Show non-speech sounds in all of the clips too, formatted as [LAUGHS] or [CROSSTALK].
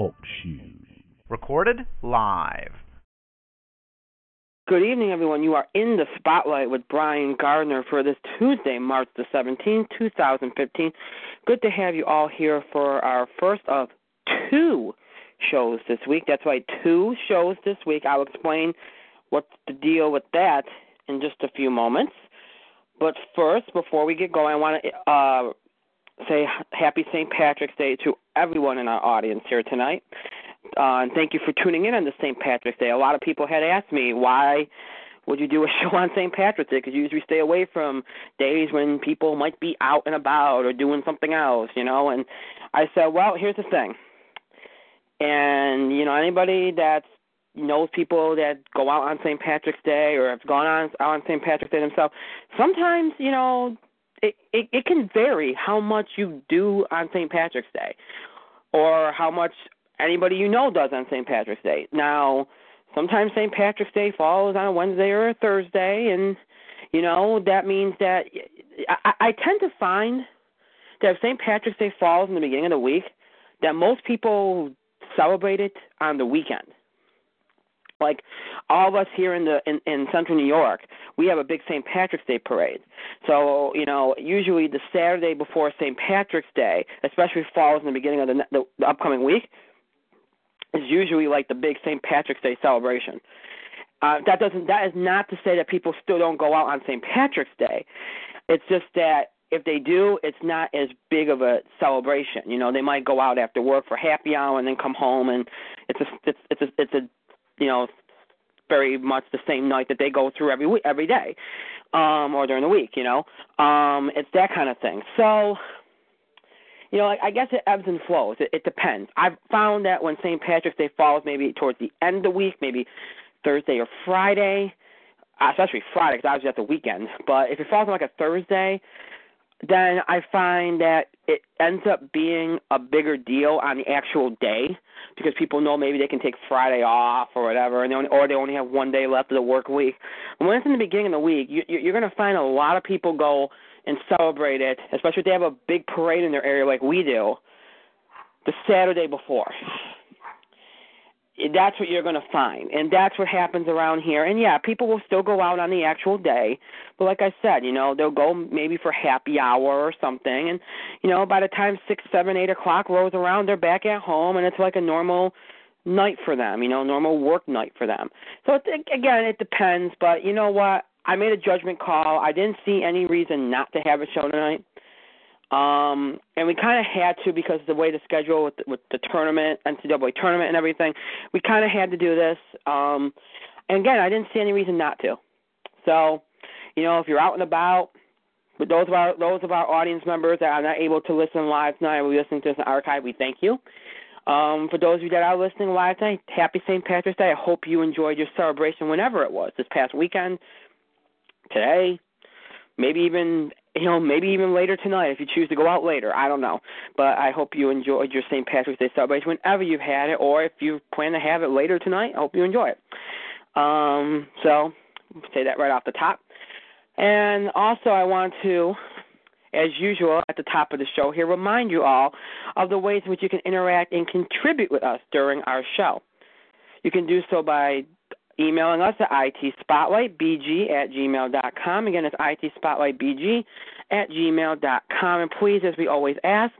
Talk shoes. Recorded live. Good evening, everyone. You are in the spotlight with Brian Gardner for this Tuesday, March the 17th, 2015. Good to have you all here for our first of two shows this week. That's right, two shows this week. I'll explain what's the deal with that in just a few moments. But first, before we get going, I want to uh, say happy St. Patrick's Day to everyone in our audience here tonight. Uh, and thank you for tuning in on the St. Patrick's Day. A lot of people had asked me why would you do a [LAUGHS] show on St. Patrick's Day? Because you usually stay away from days when people might be out and about or doing something else, you know. And I said, well, here's the thing. And you know, anybody that knows people that go out on St. Patrick's Day or have gone on on St. Patrick's Day themselves, sometimes you know it, it can vary how much you do on St. Patrick's Day, or how much anybody you know does on St. Patrick's Day. Now, sometimes St. Patrick's Day falls on a Wednesday or a Thursday, and you know that means that I, I tend to find that if St. Patrick's Day falls in the beginning of the week, that most people celebrate it on the weekend. Like all of us here in the in, in central New York, we have a big St. Patrick's Day parade. So you know, usually the Saturday before St. Patrick's Day, especially falls in the beginning of the, the, the upcoming week, is usually like the big St. Patrick's Day celebration. Uh, that doesn't. That is not to say that people still don't go out on St. Patrick's Day. It's just that if they do, it's not as big of a celebration. You know, they might go out after work for happy hour and then come home, and it's a it's it's a it's a you know very much the same night that they go through every week every day, um, or during the week. You know, um, it's that kind of thing. So you know, I guess it ebbs and flows. It, it depends. I've found that when St. Patrick's Day falls, maybe towards the end of the week, maybe Thursday or Friday, especially Friday because obviously that's the weekend. But if it falls on like a Thursday, then I find that it ends up being a bigger deal on the actual day because people know maybe they can take Friday off or whatever, and they only, or they only have one day left of the work week. And when it's in the beginning of the week, you, you're going to find a lot of people go and celebrate it, especially if they have a big parade in their area like we do, the Saturday before. That's what you're going to find, and that's what happens around here. And yeah, people will still go out on the actual day, but like I said, you know, they'll go maybe for happy hour or something, and you know, by the time six, seven, eight o'clock rolls around, they're back at home, and it's like a normal night for them, you know, normal work night for them. So it, again, it depends, but you know what? I made a judgment call. I didn't see any reason not to have a show tonight. Um, and we kind of had to because of the way the schedule with the, with the tournament, NCAA tournament, and everything. We kind of had to do this. Um, and again, I didn't see any reason not to. So, you know, if you're out and about, with those of our those of our audience members that are not able to listen live tonight, we're listening to this archive. We thank you. Um, for those of you that are listening live tonight, happy St. Patrick's Day. I hope you enjoyed your celebration whenever it was this past weekend today, maybe even you know maybe even later tonight if you choose to go out later. I don't know, but I hope you enjoyed your St. Patrick's Day celebration whenever you've had it, or if you plan to have it later tonight. I hope you enjoy it. Um, so say that right off the top. And also, I want to, as usual, at the top of the show here, remind you all of the ways in which you can interact and contribute with us during our show. You can do so by emailing us at itspotlightbg at gmail.com. Again, it's itspotlightbg at gmail.com. And please, as we always ask,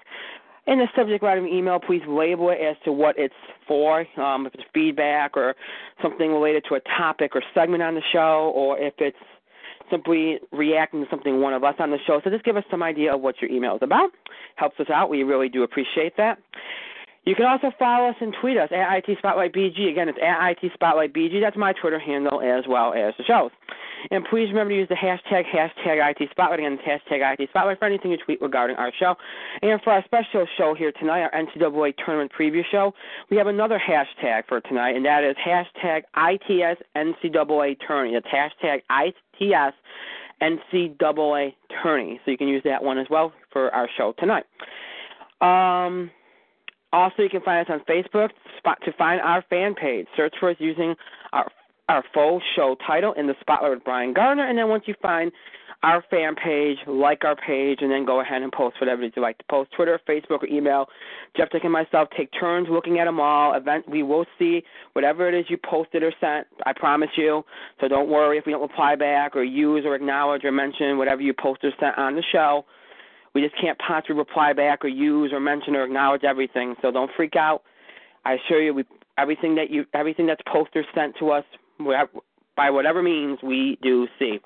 in the subject line of email, please label it as to what it's for, um, if it's feedback or something related to a topic or segment on the show, or if it's simply reacting to something one of us on the show. So just give us some idea of what your email is about. Helps us out. We really do appreciate that. You can also follow us and tweet us at IT Spotlight BG. Again, it's at IT Spotlight BG. That's my Twitter handle as well as the show's. And please remember to use the hashtag, hashtag IT Spotlight. Again, hashtag IT Spotlight for anything you tweet regarding our show. And for our special show here tonight, our NCAA tournament preview show, we have another hashtag for tonight, and that is hashtag ITS NCAA tourney. Hashtag ITS NCAA tourney. So you can use that one as well for our show tonight. Um, also, you can find us on Facebook. To find our fan page. Search for us using our our full show title in the spotlight with Brian Gardner, and then once you find our fan page, like our page, and then go ahead and post whatever you like to post. Twitter, Facebook, or email. Jeff Dick and myself take turns looking at them all. Event, we will see whatever it is you posted or sent. I promise you. So don't worry if we don't reply back or use or acknowledge or mention whatever you posted or sent on the show. We just can't possibly reply back or use or mention or acknowledge everything. So don't freak out. I assure you, we everything that you everything that's posted or sent to us by whatever means we do see.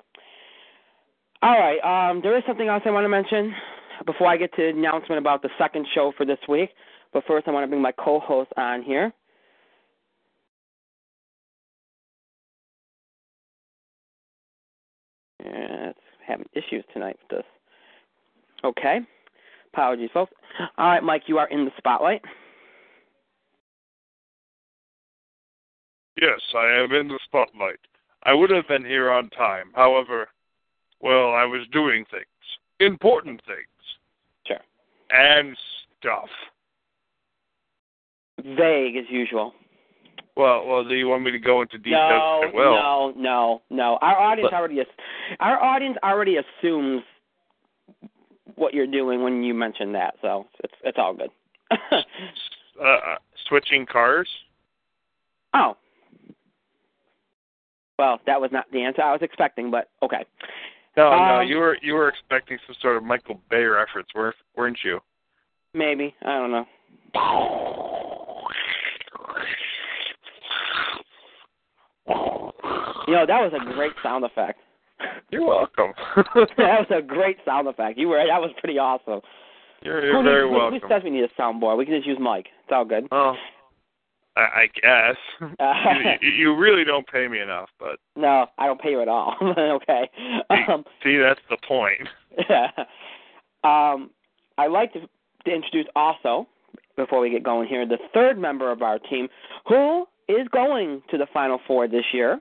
All right. Um, there is something else I want to mention before I get to the announcement about the second show for this week. But first, I want to bring my co-host on here. Yeah, it's having issues tonight with this. Okay. Apologies, folks. All right, Mike, you are in the spotlight. Yes, I am in the spotlight. I would have been here on time. However, well, I was doing things. Important things. Sure. And stuff. Vague as usual. Well, well, do you want me to go into details? No, well, no, no, no. Our audience But- already, our audience already assumes what you're doing when you mention that, so it's it's all good. [LAUGHS] uh, switching cars. oh, well, that was not the answer I was expecting, but okay. No, no, Um, you were you were expecting some sort of Michael Bay reference, weren't weren't you? Maybe I don't know. You know that was a great sound effect. You're welcome. [LAUGHS] [LAUGHS] that was a great sound effect. You were that was pretty awesome. you're you're needs, very who- welcome. Who says we need a soundboard? We can just use Mike. It's all good. Oh, I, I guess. Uh, [LAUGHS] you, you really don't pay me enough, but no, I don't pay you at all. okay. Um, see, that's the point. Yeah. um, I'd like to, to introduce also, before we get going here, the third member of our team who is going to the Final Four this year.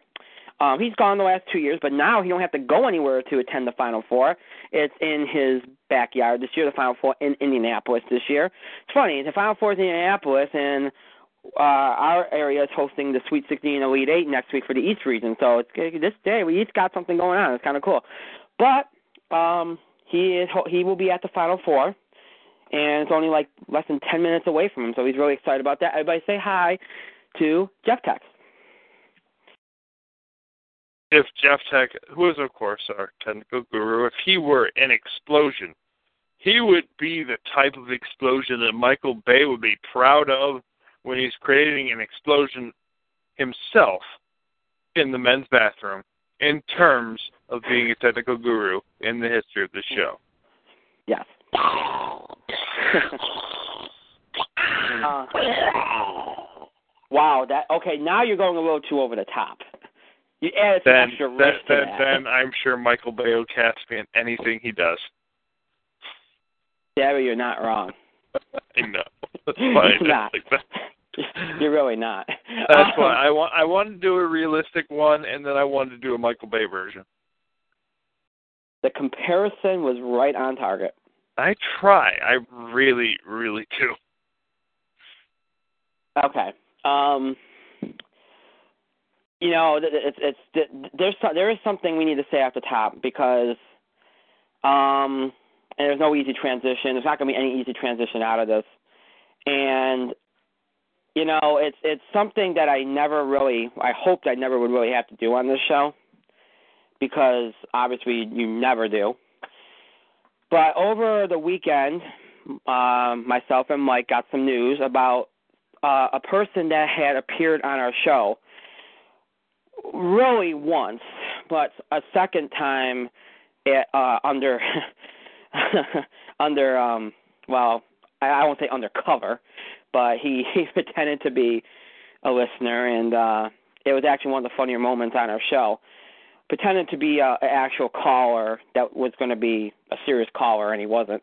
Um, he's gone the last two years, but now he don't have to go anywhere to attend the Final Four. It's in his backyard this year. The Final Four in Indianapolis this year. It's funny. The Final Four is in Indianapolis, and uh, our area is hosting the Sweet 16 Elite Eight next week for the East region. So it's this day we each got something going on. It's kind of cool. But um, he is he will be at the Final Four, and it's only like less than 10 minutes away from him. So he's really excited about that. Everybody say hi to Jeff Tex. If Jeff Tech, who is of course our technical guru, if he were an explosion, he would be the type of explosion that Michael Bay would be proud of when he's creating an explosion himself in the men's bathroom in terms of being a technical guru in the history of the show. Yes. [LAUGHS] uh, wow. That okay. Now you're going a little too over the top. You some Then, extra then, risk then, that. then I'm sure Michael Bay will cast me in anything he does. Yeah, but you're not wrong. I know. [LAUGHS] That's why You're not. like that. [LAUGHS] You're really not. That's Um, why I want. I wanted to do a realistic one, and then I wanted to do a Michael Bay version. The comparison was right on target. I try. I really, really do. Okay. Um, you know, it's it's there's there is something we need to say at the top because, um, and there's no easy transition. There's not going to be any easy transition out of this, and you know, it's it's something that I never really, I hoped I never would really have to do on this show, because obviously you never do. But over the weekend, um, myself and Mike got some news about uh, a person that had appeared on our show really once, but a second time it, uh, under [LAUGHS] under um well I, I won't say undercover, but he [LAUGHS] he pretended to be a listener and uh it was actually one of the funnier moments on our show. pretended to be a, an actual caller that was going to be a serious caller, and he wasn't.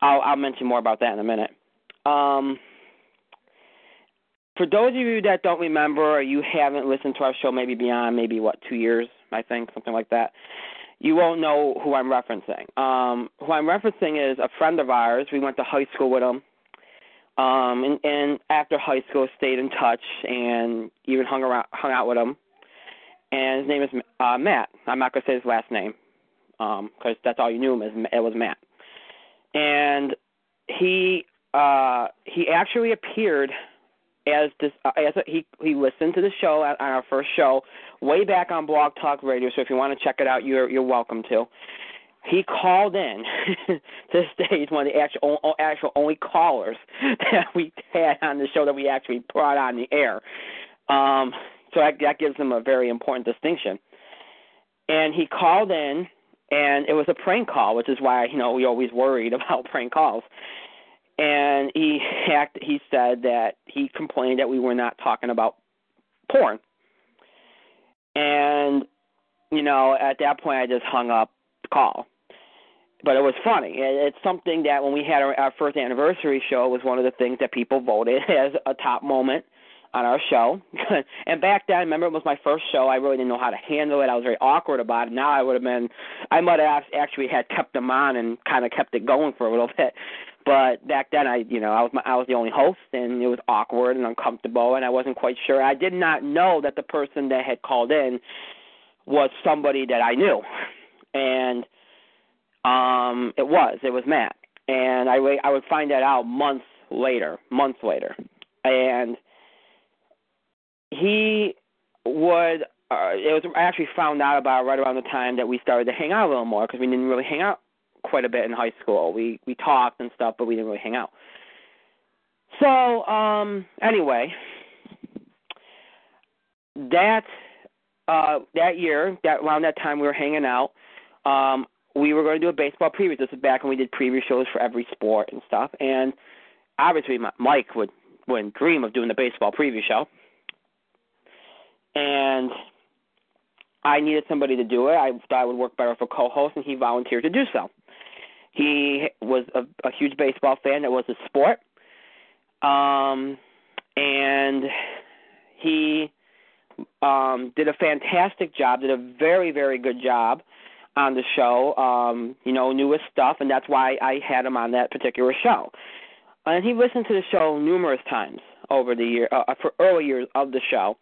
I'll, I'll mention more about that in a minute. Um, for those of you that don't remember or you haven't listened to our show, maybe beyond maybe what two years, I think something like that, you won't know who I'm referencing. Um, who I'm referencing is a friend of ours. We went to high school with him, um, and, and after high school, stayed in touch and even hung around, hung out with him. And his name is uh, Matt. I'm not gonna say his last name because um, that's all you knew him as. It was Matt, and he uh, he actually appeared as this uh, as he he listened to the show on, on our first show way back on Blog Talk Radio. So if you want to check it out, you're you're welcome to. He called in [LAUGHS] to stage one of the actual actual only callers [LAUGHS] that we had on the show that we actually brought on the air. Um, so that, that gives him a very important distinction. And he called in, and it was a prank call, which is why you know we always worried [LAUGHS] about prank calls and he [LAUGHS] hacked, he said that he complained that we were not talking about porn. And you know, at that point, I just hung up the call. But it was funny. It's something that when we had our, our first anniversary show, was one of the things that people voted [LAUGHS] as a top moment on our show. [LAUGHS] and back then, I remember, it was my first show. I really didn't know how to handle it. I was very awkward about it. Now I would have been, I might have actually had kept them on and kind of kept it going for a little bit. But back then, I you know I was my, I was the only host, and it was awkward and uncomfortable, and I wasn't quite sure. I did not know that the person that had called in was somebody that I knew, and um, it was it was Matt, and I I would find that out months later, months later, and he would uh, it was I actually found out about right around the time that we started to hang out a little more because we didn't really hang out quite a bit in high school. We we talked and stuff, but we didn't really hang out. So um, anyway, that uh, that year, that around that time we were hanging out. Um, we were going to do a baseball preview. This was back when we did preview shows for every sport and stuff. And obviously, Mike would would dream of doing the baseball preview show. And I needed somebody to do it. I thought I would work better for co-host, and he volunteered to do so. He was a, a huge baseball fan. That was his sport. Um, and he um, did a fantastic job. Did a very very good job on the show. Um, you know, knew his stuff, and that's why I had him on that particular show. And he listened to the show numerous times over the year uh, for early years of the show.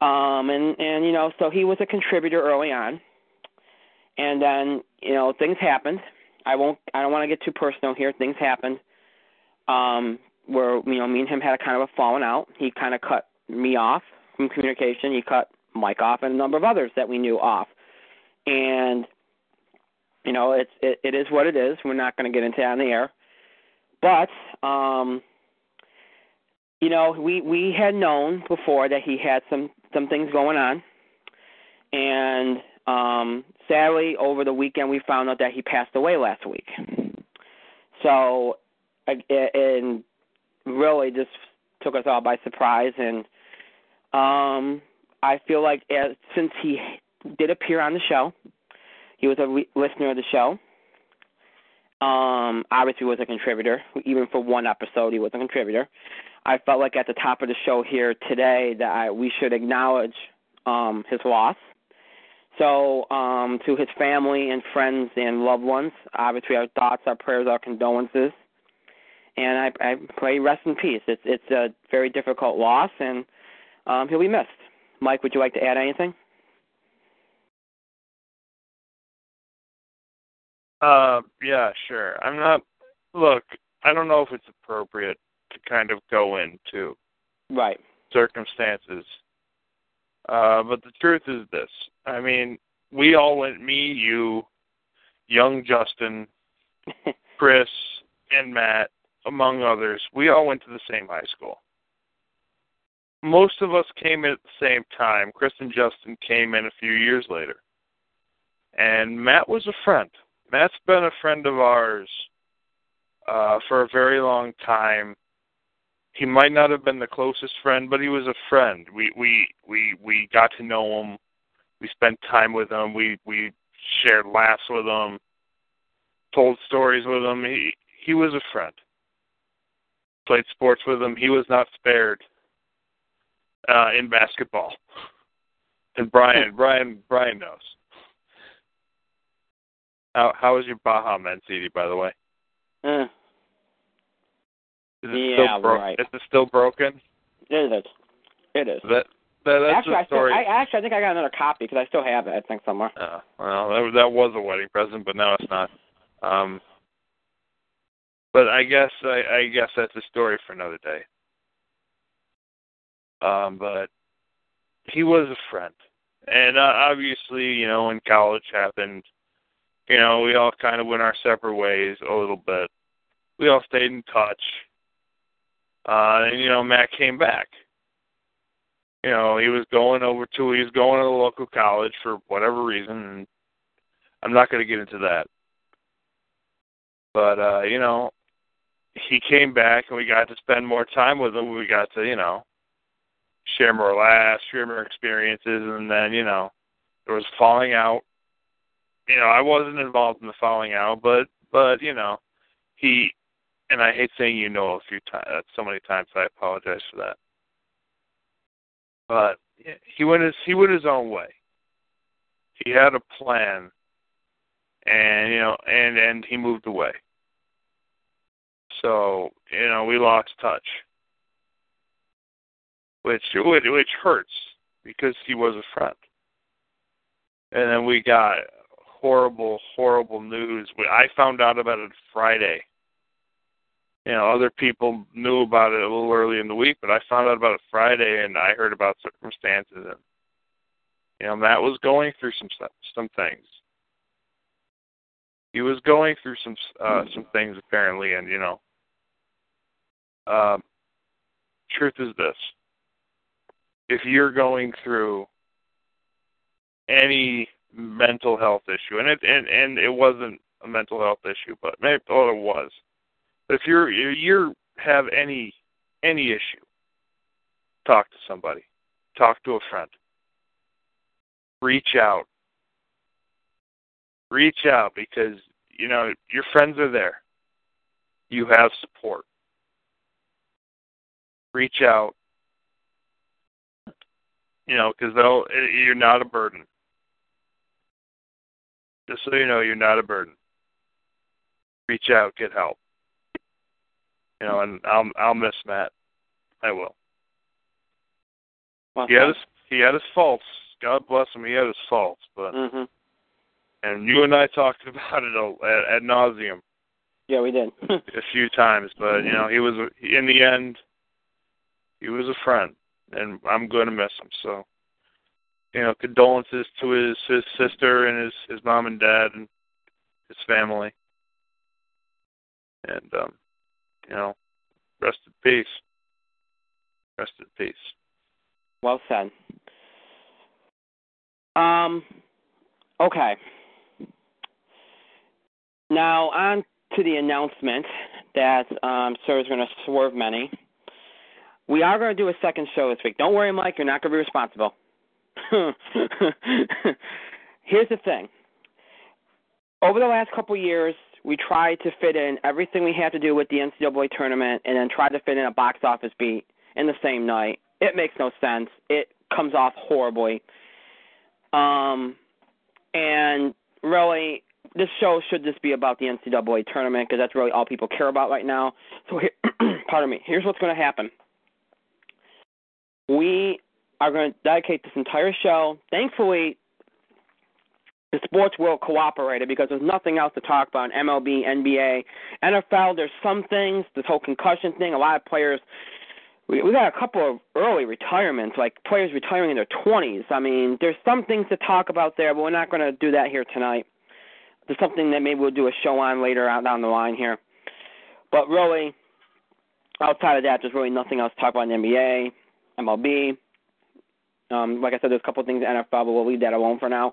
Um, and and you know, so he was a contributor early on, and then you know things happened, I won't. I don't want to get too personal here. Things happened. Um, where you know me and him had a kind of a falling out. He kind of cut me off from communication. He cut Mike off and a number of others that we knew off. And you know, it's it, it is what it is. We're not going to get into that on the air. But um, you know, we we had known before that he had some some things going on, and um, sadly, over the weekend, we found out that he passed away last week. So, and really just took us all by surprise. And um, I feel like as, since he did appear on the show, he was a re- listener of the show. Um, obviously, was a contributor. Even for one episode, he was a contributor. I felt like at the top of the show here today that I, we should acknowledge um, his loss so, um, to his family and friends and loved ones, obviously our thoughts, our prayers, our condolences, and I, I pray rest in peace. It's it's a very difficult loss, and um, he'll be missed. Mike, would you like to add anything? Uh, yeah, sure. I'm not. Look, I don't know if it's appropriate to kind of go into right circumstances uh, but the truth is this. I mean, we all went, me, you, young Justin, [LAUGHS] Chris, and Matt, among others, we all went to the same high school. Most of us came in at the same time. Chris and Justin came in a few years later. And Matt was a friend. Matt's been a friend of ours uh, for a very long time he might not have been the closest friend, but he was a friend. We we we we got to know him We spent time with him. We we shared laughs with him. Told stories with him. He he was a friend. Played sports with him. He was not spared uh, in basketball. And Brian, Brian, Brian knows. How how is your Baha Men CD, by the way? Uh, Is it Yeah, still bro- right. Is it still broken? it is. It is. That, that that's actually, the I, still. I actually I think I got another copy because I still have it. I think somewhere. Oh, well, that, that was a wedding present, but now it's not. Um, but I guess I, I guess that's a story for another day. Um, but he was a friend, and uh, obviously, you know, when college happened, you know, we all kind of went our separate ways a little bit. We all stayed in touch, uh, and you know, Matt came back. You know, he was going over to he was going to the local college for whatever reason, and I'm not going to get into that. But uh, you know, he came back and we got to spend more time with him. We got to, you know, share more laughs, share more experiences, and then, you know, there was falling out. You know, I wasn't involved in the falling out, but but you know, he and I hate saying you know a few times, uh, so many times. I apologize for that. But he went his he went his own way. He had a plan, and you know, and and he moved away. So you know, we lost touch, which which, which hurts because he was a friend. And then we got horrible, horrible news. I found out about it Friday. You know, other people knew about it a little early in the week, but I found out about it Friday, and I heard about circumstances. And you know, Matt was going through some some things. He was going through some uh, some things apparently, and you know, um, truth is this: if you're going through any mental health issue, and it and, and it wasn't a mental health issue, but maybe oh, it was. But if you're you have any any issue, talk to somebody, talk to a friend, reach out, reach out because you know your friends are there. You have support. Reach out, you know, because they'll eh, you're not a burden. Just so you know, you're not a burden. Reach out, get help. You know, and I'll I'll miss Matt. I will. Well, He had his he had his faults. God bless him. He had his faults, but hmm and you and I talked about it a- at, at nauseum Yeah, we did. [LAUGHS] a few times. But you know, he was a- in the end, he was a friend, and I'm going to miss him. So, you know, condolences to his his sister and his his mom and dad and his family. And um, you know, rest in peace. Rest in peace. well said. Um. Okay. Now on to the announcement that um, Sir is going to swerve many. We are going to do a second show this week. Don't worry, Mike. You're not going to be responsible. [LAUGHS] Here's the thing. Over the last couple years, we tried to fit in everything we had to do with the NCAA tournament, and then tried to fit in a box office beat in the same night. It makes no sense. It comes off horribly. Um, and really, this show should just be about the NCAA tournament because that's really all people care about right now. So, here, [CLEARS THROAT] pardon me. Here's what's going to happen. We are going to dedicate this entire show. Thankfully, the sports world cooperated because there's nothing else to talk about in MLB, NBA, NFL. There's some things, this whole concussion thing. A lot of players. We we got a couple of early retirements, like players retiring in their 20s. I mean, there's some things to talk about there, but we're not going to do that here tonight. There's something that maybe we'll do a show on later out down the line here. But really, outside of that, there's really nothing else to talk about in NBA, MLB. Um, like I said, there's a couple of things in NFL, but we'll leave that alone for now.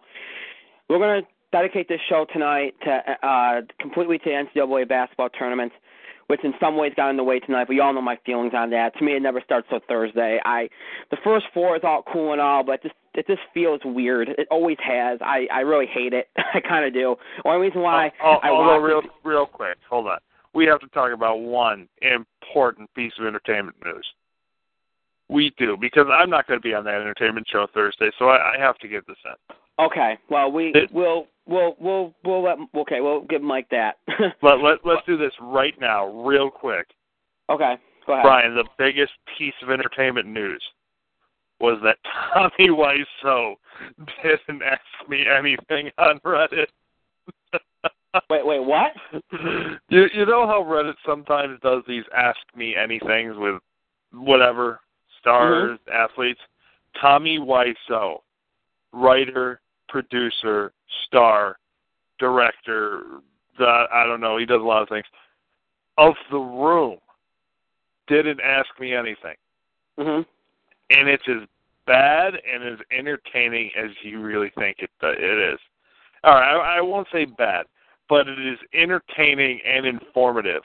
We're going to dedicate this show tonight to uh, completely to NCAA basketball tournaments. which in some ways got in the way tonight. You all know my feelings on that. To me, it never starts till Thursday. I the first four is all cool and all, but just it just feels weird. It always has. I I really hate it. [LAUGHS] I kind of do. Only reason why oh, I although real it, real quick, hold on. We have to talk about one important piece of entertainment news. We do because I'm not going to be on that entertainment show Thursday, so I, I have to get this in. Okay. Well, we It- will we'll we'll we'll let okay we'll give Mike that. [LAUGHS] Let let let's do this right now, real quick. okay. Go ahead. Brian, the biggest piece of entertainment news was that [LAUGHS] Tommy Wiseau didn't ask me anything on Reddit. [LAUGHS] Wait wait what? you you know how Reddit sometimes does these ask me anythings with whatever stars, mm-hmm. athletes. Tommy Wiseau, writer, producer, star, director, the, I don't know, he does a lot of things. Of the room, didn't ask me anything, Mhm. and it's as bad and as entertaining as you really think it it is. All right, I, I won't say bad, but it is entertaining and informative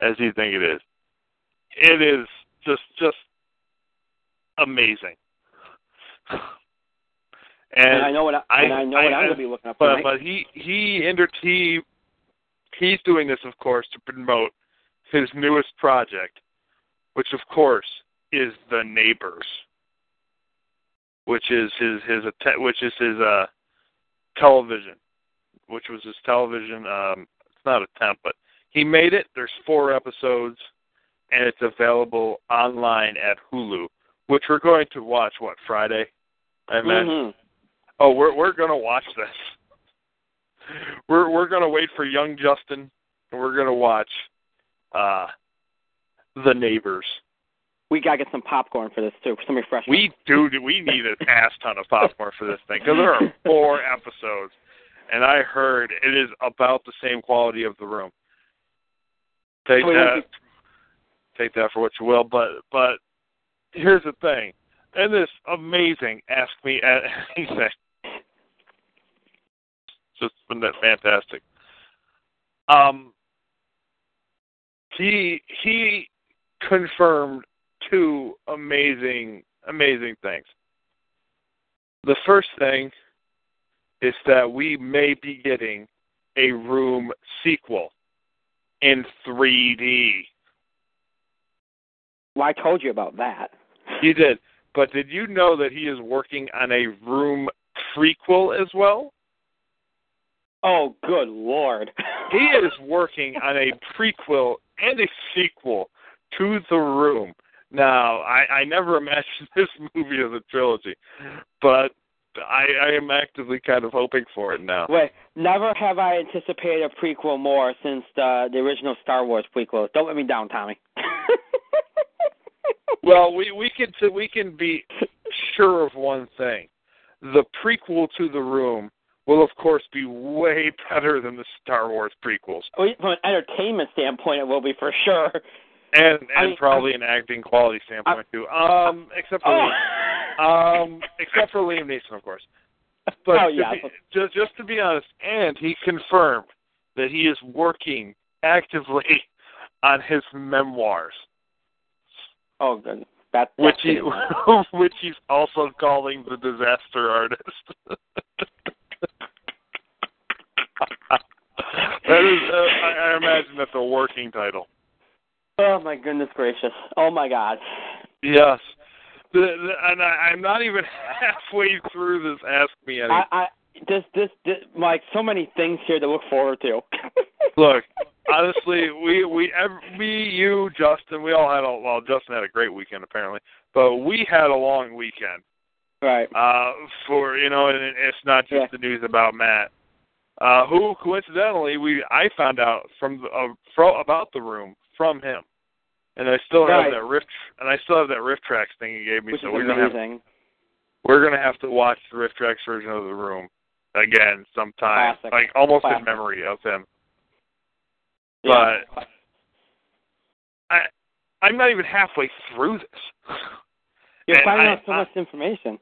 as you think it is. It is just just amazing. And, And I know what I, I- and I know I- what I'm going to be looking up but tonight. but he he enter he he's doing this of course to promote his newest project, which of course is the neighbors, which is his his att- which is his uh television, which was his television. Um, it's not attempt, but he made it. There's four episodes, and it's available online at Hulu, which we're going to watch. What Friday? I imagine. Mhm. Oh, we're we're gonna watch this. We're we're gonna wait for young Justin, and we're gonna watch uh the neighbors. We gotta get some popcorn for this too, for some refreshment. We do we need an [LAUGHS] ass ton of popcorn for this thing because there are four episodes, and I heard it is about the same quality of the room. Take won't that, take that for what you will. But but here's the thing, and this amazing Ask Me [LAUGHS] Anything. Just been that fantastic. Um, he he confirmed two amazing amazing things. The first thing is that we may be getting a Room sequel in 3D. well, I told you about that. You did, but did you know that he is working on a Room prequel as well? Oh, good lord. [LAUGHS] He is working on a prequel and a sequel to The Room. Now, I, I never imagined [LAUGHS] this movie as a trilogy, but I, I am actively kind of hoping for it now. Wait, never have I anticipated a prequel more since the the original Star Wars prequel. Don't let me down, Tommy. [LAUGHS] Well, we we can we can be sure of one thing: the prequel to The Room will, of course, be way better than the Star Wars prequels, Well, From an entertainment standpoint, it will be for sure. and I and mean, probably an acting quality standpoint too. Um, except for Oh. um, except for Liam Neeson, of course. But oh yeah. be- just just to be honest, and he confirmed that he is working actively on his memoirs, Oh, good. That, which he [LAUGHS] which he's also calling the Disaster Artist. [LAUGHS] that is, uh, I, I imagine that's a working title. Oh my goodness gracious. Oh my God. Yes. The, the, and I, I'm not even halfway through this Ask Me Anything. I, I this, this this like so many things here to look forward to. [LAUGHS] Look, honestly, we we ev- me, you, Justin, we all had a well. Justin had a great weekend apparently, but we had a long weekend. Right. Uh, for you know, and it's not just Yeah. the news about Matt, uh, who coincidentally we I found out from the, uh, fro, about the room from him, and I still have that riff and I still have that RiffTrax thing he gave me. Which so we're gonna have we're gonna have to watch the RiffTrax version of the room again sometime, Classic. like almost Classic. in memory of him. Yeah. But I I'm not even halfway through this. You're finding out so I- much information.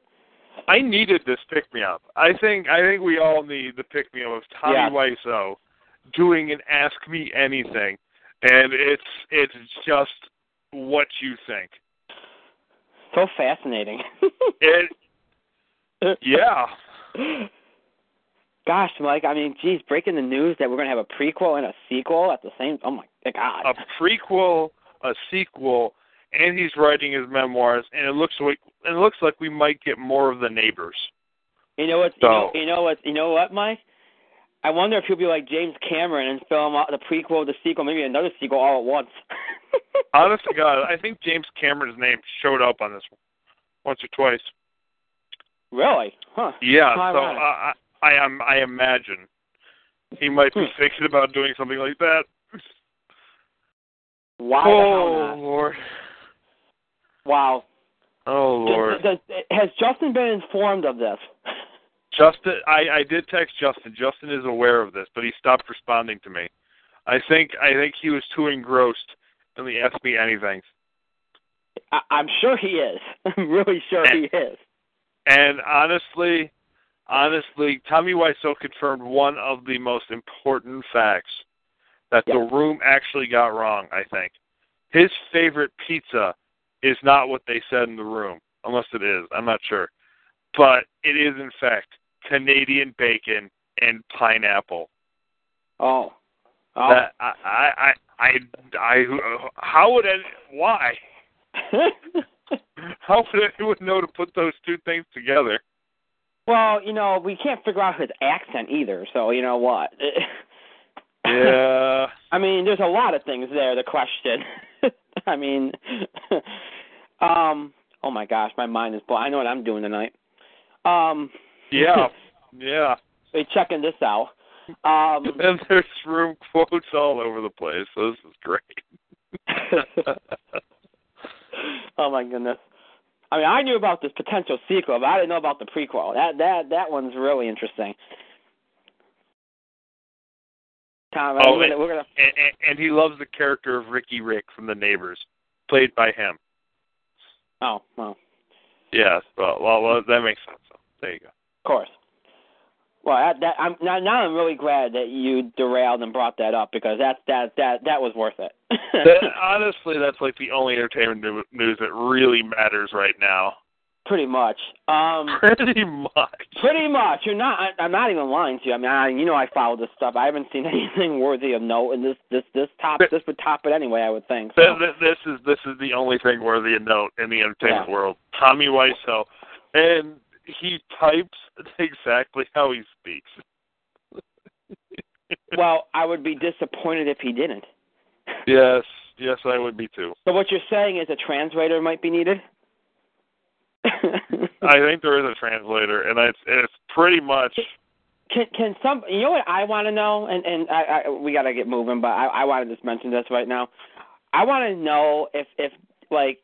I needed this pick me up. I think I think we all need the pick me up of Tommy Yeah. Wiseau doing an Ask Me Anything and it's it's just what you think. So fascinating. [LAUGHS] It yeah. Gosh, Mike, I mean, geez, breaking the news that we're going to have a prequel and a sequel at the same. Oh my God! A prequel, a sequel, and he's writing his memoirs, and it looks like it looks like we might get more of the neighbors. You know what? So- You know, you know what? You know what, Mike? I wonder if he'll be like James Cameron and film out the prequel, the sequel, maybe another sequel all at once. [LAUGHS] Honest to God, I think James Cameron's name showed up on this one once or twice. Really? Huh? Yeah, How so. I, I, I am I imagine he might be Hmm. thinking about doing something like that. Why oh not? Lord, Wow. oh Lord. Does, does, has Justin been informed of this? [LAUGHS] Justin, I, I did text Justin. Justin is aware of this, but he stopped responding to me. I think I think he was too engrossed in the Ask Me Anything. I, I'm sure he is. [LAUGHS] I'm really sure he is. And honestly, honestly, Tommy Wiseau confirmed one of the most important facts that the room actually got wrong. I think his favorite pizza is not what they said in the room, unless it is. I'm not sure, but it is in fact Canadian bacon and pineapple. Oh. Oh. That I I I I, I how would any, why [LAUGHS] how would anyone know to put those two things together? well, you know, we can't figure out his accent either, so you know what? [LAUGHS] Yeah. I mean, there's a lot of things there the question. [LAUGHS] I mean, um, oh my gosh, my mind is blown. I know what I'm doing tonight. Um, Yeah. [LAUGHS] Yeah. Hey, checking this out. Um, [LAUGHS] And there's room quotes all over the place. So this is great. [LAUGHS] oh my goodness. I mean, I knew about this potential sequel, but I didn't know about the prequel. That that that one's really interesting. Tom, Oh, we're and- gonna, gonna and, and he loves the character of Ricky Rick from The Neighbors, played by him. Oh well, Yes. Well, well, well that makes sense. So, there you go. of course. Well, that, that I'm now, now I'm really glad that you derailed and brought that up because that that that that was worth it. That- [LAUGHS] honestly, that's like the only entertainment news that really matters right now. Pretty much. Um, Pretty much. Pretty much. You're not. I, I'm not even lying to you. I mean, I, you know, I follow this stuff. I haven't seen [LAUGHS] anything worthy of note, and this this this top this would top it anyway. I would think. So. Th- th- This is this is the only thing worthy of note in the entertainment Yeah. world. Tommy Wiseau, and he types exactly how he speaks. [LAUGHS] Well, I would be disappointed if he didn't. Yes, yes, I would be too. So what you're saying is a translator might be needed. [LAUGHS] I think there is a translator, and it's it's pretty much can can some you know what I want to know and and I, I we got to get moving but I I want to just mention this right now. I want to know if if like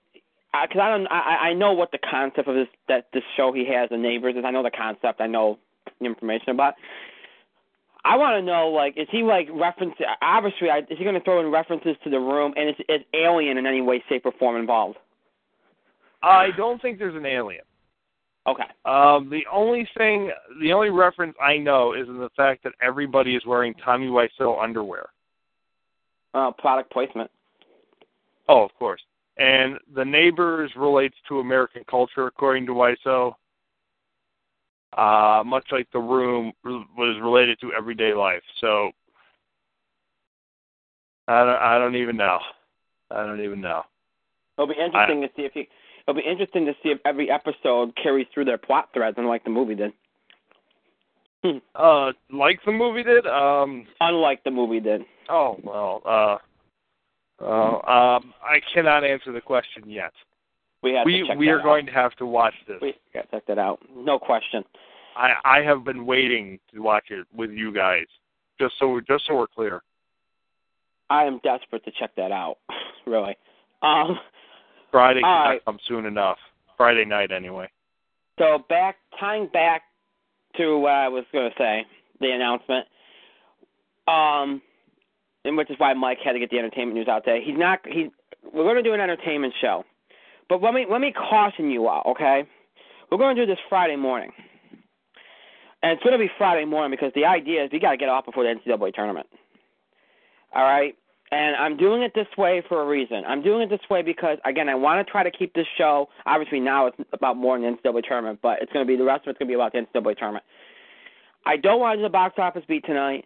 because I don't I I know what the concept of this that this show he has the neighbors is. I know the concept. I know the information about. I want to know like is he like reference obviously I, is he going to throw in references to the room and is is alien in any way shape or form involved? I don't think there's an alien. Okay. Um, the only thing, the only reference I know is in the fact that everybody is wearing Tommy Wiseau underwear. Uh, product placement. Oh, of course. And the neighbors relates to American culture, according to Wiseau. Uh, much like the room was related to everyday life. So I don't, I don't even know. I don't even know. It'll be interesting to see if he. It'll be interesting to see if every episode carries through their plot threads, unlike the movie did. [LAUGHS] Uh, like the movie did. Um, Unlike the movie did. oh well. Uh, uh, um, I cannot answer the question yet. We have We to check we are out. going to have to watch this. We got to check that out. No question. I I have been waiting to watch it with you guys, just so just so we're clear. I am desperate to check that out. [LAUGHS] really. Um. Friday All cannot right. come soon enough. Friday night anyway. So back tying back to what I was going to say, the announcement. Um, and which is why Mike had to get the entertainment news out there. He's not. He's. We're going to do an entertainment show, but let me let me caution you all. Okay, we're going to do this Friday morning, and it's going to be Friday morning because the idea is we got to get off before the NCAA tournament. All right. And I'm doing it this way for a reason. I'm doing it this way because, again, I want to try to keep this show. Obviously, now it's about more than the NCAA tournament, but it's going to be the rest of it's going to be about the NCAA tournament. I don't want to do the box office beat tonight.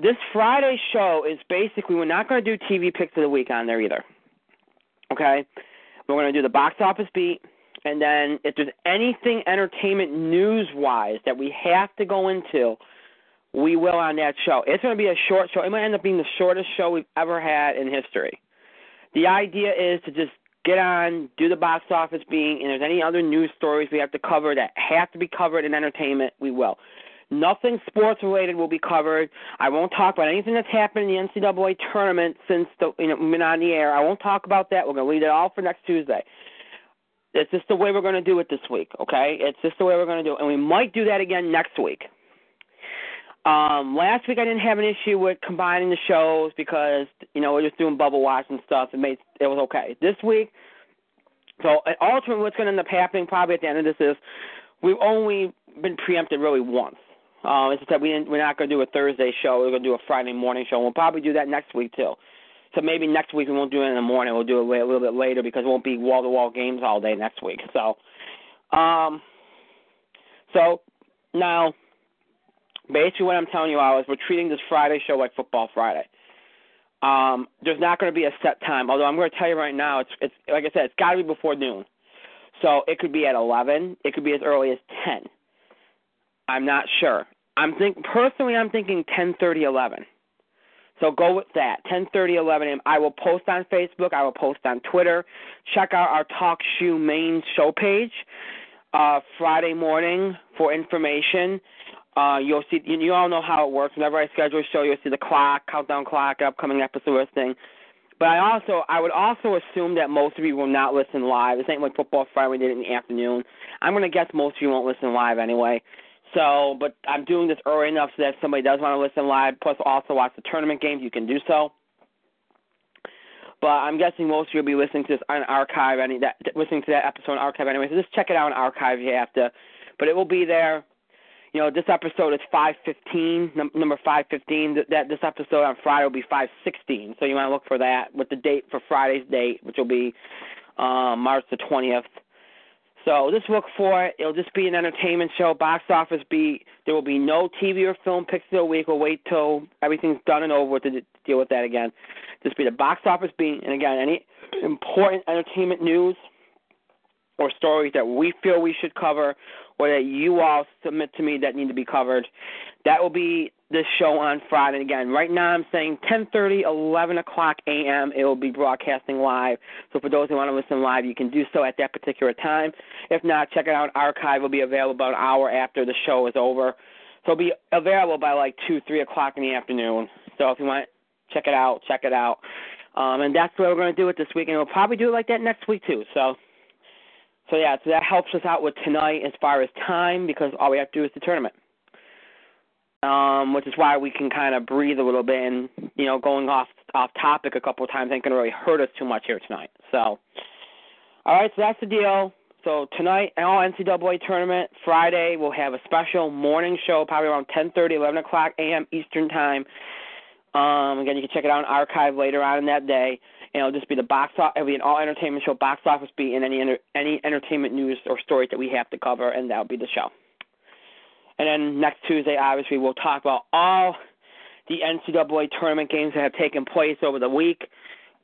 This Friday show is basically we're not going to do TV picks of the week on there either. Okay, we're going to do the box office beat, and then if there's anything entertainment news wise that we have to go into we will on that show. It's going to be a short show. It might end up being the shortest show we've ever had in history. The idea is to just get on, do the box office being, and if there's any other news stories we have to cover that have to be covered in entertainment, we will. Nothing sports related will be covered. I won't talk about anything that's happened in the NCAA tournament since the you know been on the air. I won't talk about that. We're gonna leave it all for next Tuesday. It's just the way we're gonna do it this week, okay? It's just the way we're gonna do it, and we might do that again next week. Um, last week I didn't have an issue with combining the shows because you know we're just doing bubble watch and stuff. It made it was okay. This week, so ultimately what's going to end up happening probably at the end of this is we've only been preempted really once. Um, as I said, we didn't, we're not going to do a Thursday show. We're going to do a Friday morning show. We'll probably do that next week too. So maybe next week we won't do it in the morning. We'll do it a little bit later because it won't be wall to wall games all day next week. So, um, so now basically what I'm telling you all is we're treating this Friday show like Football Friday. Um, there's not going to be a set time. Although I'm going to tell you right now, it's it's like I said, it's got to be before noon. So it could be at 11. It could be as early as 10. I'm not sure. I'm think personally, I'm thinking 10:30, 11. So go with that. 10:30, 11 a.m. I will post on Facebook. I will post on Twitter. Check out our Talk Shoe main show page uh, Friday morning for information. Uh, you'll see. You, all know how it works. Whenever I schedule a show, you'll see the clock, countdown clock, upcoming episode listing. But I also, I would also assume that most of you will not listen live. This ain't like Football Friday we did it in the afternoon. I'm gonna guess most of you won't listen live anyway. So, but I'm doing this early enough so that if somebody does want to listen live, plus also watch the tournament games, you can do so. But I'm guessing most of you will be listening to this on archive, any that listening to that episode on archive anyway. So just check it out on archive if you have to. But it will be there you know, this episode is 515, num- number 515. Th- that this episode on Friday will be 516. So you want to look for that with the date for Friday's date, which will be um, March the 20th. So just look for it. It'll just be an entertainment show, box office beat. There will be no TV or film picks of the week. We'll wait till everything's done and over to deal with that again. Just be the box office beat, and again, any important entertainment news or stories that we feel we should cover or that you all submit to me that need to be covered. That will be this show on Friday. Again, right now I'm saying 10:30, 11 o'clock a.m. It will be broadcasting live. So for those who want to listen live, you can do so at that particular time. If not, check it out. Archive will be available about an hour after the show is over. So it'll be available by like two, three o'clock in the afternoon. So if you want, check it out. Check it out. Um, and that's what we're going to do it this week, and we'll probably do it like that next week too. So so yeah, so that helps us out with tonight as far as time because all we have to do is the tournament. Um, which is why we can kind of breathe a little bit and you know going off off topic a couple of times ain't gonna really hurt us too much here tonight. So, all right, so that's the deal. So tonight, all NCAA tournament. Friday, we'll have a special morning show, probably around 10:30, 11 o'clock a.m. Eastern time. Um, again, you can check it out on archive later on in that day and it'll just be the box office. It'll be an all entertainment show, box office beat, and any any entertainment news or stories that we have to cover, and that'll be the show. And then next Tuesday, obviously, we'll talk about all the NCAA tournament games that have taken place over the week.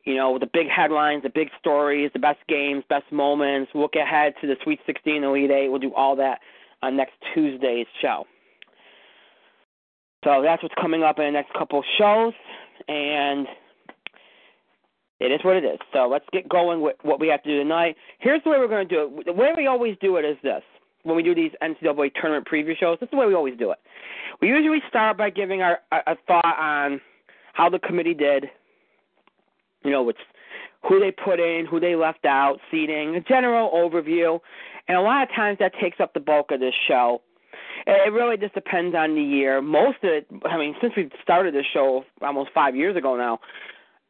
You know, the big headlines, the big stories, the best games, best moments. Look ahead to the Sweet 16, Elite Eight. We'll do all that on next Tuesday's show. So that's what's coming up in the next couple shows. And it is what it is. So let's get going with what we have to do tonight. Here's the way we're going to do it. The way we always do it is this. When we do these NCAA tournament preview shows, this is the way we always do it. We usually start by giving our a, a thought on how the committee did. You know, which who they put in, who they left out, seeding, a general overview, and a lot of times that takes up the bulk of this show. It really just depends on the year. Most of it, I mean, since we started this show almost five years ago now,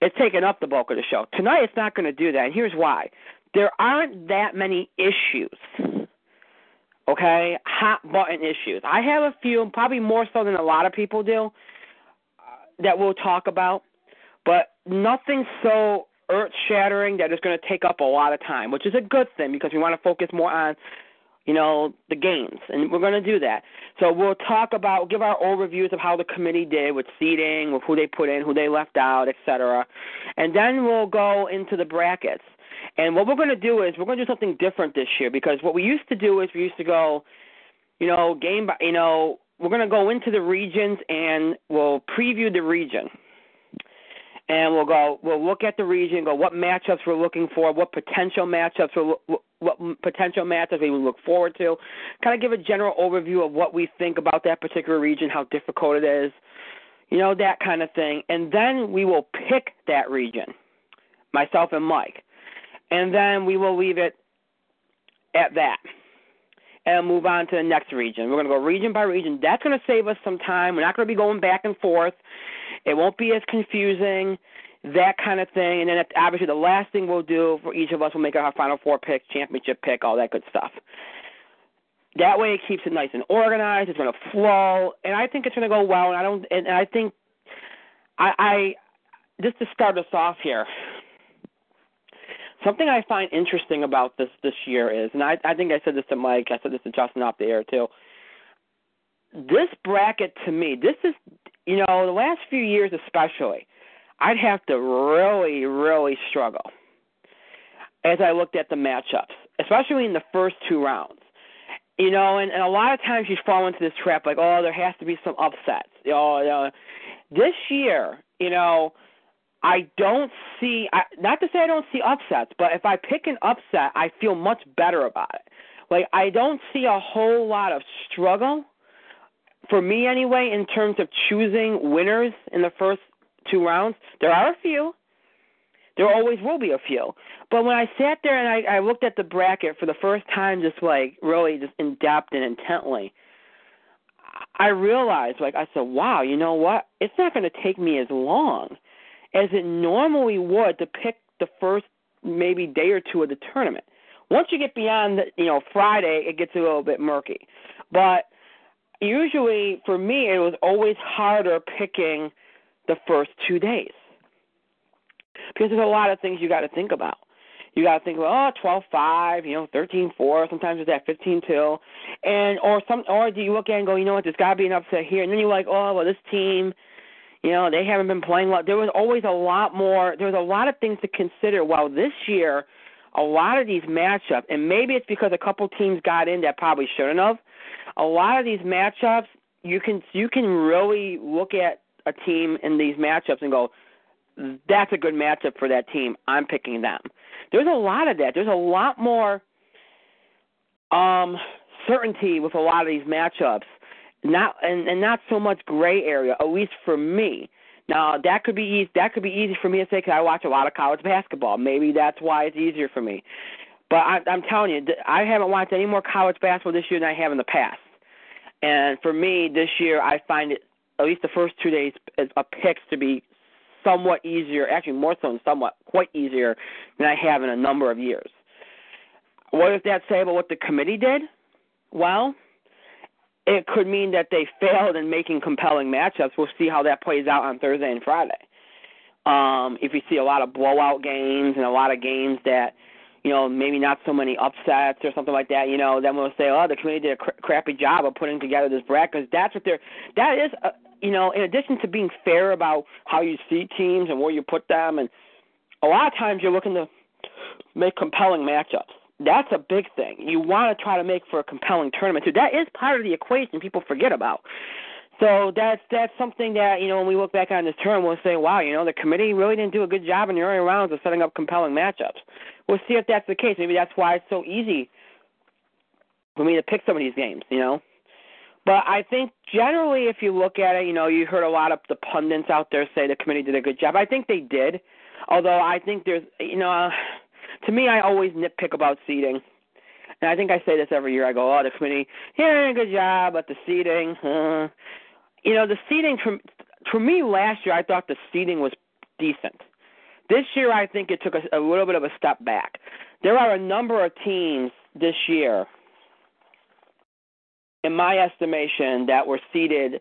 it's taken up the bulk of the show. Tonight it's not going to do that, and here's why. There aren't that many issues. Okay, hot button issues. I have a few, probably more so than a lot of people do, uh, that we'll talk about. but nothing so earth shattering that is going to take up a lot of time, which is a good thing because we want to focus more on you know, the games, and we're going to do that. So we'll talk about, give our overviews of how the committee did with seeding, with who they put in, who they left out, etc. And then we'll go into the brackets. And what we're going to do is we're going to do something different this year because what we used to do is we used to go, you know, game by, you know, we're going to go into the regions and we'll preview the region and we'll go we'll look at the region, go what matchups we're looking for, what potential matchups we're, what potential matchups we look forward to, kind of give a general overview of what we think about that particular region, how difficult it is, you know that kind of thing, and then we will pick that region, myself and Mike, and then we will leave it at that and move on to the next region. We're going to go region by region. That's going to save us some time. We're not going to be going back and forth it won't be as confusing, that kind of thing. And then obviously the last thing we'll do for each of us will make our Final Four pick, championship pick, all that good stuff. That way it keeps it nice and organized. It's going to flow, and I think it's going to go well. And I don't, and I think, I, I just to start us off here, something I find interesting about this this year is, and I, I think I said this to Mike, I said this to Justin off the air too. This bracket to me, this is you know, the last few years especially, I'd have to really, really struggle as I looked at the matchups, especially in the first two rounds. You know, and, and a lot of times you fall into this trap like, oh, there has to be some upsets. You know, this year, you know, I don't see. I, not to say I don't see upsets, but if I pick an upset, I feel much better about it. Like I don't see a whole lot of struggle for me anyway, in terms of choosing winners in the first two rounds, there are a few. There always will be a few. But when I sat there and I, I looked at the bracket for the first time, just like really just in depth and intently, I realized, like, I said, wow, you know what? It's not going to take me as long as it normally would to pick the first maybe day or two of the tournament. Once you get beyond, the, you know, Friday, it gets a little bit murky. But usually for me it was always harder picking the first two days because there's a lot of things you got to think about. You got to think about oh you know thirteen four. Sometimes it's at fifteen two, and or some or do you look at and go you know what there's got to be an upset here, and then you're like oh well this team, you know they haven't been playing well. There was always a lot more. There was a lot of things to consider. While this year, a lot of these matchups, and maybe it's because a couple teams got in that probably shouldn't have a lot of these matchups you can you can really look at a team in these matchups and go, that's a good matchup for that team. I'm picking them. There's a lot of that. There's a lot more um, certainty with a lot of these matchups. Not and, and not so much gray area, at least for me. Now that could be easy. That could be easy for me to say because I watch a lot of college basketball. Maybe that's why it's easier for me. But I, I'm telling you, I haven't watched any more college basketball this year than I have in the past. And for me, this year, I find it at least the first two days a picks to be somewhat easier, actually more so than somewhat, quite easier than I have in a number of years. What does that say about what the committee did? Well, it could mean that they failed in making compelling matchups. We'll see how that plays out on Thursday and Friday. Um, if you see a lot of blowout games and a lot of games that you know, maybe not so many upsets or something like that, you know, then we'll say, oh, the committee did a cr- crappy job of putting together this bracket because that's what they're, that is, uh, you know, in addition to being fair about how you see teams and where you put them, and a lot of times you're looking to make compelling matchups. That's a big thing. You want to try to make for a compelling tournament too. That is part of the equation people forget about. So that's that's something that you know when we look back on this term, we'll say, wow, you know, the committee really didn't do a good job in the early rounds of setting up compelling matchups. We'll see if that's the case. Maybe that's why it's so easy for me to pick some of these games. You know, but I think generally, if you look at it, you know, you heard a lot of the pundits out there say the committee did a good job. I think they did, although I think there's, you know, [SIGHS] to me, I always nitpick about seeding. And I think I say this every year. I go, oh, the committee, yeah, good job, but the seeding, [LAUGHS] uh, you know, the seeding for for me last year, I thought the seeding was decent. This year, I think it took a, a little bit of a step back. There are a number of teams this year, in my estimation, that were seeded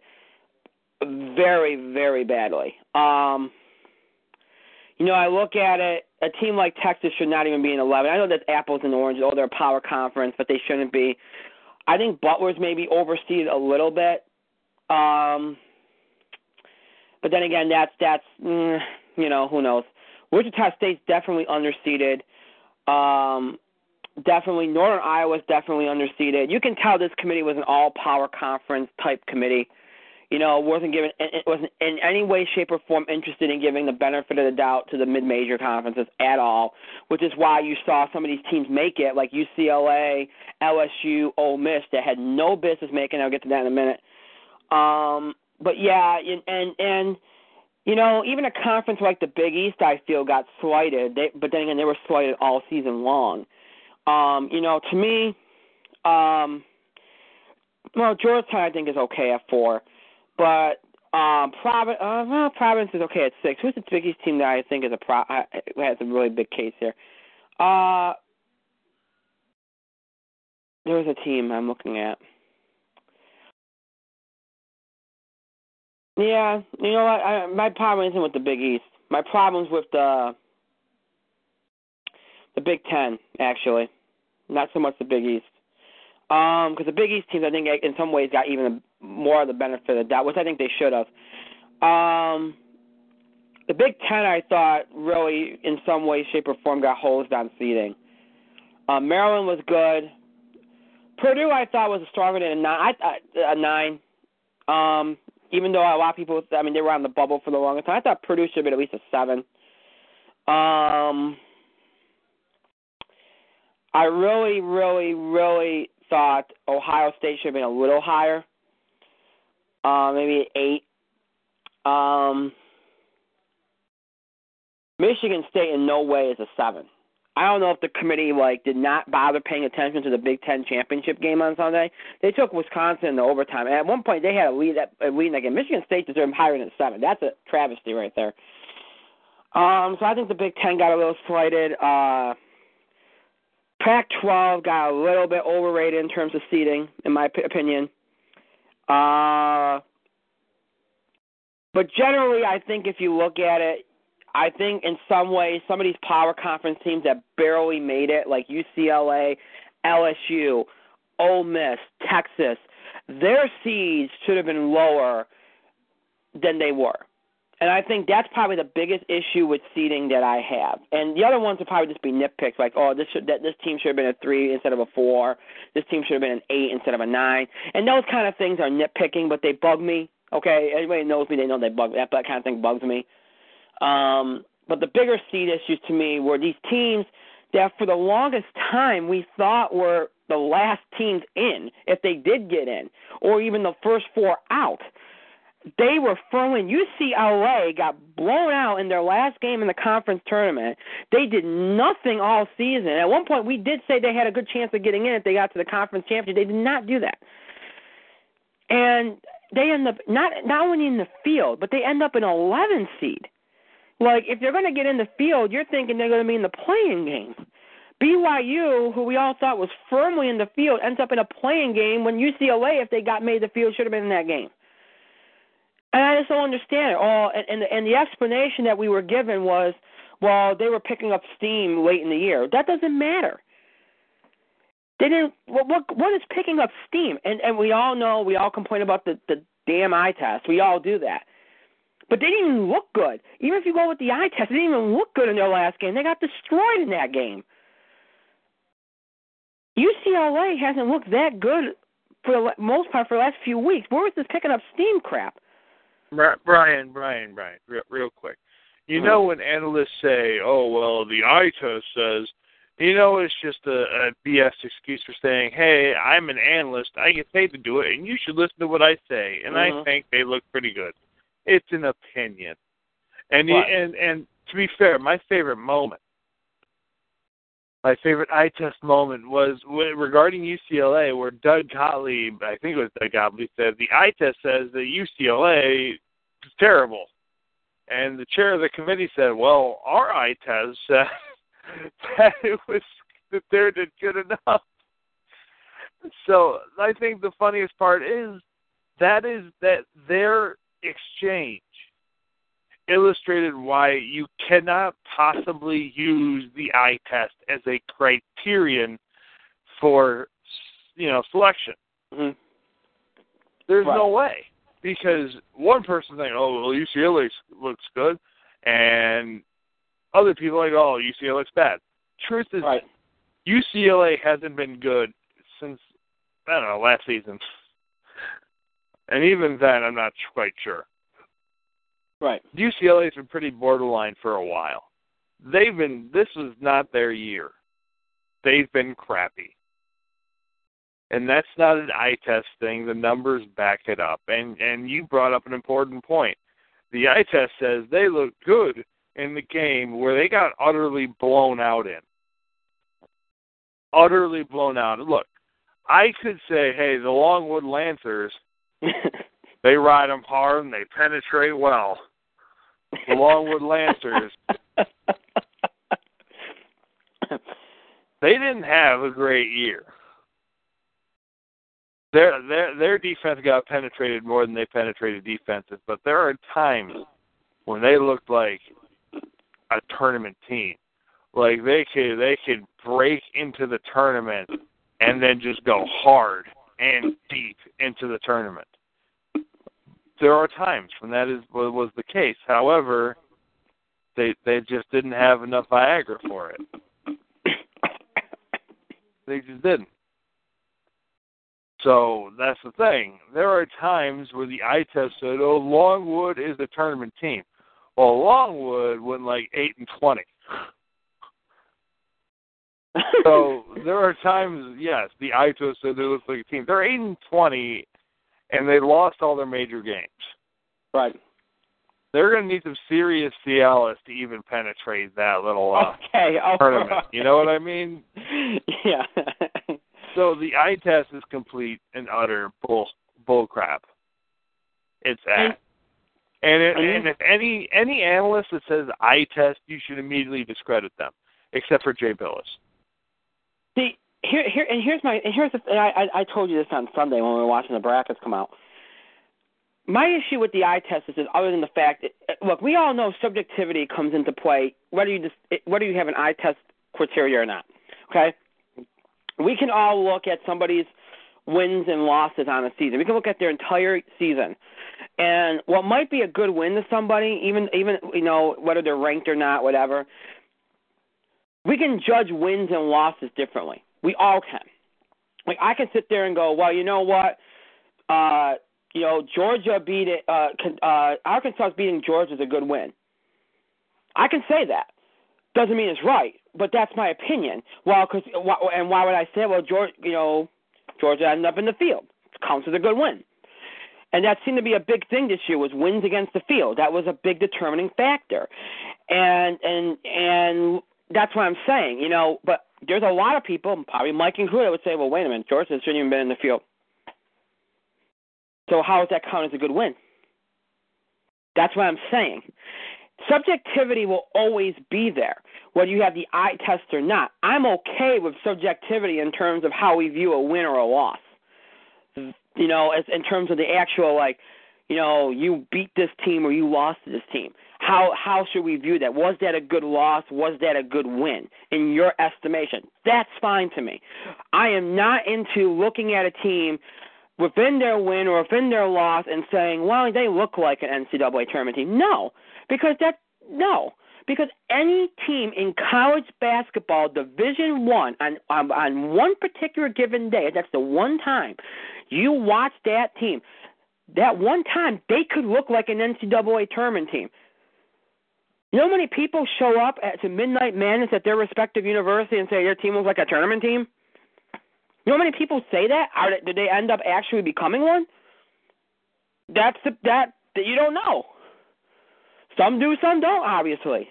very, very badly. Um, you know, I look at it. A team like Texas should not even be in 11. I know that's apples and oranges. Oh, they're a power conference, but they shouldn't be. I think Butler's maybe overseeded a little bit. Um, but then again, that's that's mm, you know who knows. Wichita State's definitely underseeded. Um, definitely Northern Iowa's definitely underseeded. You can tell this committee was an all-power conference type committee. You know, wasn't given it wasn't in any way, shape, or form interested in giving the benefit of the doubt to the mid-major conferences at all. Which is why you saw some of these teams make it, like UCLA, LSU, Ole Miss, that had no business making. I'll get to that in a minute. Um, but yeah, and and you know, even a conference like the Big East, I feel got slighted. They, but then again, they were slighted all season long. Um, you know, to me, um, well, Georgetown I think is okay at four, but um, Providence, uh, well, Providence is okay at six. Who's the Big East team that I think is a pro has a really big case here? Uh, there's a team I'm looking at. Yeah, you know what? I, my problem isn't with the Big East. My problem's with the the Big Ten, actually, not so much the Big East. Um, because the Big East teams, I think, in some ways, got even more of the benefit of that, which I think they should have. Um, the Big Ten, I thought, really, in some way, shape, or form, got hosed on seeding. Um, Maryland was good. Purdue, I thought, was stronger than a nine. I, a nine. Um, even though a lot of people, I mean, they were on the bubble for the longest time. I thought Purdue should have been at least a seven. Um, I really, really, really thought Ohio State should have been a little higher, uh, maybe eight. Um, Michigan State in no way is a seven. I don't know if the committee like did not bother paying attention to the Big Ten championship game on Sunday. They took Wisconsin in the overtime. And at one point, they had a lead at a lead in that game. Michigan State deserved higher than seven. That's a travesty right there. Um, so I think the Big Ten got a little slighted. Uh, Pac-12 got a little bit overrated in terms of seating, in my p- opinion. Uh, but generally, I think if you look at it, I think in some ways, some of these power conference teams that barely made it, like UCLA, LSU, Ole Miss, Texas, their seeds should have been lower than they were. And I think that's probably the biggest issue with seeding that I have. And the other ones would probably just be nitpicks, like, oh, this should that this team should have been a three instead of a four. This team should have been an eight instead of a nine. And those kind of things are nitpicking, but they bug me. Okay, anybody knows me, they know they bug. That, that kind of thing bugs me. Um, but the bigger seed issues to me were these teams that for the longest time we thought were the last teams in, if they did get in, or even the first four out. They were firmly. UCLA got blown out in their last game in the conference tournament. They did nothing all season. At one point, we did say they had a good chance of getting in if they got to the conference championship. They did not do that, and they end up not not only in the field, but they end up an 11 seed. Like if they're going to get in the field, you're thinking they're going to be in the play-in game. BYU, who we all thought was firmly in the field, ends up in a play-in game when UCLA, if they got made the field, should have been in that game. And I just don't understand it. all. and, and, the, and the explanation that we were given was, well, they were picking up steam late in the year. That doesn't matter. They didn't. What what, what is picking up steam? And and we all know, we all complain about the the damn eye test. We all do that. But they didn't even look good. Even if you go with the eye test, they didn't even look good in their last game. They got destroyed in that game. UCLA hasn't looked that good for the most part for the last few weeks. Where was this picking up steam crap? Brian, Brian, Brian, real, real quick. You mm-hmm. know when analysts say, "Oh well, the eye test says," you know it's just a, a BS excuse for saying, "Hey, I'm an analyst. I get paid to do it, and you should listen to what I say." And mm-hmm. I think they look pretty good. It's an opinion. And and and to be fair, my favorite moment, my favorite eye test moment was regarding UCLA, where Doug Gottlieb, I think it was Doug Gottlieb, said the eye test says that UCLA is terrible, and the chair of the committee said, "Well, our eye test [LAUGHS] said that it was that they're good enough." So I think the funniest part is that is that their exchange illustrated why you cannot possibly use the eye test as a criterion for you know selection. Mhm. There's Right. no way because one person thinking, "Oh, well, UCLA looks good," and other people are like, "Oh, UCLA looks bad." Truth is, Right. UCLA hasn't been good since I don't know last season, and even then, I'm not quite sure. Right. UCLA's been pretty borderline for a while. They've been. This was not their year. They've been crappy. And that's not an eye test thing. The numbers back it up. And and you brought up an important point. The eye test says they look good in the game where they got utterly blown out in. Utterly blown out. Look, I could say, hey, the Longwood Lancers, [LAUGHS] they ride them hard and they penetrate well. The Longwood Lancers, [LAUGHS] they didn't have a great year. Their their their defense got penetrated more than they penetrated defenses, but there are times when they looked like a tournament team. Like they could they could break into the tournament and then just go hard and deep into the tournament. There are times when that is was the case. However, they they just didn't have enough Viagra for it. They just didn't. So that's the thing. There are times where the eye test said, "Oh, Longwood is a tournament team." Well, Longwood went like eight and twenty. So [LAUGHS] there are times, yes, the eye test said they look like a team. They're eight and twenty, and they lost all their major games. right. They're going to need some serious Cialis to even penetrate that little uh, okay. All tournament. right. You know what I mean? [LAUGHS] Yeah. [LAUGHS] So the eye test is complete and utter bull bull crap. It's And- And it, and and if any any analyst that says eye test, you should immediately discredit them, except for Jay Bilas. See, here, here, and here's my, and here's the, and I, I, I told you this on Sunday when we were watching the brackets come out. My issue with the eye test is, other than the fact, that, uh, look, we all know subjectivity comes into play whether you just, whether you have an eye test criteria or not. Okay, we can all look at somebody's wins and losses on a season. We can look at their entire season, and what might be a good win to somebody, even even you know whether they're ranked or not, whatever. We can judge wins and losses differently. We all can. Like I can sit there and go, well, you know what? Uh, you know, Georgia beat it. Uh, uh, Arkansas beating Georgia is a good win. I can say that. Doesn't mean it's right, but that's my opinion. Well, cause, and why would I say, well, Georgia, you know, Georgia ended up in the field. It counts as a good win. And that seemed to be a big thing this year was wins against the field. That was a big determining factor. And and and that's what I'm saying, you know, but there's a lot of people, probably Mike Huda would say, Well, wait a minute, Georgia shouldn't even been in the field. So how does that count as a good win? That's what I'm saying. Subjectivity will always be there, whether you have the eye test or not. I'm okay with subjectivity in terms of how we view a win or a loss. You know, as in terms of the actual like, you know, you beat this team or you lost to this team. How how should we view that? Was that a good loss? Was that a good win in your estimation? That's fine to me. I am not into looking at a team within their win or within their loss and saying, well, they look like an NCAA tournament team. No, because that no, because any team in college basketball, Division One, on, on on one particular given day, that's the one time you watch that team. That one time, they could look like an NCAA tournament team. You know how many people show up at to Midnight Madness at their respective university and say their team looks like a tournament team? You know how many people say that? Are they, did they end up actually becoming one? That's the, that that you don't know. Some do, some don't. Obviously,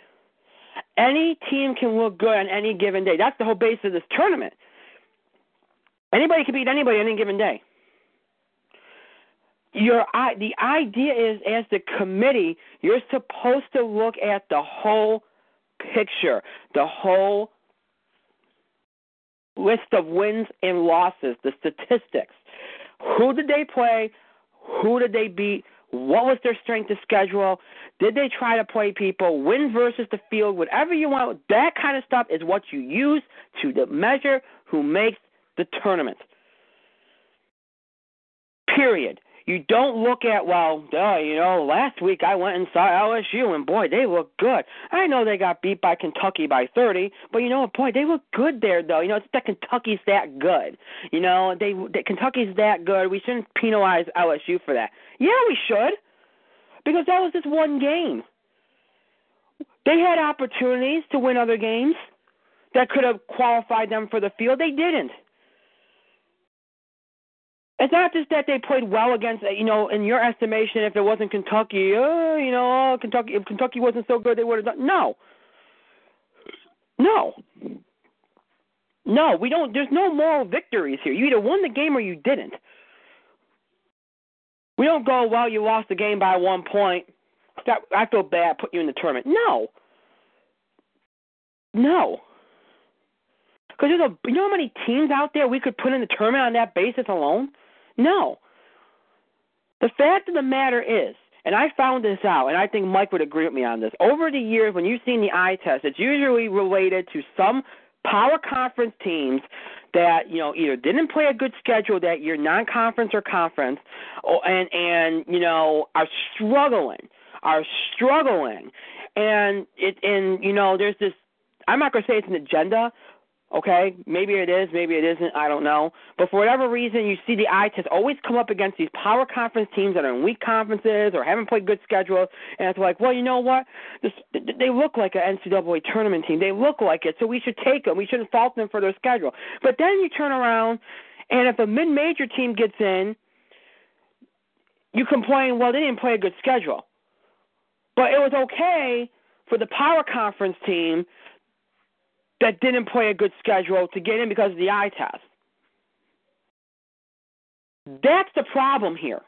any team can look good on any given day. That's the whole base of this tournament. Anybody can beat anybody on any given day. Your the idea is, as the committee, you're supposed to look at the whole picture, the whole list of wins and losses, the statistics. Who did they play? Who did they beat? What was their strength of schedule? Did they try to play people? Wins versus the field, whatever you want. That kind of stuff is what you use to measure who makes the tournament. Period. You don't look at well, duh, you know, last week I went and saw LSU and boy, they look good. I know they got beat by Kentucky by 30, but you know what, boy, they look good there though. You know, it's that Kentucky's that good. You know, they, they Kentucky's that good. We shouldn't penalize LSU for that. Yeah, we should. Because that was just one game. They had opportunities to win other games that could have qualified them for the field. They didn't. It's not just that they played well against, you know, in your estimation, if it wasn't Kentucky, uh, you know, Kentucky, if Kentucky wasn't so good, they would have done. No, no, no. We don't. There's no moral victories here. You either won the game or you didn't. We don't go, well, you lost the game by one point. That I feel bad putting you in the tournament. No, no. Because there's a, you know how many teams out there we could put in the tournament on that basis alone? No. The fact of the matter is, and I found this out, and I think Mike would agree with me on this. Over the years, when you've seen the eye test, it's usually related to some power conference teams that you know either didn't play a good schedule that year, non-conference or conference, oh, and and you know are struggling, are struggling, and it and you know there's this. I'm not to say it's an agenda, Okay, maybe it is, maybe it isn't. I don't know. But for whatever reason, you see the eye test always come up against these power conference teams that are in weak conferences or haven't played good schedules, and it's like, well, you know what? This, they look like an NCAA tournament team. They look like it, so we should take them. We shouldn't fault them for their schedule. But then you turn around, and if a mid-major team gets in, you complain, well, they didn't play a good schedule. But it was okay for the power conference team that didn't play a good schedule to get in because of the eye test. Hmm. That's the problem here.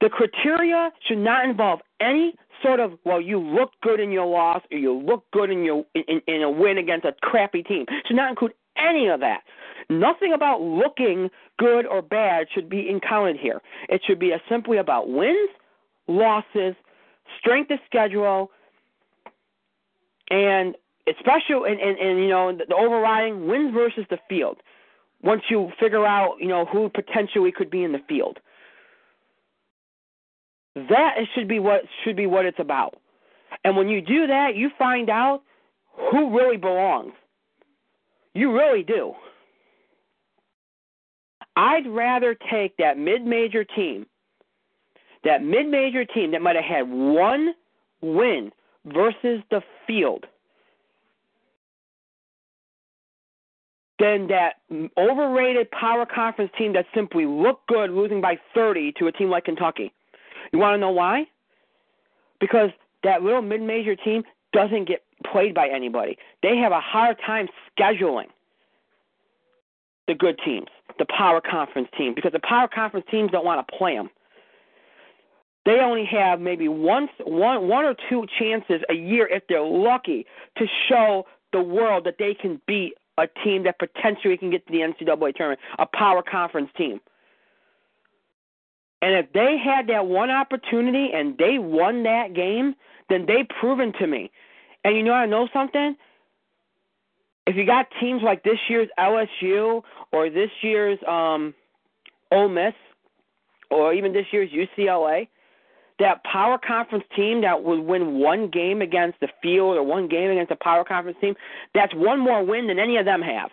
The criteria should not involve any sort of well, you look good in your loss or you look good in your in, in a win against a crappy team. It should not include any of that. Nothing about looking good or bad should be encountered here. It should be simply about wins, losses, strength of schedule, and especially and, and, and you know the, the overriding wins versus the field. Once you figure out you know who potentially could be in the field, that should be what should be what it's about. And when you do that, you find out who really belongs. You really do. I'd rather take that mid-major team, that mid-major team that might have had one win versus the field than that overrated power conference team that simply looked good losing by 30 to a team like Kentucky. You want to know why? Because that little mid-major team doesn't get played by anybody. They have a hard time scheduling the good teams, the power conference team, because the power conference teams don't want to play them. They only have maybe once, one, one or two chances a year, if they're lucky, to show the world that they can beat a team that potentially can get to the NCAA tournament, a power conference team. And if they had that one opportunity and they won that game, then they proven to me. And you know I know something? If you got teams like this year's LSU or this year's um Ole Miss or even this year's UCLA, that power conference team that would win one game against the field or one game against a power conference team, that's one more win than any of them have.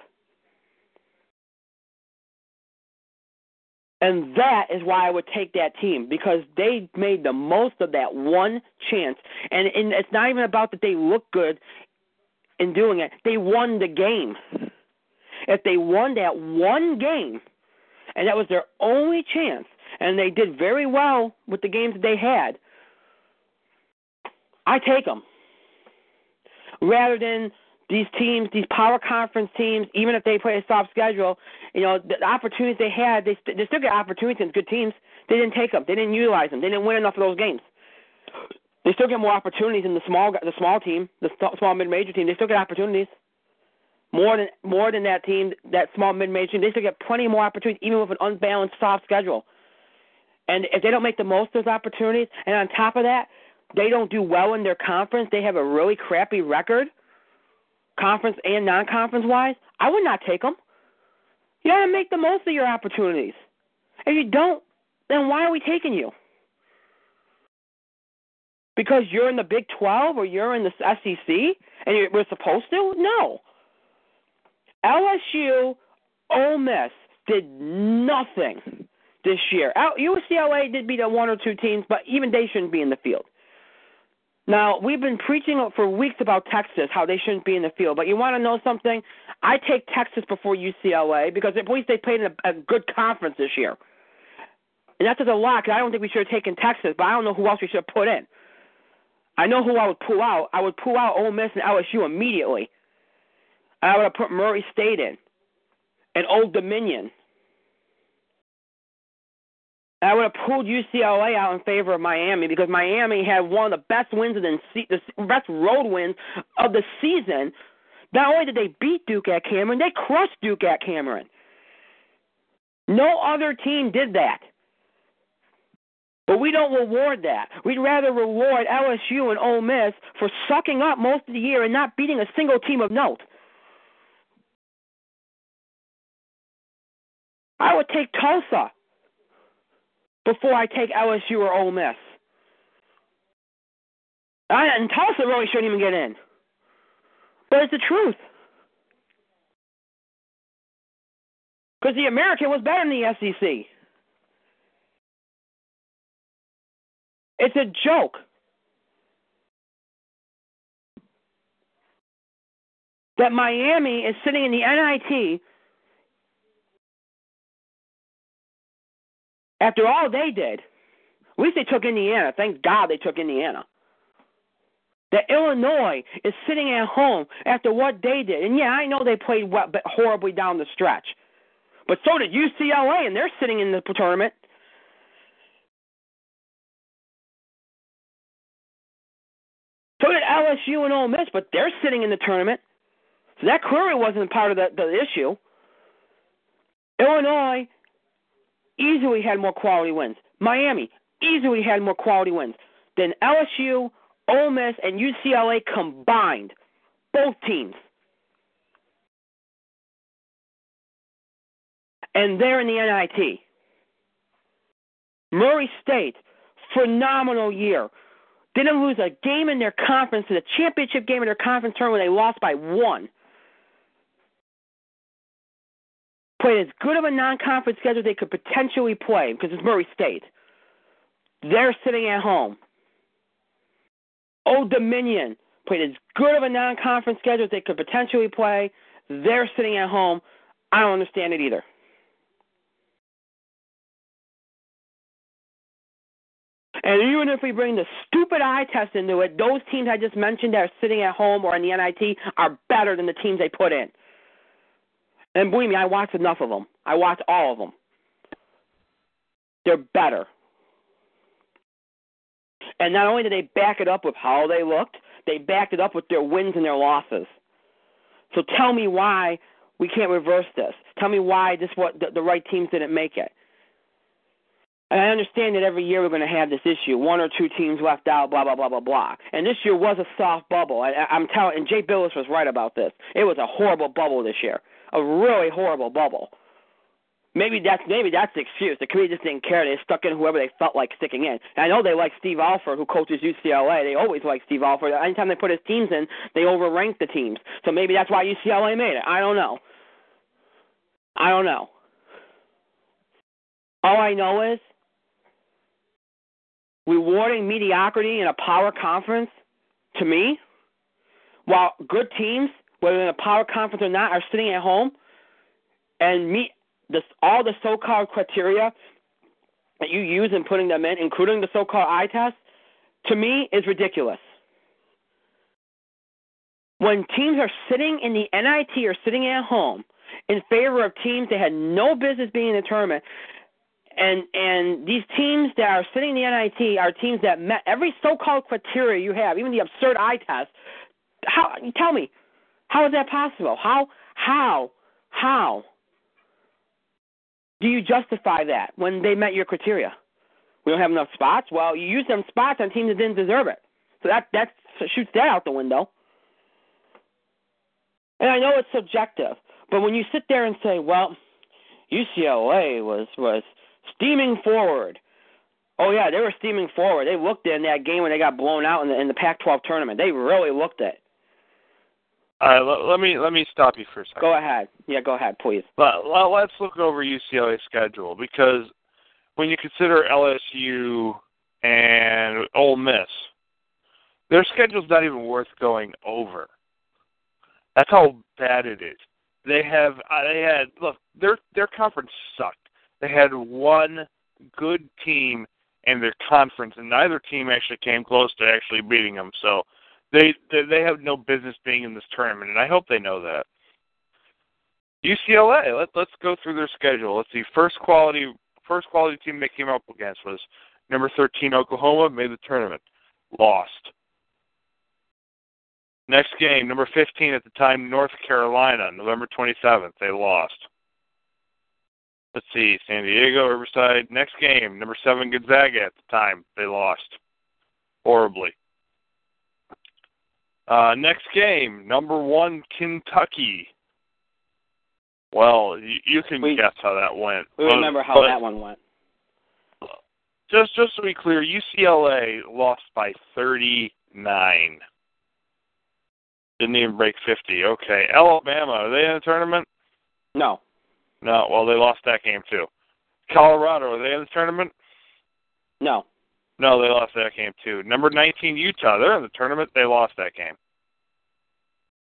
And that is why I would take that team because they made the most of that one chance. And, and it's not even about that they look good in doing it. They won the game. If they won that one game, and that was their only chance, and they did very well with the games that they had. I take them rather than these teams, these power conference teams, even if they play a soft schedule, you know, the opportunities they had, they, st- they still get opportunities against good teams. They didn't take them. They didn't utilize them. They didn't win enough of those games. They still get more opportunities in the small, the small team, the small mid-major team. They still get opportunities more than more than that team, that small mid-major team. They still get plenty more opportunities, even with an unbalanced soft schedule. and if they don't make the most of those opportunities, and on top of that, they don't do well in their conference, they have a really crappy record, conference and non-conference wise, I would not take them. You got to make the most of your opportunities. If you don't, then why are we taking you? Because you're in the Big 12 or you're in the SEC and you're, we're supposed to? No. LSU, Ole Miss did nothing this year. UCLA did beat one or two teams, but even they shouldn't be in the field. Now, we've been preaching for weeks about Texas, how they shouldn't be in the field. But you want to know something? I take Texas before UCLA because at least they played in a, a good conference this year. And that says a lot because I don't think we should have taken Texas, but I don't know who else we should have put in. I know who I would pull out. I would pull out Ole Miss and LSU immediately. I would have put Murray State in and Old Dominion I would have pulled UCLA out in favor of Miami because Miami had one of the best wins of the, the best road wins of the season. Not only did they beat Duke at Cameron, they crushed Duke at Cameron. No other team did that. But we don't reward that. We'd rather reward LSU and Ole Miss for sucking up most of the year and not beating a single team of note. I would take Tulsa before I take LSU or Ole Miss. And Tulsa really shouldn't even get in. But it's the truth. Because the American was better than the SEC. It's a joke. That Miami is sitting in the NIT After all they did, at least they took Indiana. Thank God they took Indiana. That Illinois is sitting at home after what they did. And yeah, I know they played well, but horribly down the stretch. But so did UCLA, and they're sitting in the tournament. So did LSU and Ole Miss, but they're sitting in the tournament. So that clearly wasn't part of the, the issue. Illinois easily had more quality wins. Miami easily had more quality wins than LSU, Ole Miss, and UCLA combined. Both teams. And they're in the NIT. Murray State, phenomenal year. Didn't lose a game in their conference, the championship game in their conference tournament, they lost by one. Played as good of a non-conference schedule they could potentially play because it's Murray State. They're sitting at home. Old Dominion played as good of a non-conference schedule they could potentially play. They're sitting at home. I don't understand it either. And even if we bring the stupid eye test into it, those teams I just mentioned that are sitting at home or in the NIT are better than the teams they put in. And believe me, I watched enough of them. I watched all of them. They're better. And not only did they back it up with how they looked, they backed it up with their wins and their losses. So tell me why we can't reverse this. Tell me why this what the, the right teams didn't make it. And I understand that every year we're going to have this issue. One or two teams left out, blah blah blah blah blah. And this year was a soft bubble. I, I'm telling, and Jay Bilas was right about this. It was a horrible bubble this year a really horrible bubble. Maybe that's maybe that's the excuse. The committee just didn't care. They stuck in whoever they felt like sticking in. And I know they like Steve Alford, who coaches UCLA. They always like Steve Alford. Anytime they put his teams in, they overrank the teams. So maybe that's why UCLA made it. I don't know. I don't know. All I know is rewarding mediocrity in a power conference to me, while good teams whether in a power conference or not, are sitting at home and meet this, all the so-called criteria that you use in putting them in, including the so-called eye test, to me is ridiculous. When teams are sitting in the NIT or sitting at home in favor of teams that had no business being in the tournament, and and these teams that are sitting in the NIT are teams that met every so-called criteria you have, even the absurd eye test. How? Tell me, how is that possible? How how how do you justify that when they met your criteria? We don't have enough spots. Well, you use them spots on teams that didn't deserve it. So that that shoots that out the window. And I know it's subjective, but when you sit there and say, "Well, UCLA was was steaming forward," oh yeah, they were steaming forward. They looked in that game when they got blown out in the in the Pac-12 tournament. They really looked it. All right, let, me let me stop you for a second. Go ahead. Yeah, go ahead, please. Let, let's look over UCLA's schedule because when you consider LSU and Ole Miss, their schedule's not even worth going over. That's how bad it is. They have uh, they had look their their conference sucked. They had one good team in their conference, and neither team actually came close to actually beating them. So they they, they have no business being in this tournament, and I hope they know that. UCLA, let let's go through their schedule. Let's see. First quality first quality team they came up against was number 13 Oklahoma, made the tournament, lost. Next game, number 15 at the time, North Carolina, November 27th. They lost. Let's see, San Diego, Riverside. Next game, number 7 Gonzaga at the time. They lost horribly. Uh, next game, number 1 Kentucky. Well, you, you can We- guess how that went. We But- remember how but that one went. Just just to be clear, UCLA lost by 39. Didn't even break 50. Okay, Alabama, are they in the tournament? No. No. Well, they lost that game too. Colorado, are they in the tournament? No. No, they lost that game too. Number 19 Utah, they're in the tournament. They lost that game.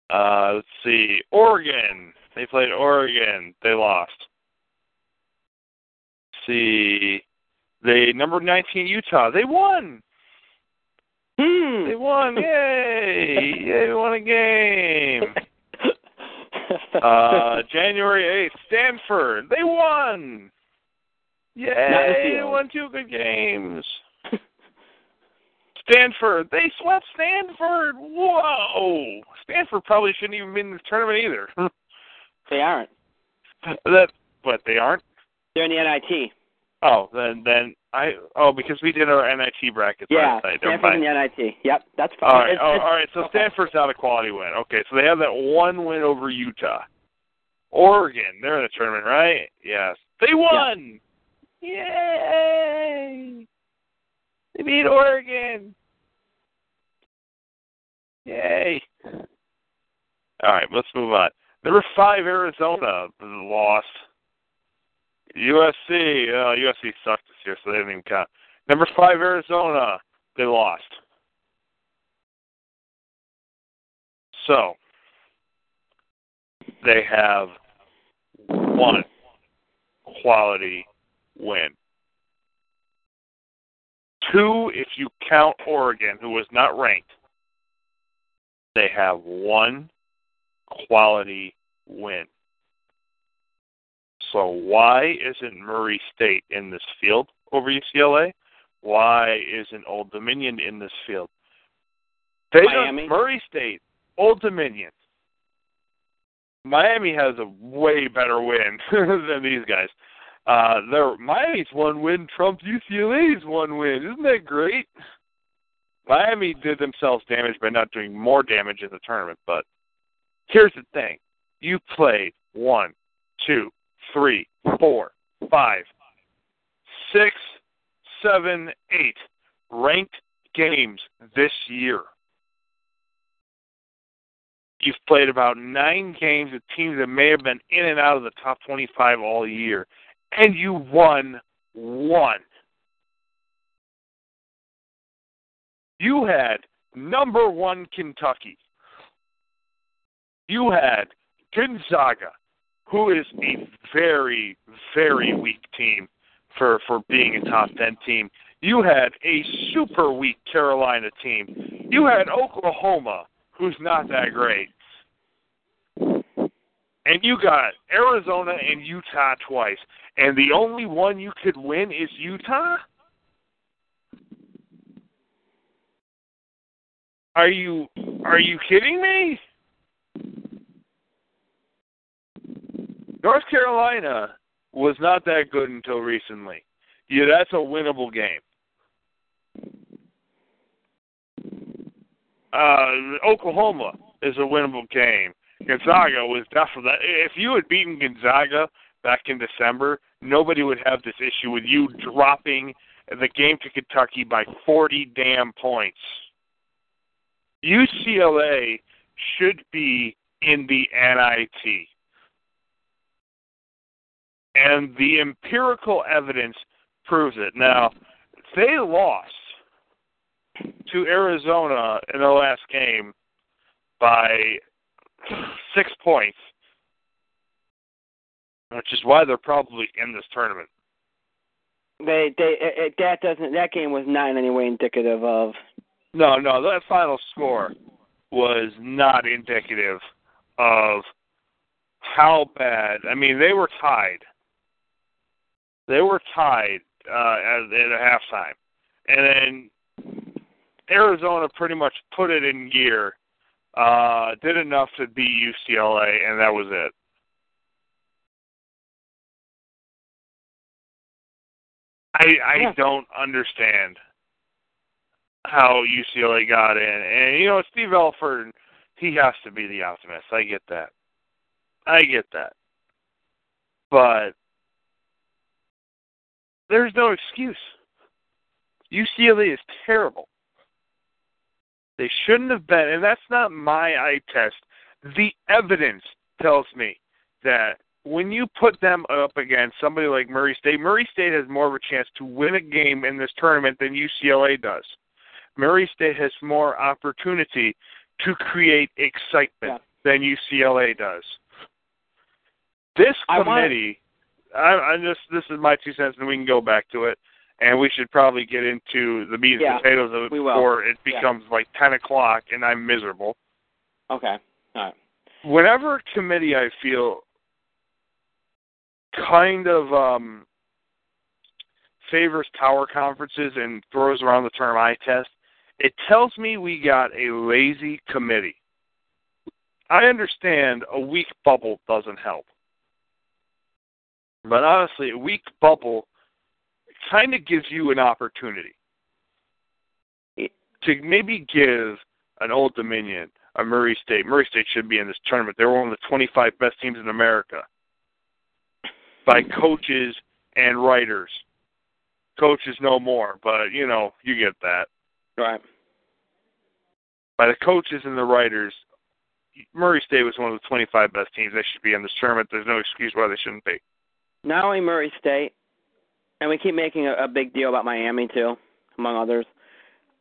Uh, let's see, Oregon, they played Oregon. They lost. Let's see, they number 19 Utah, they won. Hmm. They won! [LAUGHS] Yay! Yay! We won a game. [LAUGHS] Uh, January 8th, Stanford. They won. Not in the Yay! They won two good games. Stanford. They swept Stanford. Whoa! Stanford probably shouldn't even be in the tournament either. they aren't. that, but they aren't. They're in the NIT. Oh, then then I oh because we did our NIT brackets Yeah, last night. Stanford's in the NIT. Yep, that's fine. All right, It's- oh, it's- all right. So okay. Stanford's not a quality win. Okay, so they have that one win over Utah. Oregon, they're in the tournament, right? Yes, they won. Yay! They beat Oregon. Yay! All right, let's move on. Number five, Arizona lost. USC, uh, USC sucked this year, so they didn't even count. Number five, Arizona, they lost. So they have one quality win. Two, if you count Oregon, who was not ranked, they have one quality win. So why isn't Murray State in this field over UCLA? Why isn't Old Dominion in this field? They Miami? Murray State, Old Dominion. Miami has a way better win [LAUGHS] than these guys. Uh, their Miami's one win trumps UCLA's one win. Isn't that great? Miami did themselves damage by not doing more damage in the tournament. But here's the thing: you played one, two, three, four, five, six, seven, eight ranked games this year. You've played about nine games with teams that may have been in and out of the top 25 all year, and you won one. You had number one Kentucky. You had Gonzaga, who is a very, very weak team for, for being a top 10 team. You had a super weak Carolina team. You had Oklahoma, who's not that great. And you got Arizona and Utah twice. And the only one you could win is Utah? Are you are you kidding me? North Carolina was not that good until recently. yeah, that's a winnable game. Uh, Oklahoma is a winnable game. Gonzaga was definitely. If you had beaten Gonzaga back in December, nobody would have this issue with you dropping the game to Kentucky by 40 damn points. UCLA should be in the NIT. And the empirical evidence proves it. Now, they lost to Arizona in the last game by [CLEARS THROAT] six points, which is why they're probably in this tournament. They they it, that doesn't that game was not in any way indicative of. No, no, that final score was not indicative of how bad. I mean, they were tied. They were tied uh, at, at a halftime, and then Arizona pretty much put it in gear, uh, did enough to beat UCLA, and that was it. I I Yeah. don't understand how UCLA got in, and you know Steve Alford, he has to be the optimist. I get that. I get that, but there's no excuse. UCLA is terrible. They shouldn't have been, and that's not my eye test. The evidence tells me that when you put them up against somebody like Murray State, Murray State has more of a chance to win a game in this tournament than UCLA does. Murray State has more opportunity to create excitement Yeah. than UCLA does. This I want- committee, I, I just this is my two cents, and we can go back to it, and we should probably get into the meat and Yeah, potatoes of it before it Yeah. becomes like ten o'clock and I'm miserable Okay. All right. whenever a committee I feel kind of um favors power conferences and throws around the term eye test, it tells me we got a lazy committee. I understand a weak bubble doesn't help. But honestly, a weak bubble kind of gives you an opportunity to maybe give an Old Dominion, a Murray State. Murray State should be in this tournament. They're one of the 25 best teams in America by [LAUGHS] coaches and writers. Coaches no more, but you know you get that. Right. By the coaches and the writers, Murray State was one of the 25 best teams. They should be in this tournament. There's no excuse why they shouldn't be. Not only Murray State, and we keep making a, a big deal about Miami too, among others.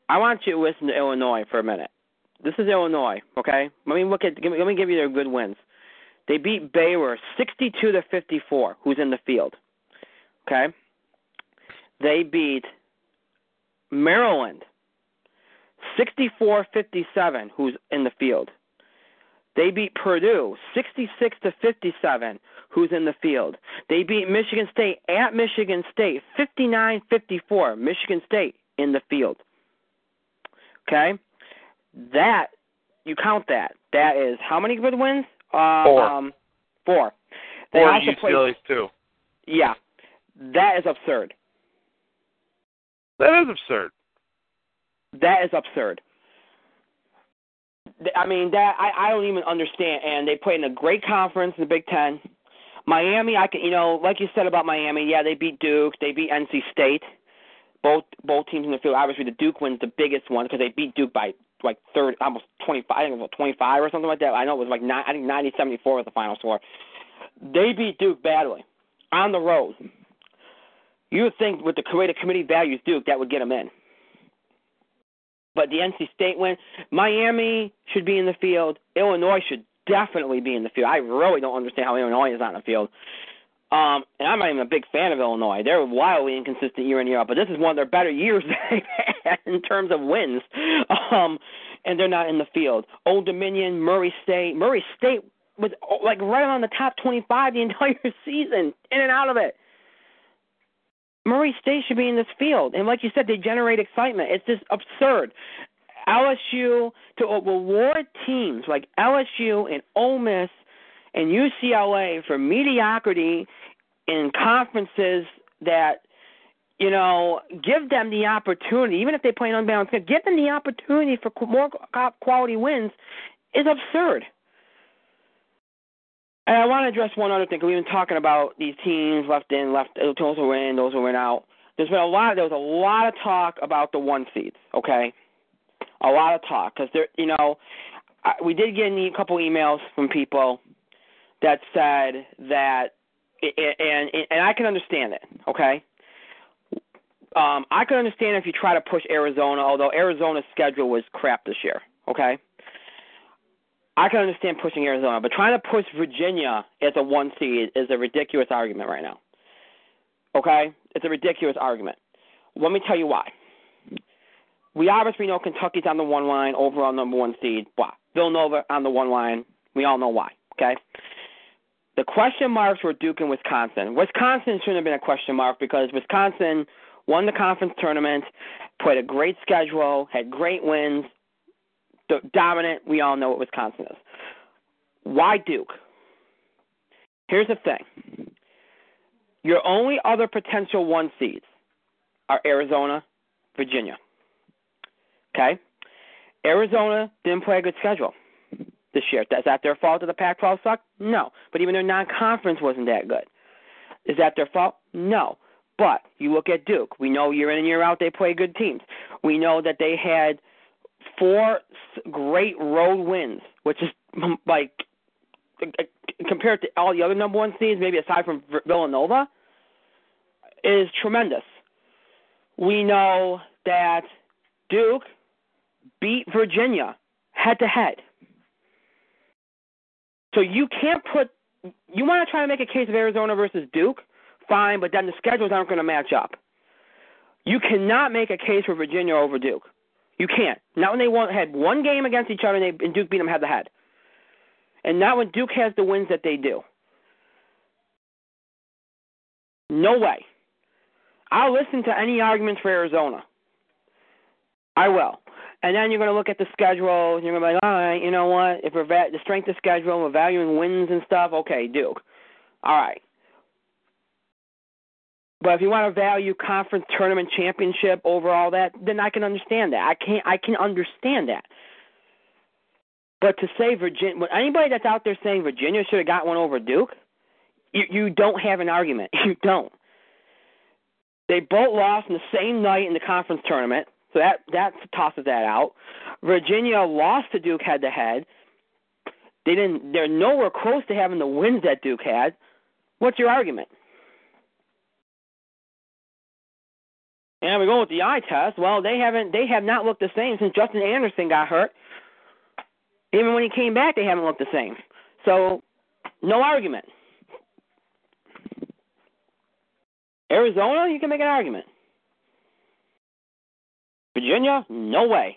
I want you to listen to Illinois for a minute. This is Illinois, okay? Let me look at. Give me, let me give you their good wins. They beat Baylor 62 to 54, who's in the field. Okay. They beat Maryland 64-57, who's in the field. They beat Purdue 66 to 57, who's in the field. They beat Michigan State at Michigan State 59-54, Michigan State in the field. Okay? That you count that. That is how many good wins? Uh, Four. Um, four. They or also played UCLA's too. yeah. That is absurd. That is absurd. That is absurd. I mean, that I I don't even understand. And they played in a great conference in the Big Ten. Miami, I can you know, like you said about Miami, yeah, they beat Duke, they beat NC State. Both both teams in the field. Obviously, the Duke wins the biggest one because they beat Duke by like third, almost twenty five. I think it was twenty five or something like that. I know it was like nine. I think ninety seventy four was the final score. They beat Duke badly on the road. You would think with the the committee values Duke, that would get them in. But the NC State win. Miami should be in the field. Illinois should definitely be in the field. I really don't understand how Illinois is not in the field. Um, and I'm not even a big fan of Illinois. They're wildly inconsistent year in year out, but this is one of their better years [LAUGHS] in terms of wins. Um, and they're not in the field. Old Dominion, Murray State. Murray State was like right on the top 25 the entire [LAUGHS] season, in and out of it. Murray State should be in this field, and like you said, they generate excitement. It's just absurd. LSU to uh, reward teams like LSU and Ole Miss and UCLA for mediocrity in conferences that you know, give them the opportunity, even if they play an unbalanced game, give them the opportunity for more quality wins is absurd. And I want to address one other thing. We've been talking about these teams left in, left those will win, those who went out. There's been a lot. There was a lot of talk about the one seeds. Okay, a lot of talk because there, you know, I, we did get a couple emails from people that said that, and and I can understand it. Okay, um, I can understand if you try to push Arizona, although Arizona's schedule was crap this year. Okay, I can understand pushing Arizona, but trying to push Virginia as a one seed is a ridiculous argument right now. Okay, it's a ridiculous argument. Let me tell you why. We obviously know Kentucky's on the one line, over on number one seed. Why? Villanova on the one line. We all know why. Okay. The question marks were Duke and Wisconsin. Wisconsin shouldn't have been a question mark because Wisconsin won the conference tournament, played a great schedule, had great wins, dominant. We all know what Wisconsin is. Why Duke? Here's the thing. Your only other potential one seeds are Arizona, Virginia. Okay? Arizona didn't play a good schedule this year. Is that their fault that the Pac 12 sucked? No. But even their non conference wasn't that good. Is that their fault? No. But you look at Duke. We know year in and year out they play good teams. We know that they had four great road wins, which is like compared to all the other number one seeds, maybe aside from Villanova, is tremendous. We know that Duke beat Virginia head to head. So you can't put you want to try to make a case of Arizona versus Duke, fine, but then the schedules aren't going to match up. You cannot make a case for Virginia over Duke. You can't. Not when they won, had one game against each other and, they, and Duke beat them head to head. And not when Duke has the wins that they do. No way. I'll listen to any arguments for Arizona. I will. And then you're going to look at the schedule, and you're going to be like, all right, you know what? If we're va- the strength of schedule, we're valuing wins and stuff, okay, Duke. All right. But if you want to value conference tournament championship over all that, then I can understand that. I can't. I can understand that. But to say Virginia, anybody that's out there saying Virginia should have got one over Duke, you you don't have an argument. [LAUGHS] You don't. They both lost in the same night in the conference tournament, so that that tosses that out. Virginia lost to Duke head to head. They didn't. They're nowhere close to having the wins that Duke had. What's your argument? And we go with the eye test. Well, they haven't. They have not looked the same since Justin Anderson got hurt. Even when he came back, they haven't looked the same. So, no argument. Arizona, you can make an argument. Virginia, no way.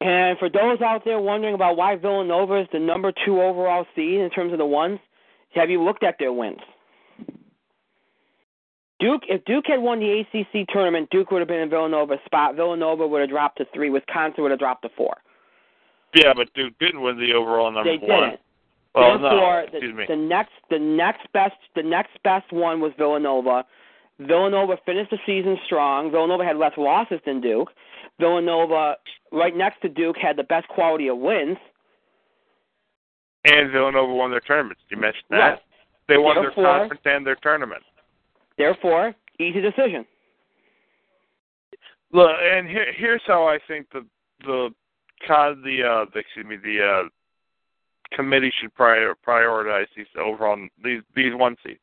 And for those out there wondering about why Villanova is the number two overall seed in terms of the ones, have you looked at their wins? Duke, if Duke had won the ACC tournament, Duke would have been in Villanova's spot. Villanova would have dropped to three. Wisconsin would have dropped to four. Yeah, but Duke didn't win the overall number they one. Didn't. Well, Therefore, no, excuse the, me. the next the next best the next best one was Villanova. Villanova finished the season strong. Villanova had less losses than Duke. Villanova, right next to Duke, had the best quality of wins. And Villanova won their tournament. Did you mention that? Right. They won Therefore- their conference and their tournament. Therefore, easy decision. Look, and here, here's how I think the the the uh excuse me the uh committee should prior, prioritize these overall these these one seeds.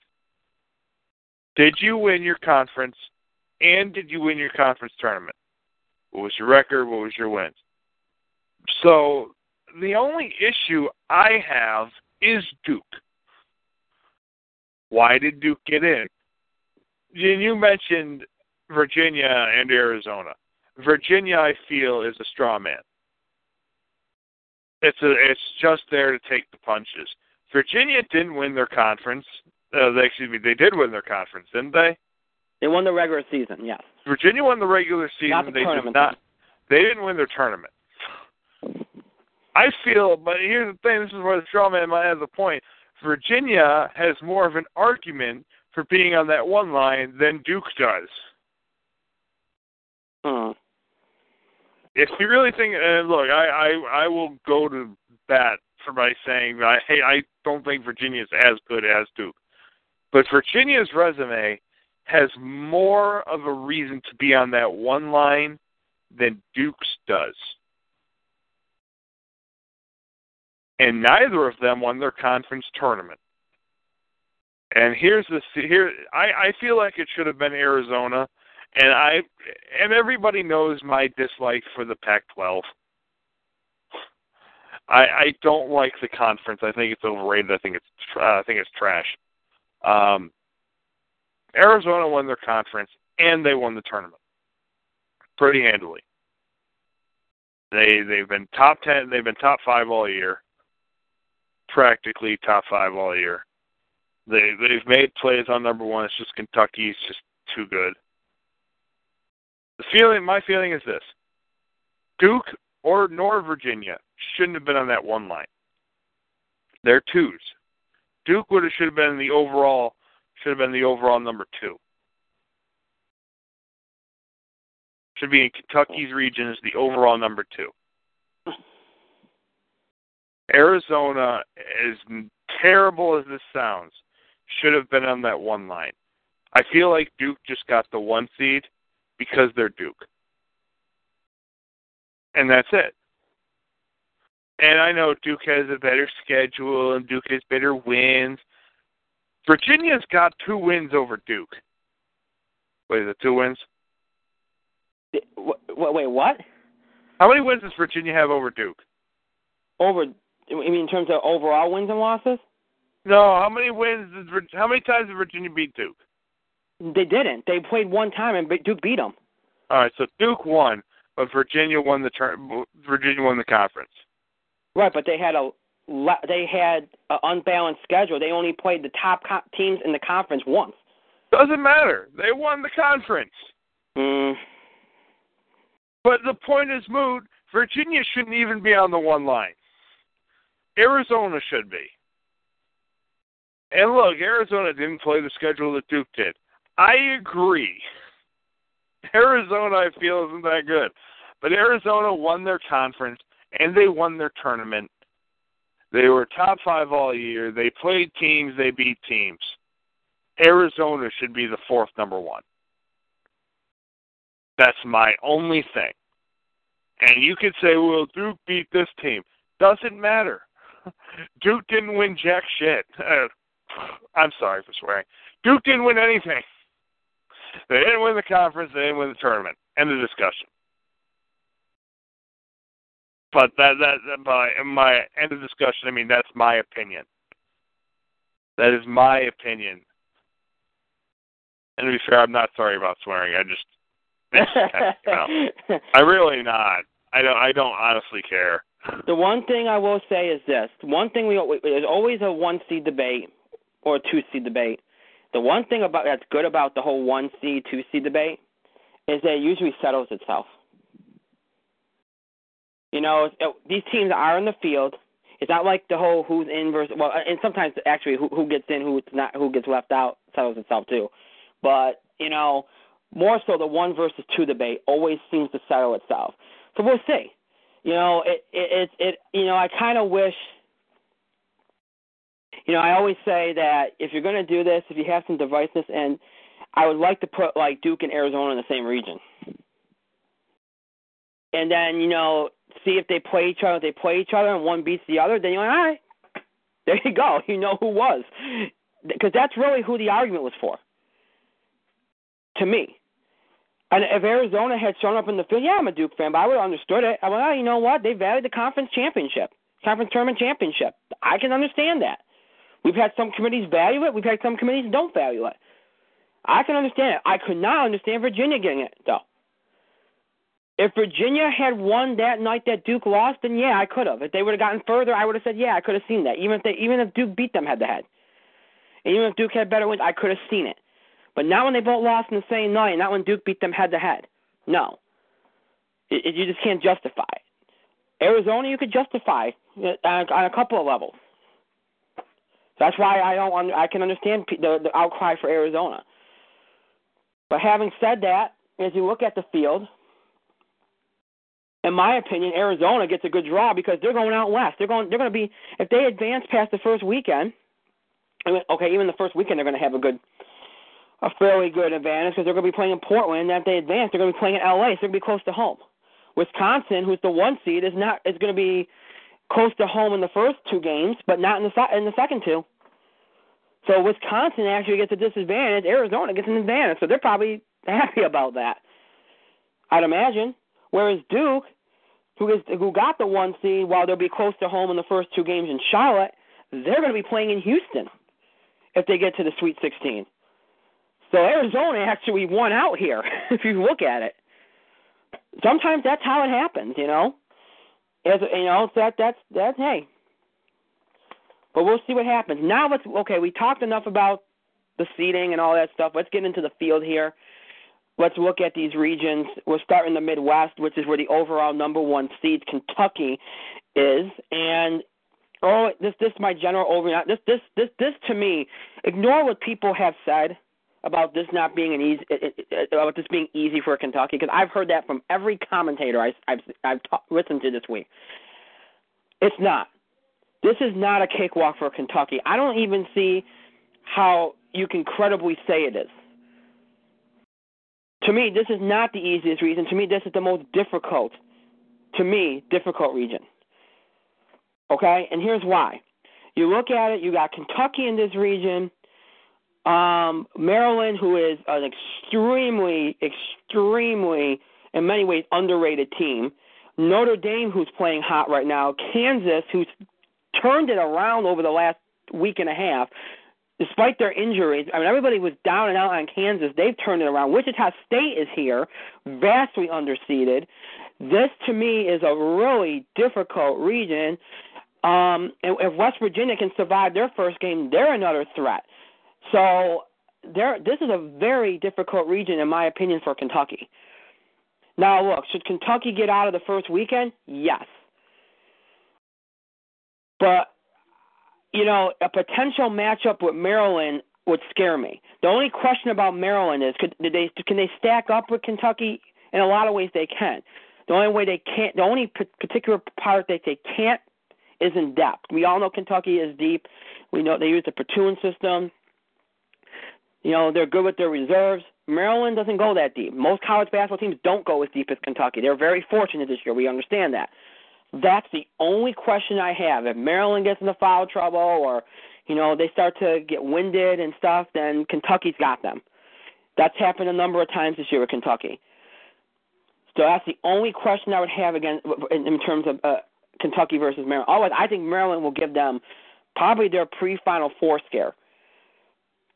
Did you win your conference, and did you win your conference tournament? What was your record? What was your wins? So the only issue I have is Duke. Why did Duke get in? You mentioned Virginia and Arizona. Virginia, I feel, is a straw man. It's a, it's just there to take the punches. Virginia didn't win their conference. Uh, they, excuse me, they did win their conference, didn't they? They won the regular season, yes. Virginia won the regular season. Not the they tournament. did not. They didn't win their tournament. I feel, but here's the thing: this is where the straw man might have a point. Virginia has more of an argument for being on that one line than Duke does. Hmm. If you really think, and look, I, I I will go to bat for by saying, I, hey, I don't think Virginia's as good as Duke, but Virginia's resume has more of a reason to be on that one line than Duke's does. And neither of them won their conference tournament. And here's the here I I feel like it should have been Arizona and I and everybody knows my dislike for the Pac-12. I I don't like the conference. I think it's overrated. I think it's uh, I think it's trash. Um, Arizona won their conference and they won the tournament pretty handily. They they've been top ten. They've been top five all year. Practically top five all year. They they've made plays on number one. It's just Kentucky's just too good. The feeling, my feeling is this: Duke or nor Virginia shouldn't have been on that one line. They're twos. Duke would have should have been the overall should have been the overall number two. Should be in Kentucky's region as the overall number two. Arizona, as terrible as this sounds, should have been on that one line. I feel like Duke just got the one seed because they're Duke. And that's it. And I know Duke has a better schedule and Duke has better wins. Virginia's got two wins over Duke. Wait, is it two wins? Wait, what? How many wins does Virginia have over Duke? Over, you mean in terms of overall wins and losses? No, how many wins? Did, how many times did Virginia beat Duke? They didn't. They played one time and Duke beat them. All right, so Duke won, but Virginia won the turn. Virginia won the conference. Right, but they had a they had an unbalanced schedule. They only played the top co- teams in the conference once. Doesn't matter. They won the conference. Mm. But the point is moot. Virginia shouldn't even be on the one line. Arizona should be. And look, Arizona didn't play the schedule that Duke did. I agree. Arizona, I feel, isn't that good. But Arizona won their conference and they won their tournament. They were top five all year. They played teams, they beat teams. Arizona should be the fourth number one. That's my only thing. And you could say, well, Duke beat this team. Doesn't matter. [LAUGHS] Duke didn't win jack shit. [LAUGHS] I'm sorry for swearing. Duke didn't win anything. They didn't win the conference. They didn't win the tournament. End of discussion. But that that, by my end of discussion, I mean that's my opinion. That is my opinion. And to be fair, I'm not sorry about swearing. I just, you [LAUGHS] know, I really not. I don't. I don't honestly care. The one thing I will say is this: one thing we there's always a one seed debate or two seed debate. The one thing about that's good about the whole one seed two seed debate is that it usually settles itself. You know, it, these teams are in the field. It's not like the whole who's in versus well, and sometimes actually who who gets in, who's not, who gets left out settles itself too. But you know, more so the one versus two debate always seems to settle itself. So we'll see. You know, it it it, it you know I kind of wish. You know, I always say that if you're going to do this, if you have some divisiveness, and I would like to put like Duke and Arizona in the same region, and then you know see if they play each other. If they play each other and one beats the other, then you're like, all right, [LAUGHS] there you go. [LAUGHS] You know who was, because that's really who the argument was for. To me, and if Arizona had shown up in the field, yeah, I'm a Duke fan, but I would have understood it. I went, oh, you know what? They valued the conference championship, conference tournament championship. I can understand that. We've had some committees value it. We've had some committees don't value it. I can understand it. I could not understand Virginia getting it though. If Virginia had won that night that Duke lost, then yeah, I could have. If they would have gotten further, I would have said yeah, I could have seen that. Even if they, even if Duke beat them head to head, and even if Duke had better wins, I could have seen it. But not when they both lost in the same night, not when Duke beat them head to head. No, it, it, you just can't justify it. Arizona, you could justify on, uh, on a couple of levels. That's why I don't. I can understand the the outcry for Arizona. But having said that, as you look at the field, in my opinion, Arizona gets a good draw because they're going out west. They're going. They're going to be if they advance past the first weekend. Okay, even the first weekend they're going to have a good, a fairly good advantage because they're going to be playing in Portland. And if they advance, they're going to be playing in LA, so they're going to be close to home. Wisconsin, who's the one seed, is not is going to be close to home in the first two games, but not in the in the second two. So Wisconsin actually gets a disadvantage. Arizona gets an advantage. So they're probably [LAUGHS] happy about that. I'd imagine. Whereas Duke, who is who got the one seed while they'll be close to home in the first two games in Charlotte, they're going to be playing in Houston if they get to the Sweet 16. So Arizona actually won out here [LAUGHS] if you look at it. Sometimes that's how it happens, you know. As you know, that that's that's hey, but we'll see what happens. Now let's okay. We talked enough about the seeding and all that stuff. Let's get into the field here. Let's look at these regions. We'll start in the Midwest, which is where the overall number one seed Kentucky is, and oh, this this is my general overview. This this this this to me, ignore what people have said about this not being an easy about this being easy for Kentucky because I've heard that from every commentator I, I've I've ta- listened to this week. It's not. This is not a cakewalk for Kentucky. I don't even see how you can credibly say it is. To me, this is not the easiest region. To me, this is the most difficult, to me, difficult region. Okay? And here's why. You look at it, you got Kentucky in this region, um, Maryland, who is an extremely, extremely, in many ways, underrated team. Notre Dame, who's playing hot right now. Kansas, who's turned it around over the last week and a half. Despite their injuries, I mean, everybody was down and out on Kansas. They've turned it around. Wichita State is here, vastly underseeded. This, to me, is a really difficult region. Um, if West Virginia can survive their first game, they're another threat. So there, this is a very difficult region, in my opinion, for Kentucky. Now, look, should Kentucky get out of the first weekend? Yes. But you know, a potential matchup with Maryland would scare me. The only question about Maryland is could did they can they stack up with Kentucky? In a lot of ways, they can. The only way they can't, the only particular part that they can't is in depth. We all know Kentucky is deep. We know they use the platoon system. You know, they're good with their reserves. Maryland doesn't go that deep. Most college basketball teams don't go as deep as Kentucky. They're very fortunate this year. We understand that. That's the only question I have. If Maryland gets into foul trouble or, you know, they start to get winded and stuff, then Kentucky's got them. That's happened a number of times this year with Kentucky. So that's the only question I would have again in, in terms of uh, Kentucky versus Maryland. Otherwise, I think Maryland will give them probably their pre-final four scare.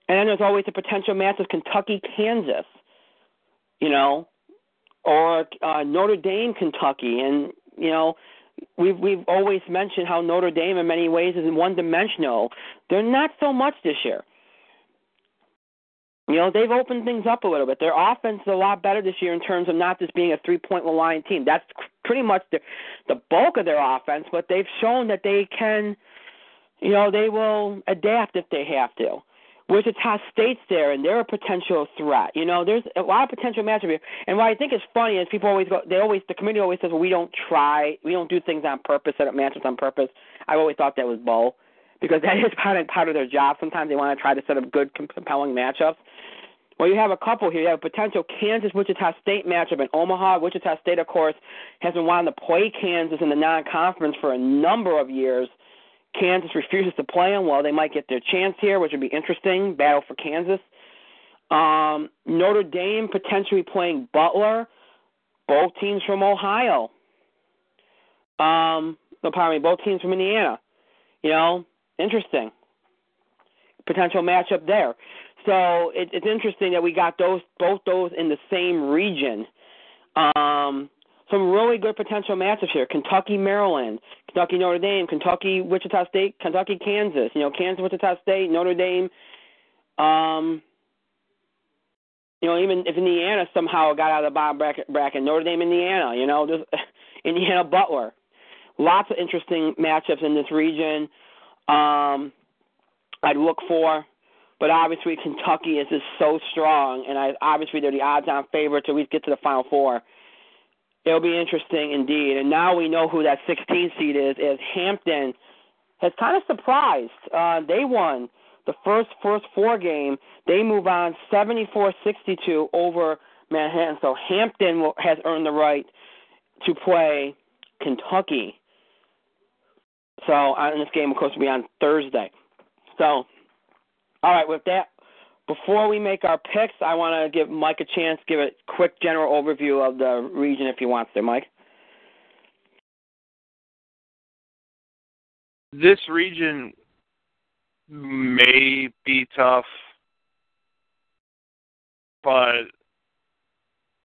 And then there's always a potential match of Kentucky, Kansas, you know, or uh, Notre Dame, Kentucky, and you know we've we've always mentioned how Notre Dame in many ways is one dimensional. They're not so much this year. You know, they've opened things up a little bit. Their offense is a lot better this year in terms of not just being a three point line team. That's pretty much the the bulk of their offense, but they've shown that they can you know, they will adapt if they have to. Wichita State's there, and they're a potential threat. You know, there's a lot of potential matchup here. And what I think is funny is people always go, they always, the committee always says, well, we don't try, we don't do things on purpose, set up matchups on purpose. I've always thought that was bull, because [LAUGHS] that is part of part of their job. Sometimes they want to try to set up good, compelling matchups. Well, you have a couple here. You have a potential Kansas Wichita State matchup in Omaha. Wichita State, of course, has been wanting to play Kansas in the non-conference for a number of years. Kansas refuses to play them, well, they might get their chance here, which would be interesting. Battle for Kansas. Um, Notre Dame potentially playing Butler. Both teams from Ohio. Um, no, pardon me, both teams from Indiana. You know, interesting. Potential matchup there. So it, it's interesting that we got those both those in the same region. Um, some really good potential matchups here. Kentucky, Maryland, Kentucky, Notre Dame, Kentucky, Wichita State, Kentucky, Kansas. You know, Kansas, Wichita State, Notre Dame. Um, you know, even if Indiana somehow got out of the bottom bracket, bracket Notre Dame, Indiana. You know, just [LAUGHS] Indiana, Butler. Lots of interesting matchups in this region. Um, I'd look for. But obviously, Kentucky is just so strong, and I, obviously they're the odds-on favorite to at least get to the Final Four. It'll be interesting indeed. And now we know who that 16 seed is. As Hampton has kind of surprised. Uh, they won the first first four game. They move on 74-62 over Manhattan. So Hampton has earned the right to play Kentucky. So on this game, of course, will be on Thursday. So, all right, with that, before we make our picks, I want to give Mike a chance, to give a quick general overview of the region if he wants to, Mike. This region may be tough, but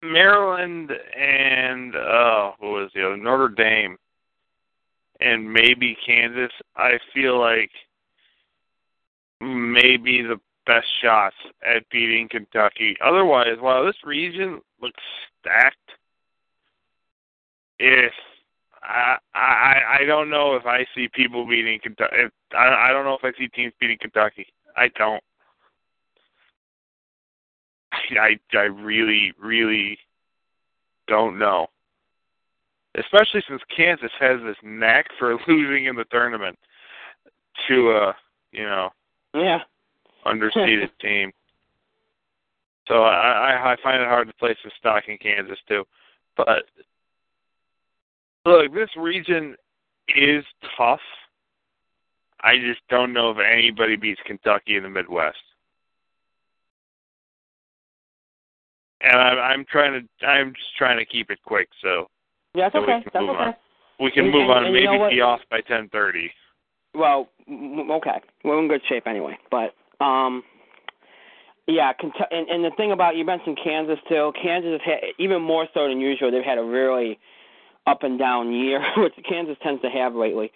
Maryland and uh what was the other Notre Dame and maybe Kansas, I feel like maybe the best shots at beating Kentucky. Otherwise, while this region looks stacked, if I I I don't know if I see people beating Kentucky. If, I I don't know if I see teams beating Kentucky. I don't. I I really really don't know. Especially since Kansas has this knack for [LAUGHS] losing in the tournament to a you know yeah underseeded [LAUGHS] team. So I I find it hard to place a stock in Kansas too. But look, this region is tough. I just don't know if anybody beats Kentucky in the Midwest. And I'm, I'm trying to, I'm just trying to keep it quick, so. Yeah, that's so okay. That's okay. On. We can and, move and, on and maybe you know be off by 10:30. Well, okay, we're in good shape anyway. But um, yeah, and, and the thing about you mentioned Kansas too. Kansas has had even more so than usual. They've had a really up and down year, [LAUGHS] which Kansas tends to have lately.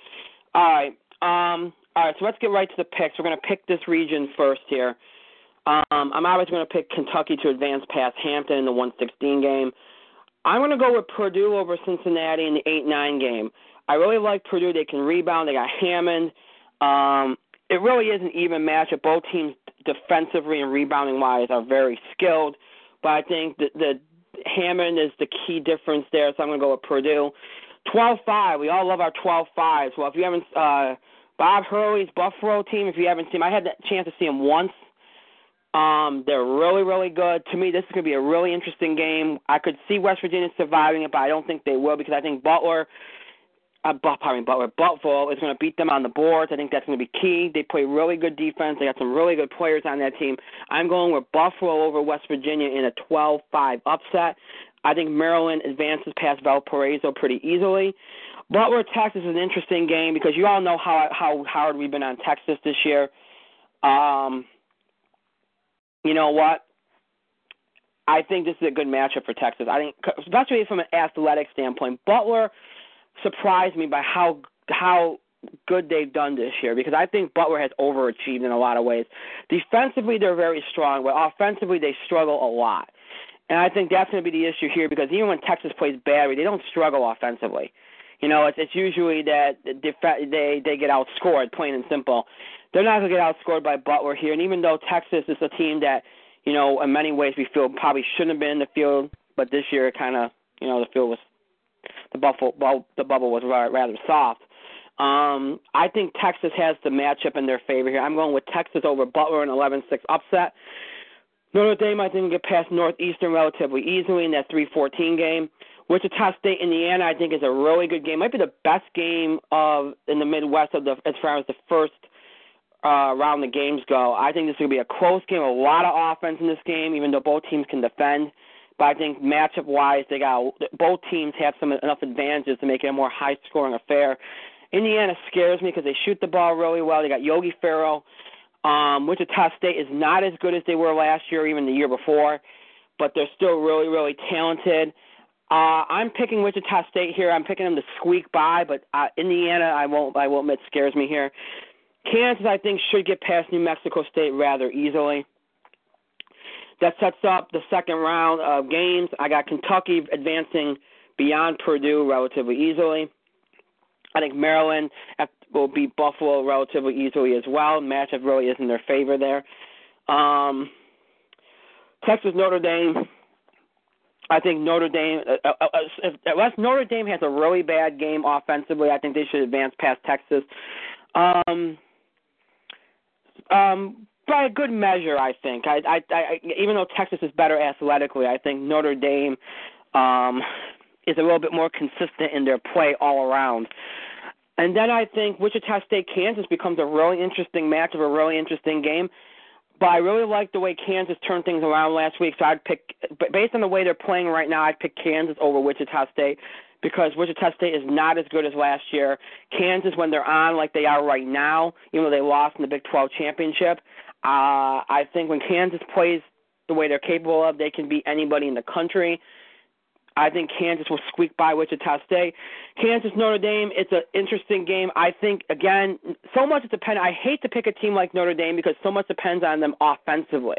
All right, um, all right. So let's get right to the picks. We're going to pick this region first here. Um, I'm obviously going to pick Kentucky to advance past Hampton in the 116 game. I'm going to go with Purdue over Cincinnati in the 8-9 game. I really like Purdue. They can rebound. They got Hammons. Um, it really is an even matchup. Both teams defensively and rebounding wise are very skilled, but I think the, the Hammons is the key difference there. So I'm going to go with Purdue. 12-5. We all love our 12-5s. Well, if you haven't, uh, Bob Hurley's Buffalo team. If you haven't seen, him, I had the chance to see him once. Um, they're really, really good. To me, this is going to be a really interesting game. I could see West Virginia surviving it, but I don't think they will because I think Butler uh, pardon me, Butler, Buffalo is going to beat them on the boards. I think that's going to be key. They play really good defense. They got some really good players on that team. I'm going with Buffalo over West Virginia in a 12-5 upset. I think Maryland advances past Valparaiso pretty easily. Butler, Texas is an interesting game because you all know how how hard we've been on Texas this year. Um, you know what? I think this is a good matchup for Texas. I think, especially from an athletic standpoint, Butler surprised me by how how good they've done this year because I think Butler has overachieved in a lot of ways. Defensively, they're very strong, but offensively, they struggle a lot. And I think that's going to be the issue here because even when Texas plays badly, they don't struggle offensively. You know, it's it's usually that they they get outscored, plain and simple. They're not going to get outscored by Butler here. And even though Texas is a team that, you know, in many ways we feel probably shouldn't have been in the field, but this year kind of, you know, the field was the bubble the bubble was rather soft. Um, I think Texas has the matchup in their favor here. I'm going with Texas over Butler in 11-6 upset. Notre Dame, I think, will get past Northeastern relatively easily in that 3-14 game. Wichita State, Indiana, I think, is a really good game. Might be the best game of in the Midwest of the as far as the first uh, round the games go. I think this to be a close game. A lot of offense in this game, even though both teams can defend. But I think matchup wise, they got both teams have some enough advantages to make it a more high scoring affair. Indiana scares me because they shoot the ball really well. They got Yogi Ferrell. Um, Wichita State is not as good as they were last year, even the year before, but they're still really, really talented. Uh, I'm picking Wichita State here. I'm picking them to squeak by, but uh, Indiana, I won't. I won't admit, scares me here. Kansas, I think, should get past New Mexico State rather easily. That sets up the second round of games. I got Kentucky advancing beyond Purdue relatively easily. I think Maryland, will beat Buffalo relatively easily as well. Matchup really is in their favor there. Um, Texas Notre Dame. I think Notre Dame, uh, uh, uh, if, unless Notre Dame has a really bad game offensively, I think they should advance past Texas. Um, um, by a good measure, I think. I, I, I, even though Texas is better athletically, I think Notre Dame um, is a little bit more consistent in their play all around. And then I think Wichita State Kansas becomes a really interesting match of a really interesting game. But I really like the way Kansas turned things around last week, so I'd pick, based on the way they're playing right now, I'd pick Kansas over Wichita State because Wichita State is not as good as last year. Kansas, when they're on like they are right now, even though they lost in the Big 12 championship, uh, I think when Kansas plays the way they're capable of, they can beat anybody in the country. I think Kansas will squeak by Wichita State. Kansas Notre Dame, it's an interesting game. I think again, so much it depends. I hate to pick a team like Notre Dame because so much depends on them offensively.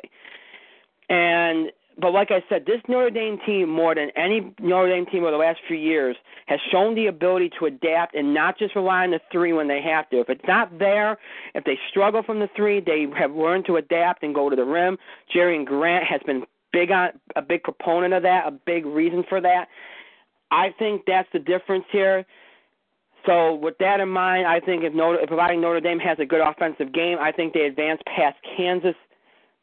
And but like I said, this Notre Dame team, more than any Notre Dame team over the last few years, has shown the ability to adapt and not just rely on the three when they have to. If it's not there, if they struggle from the three, they have learned to adapt and go to the rim. Jerian Grant has been big on a big proponent of that, a big reason for that. I think that's the difference here. So with that in mind, I think if Notre, if providing Notre Dame has a good offensive game, I think they advance past Kansas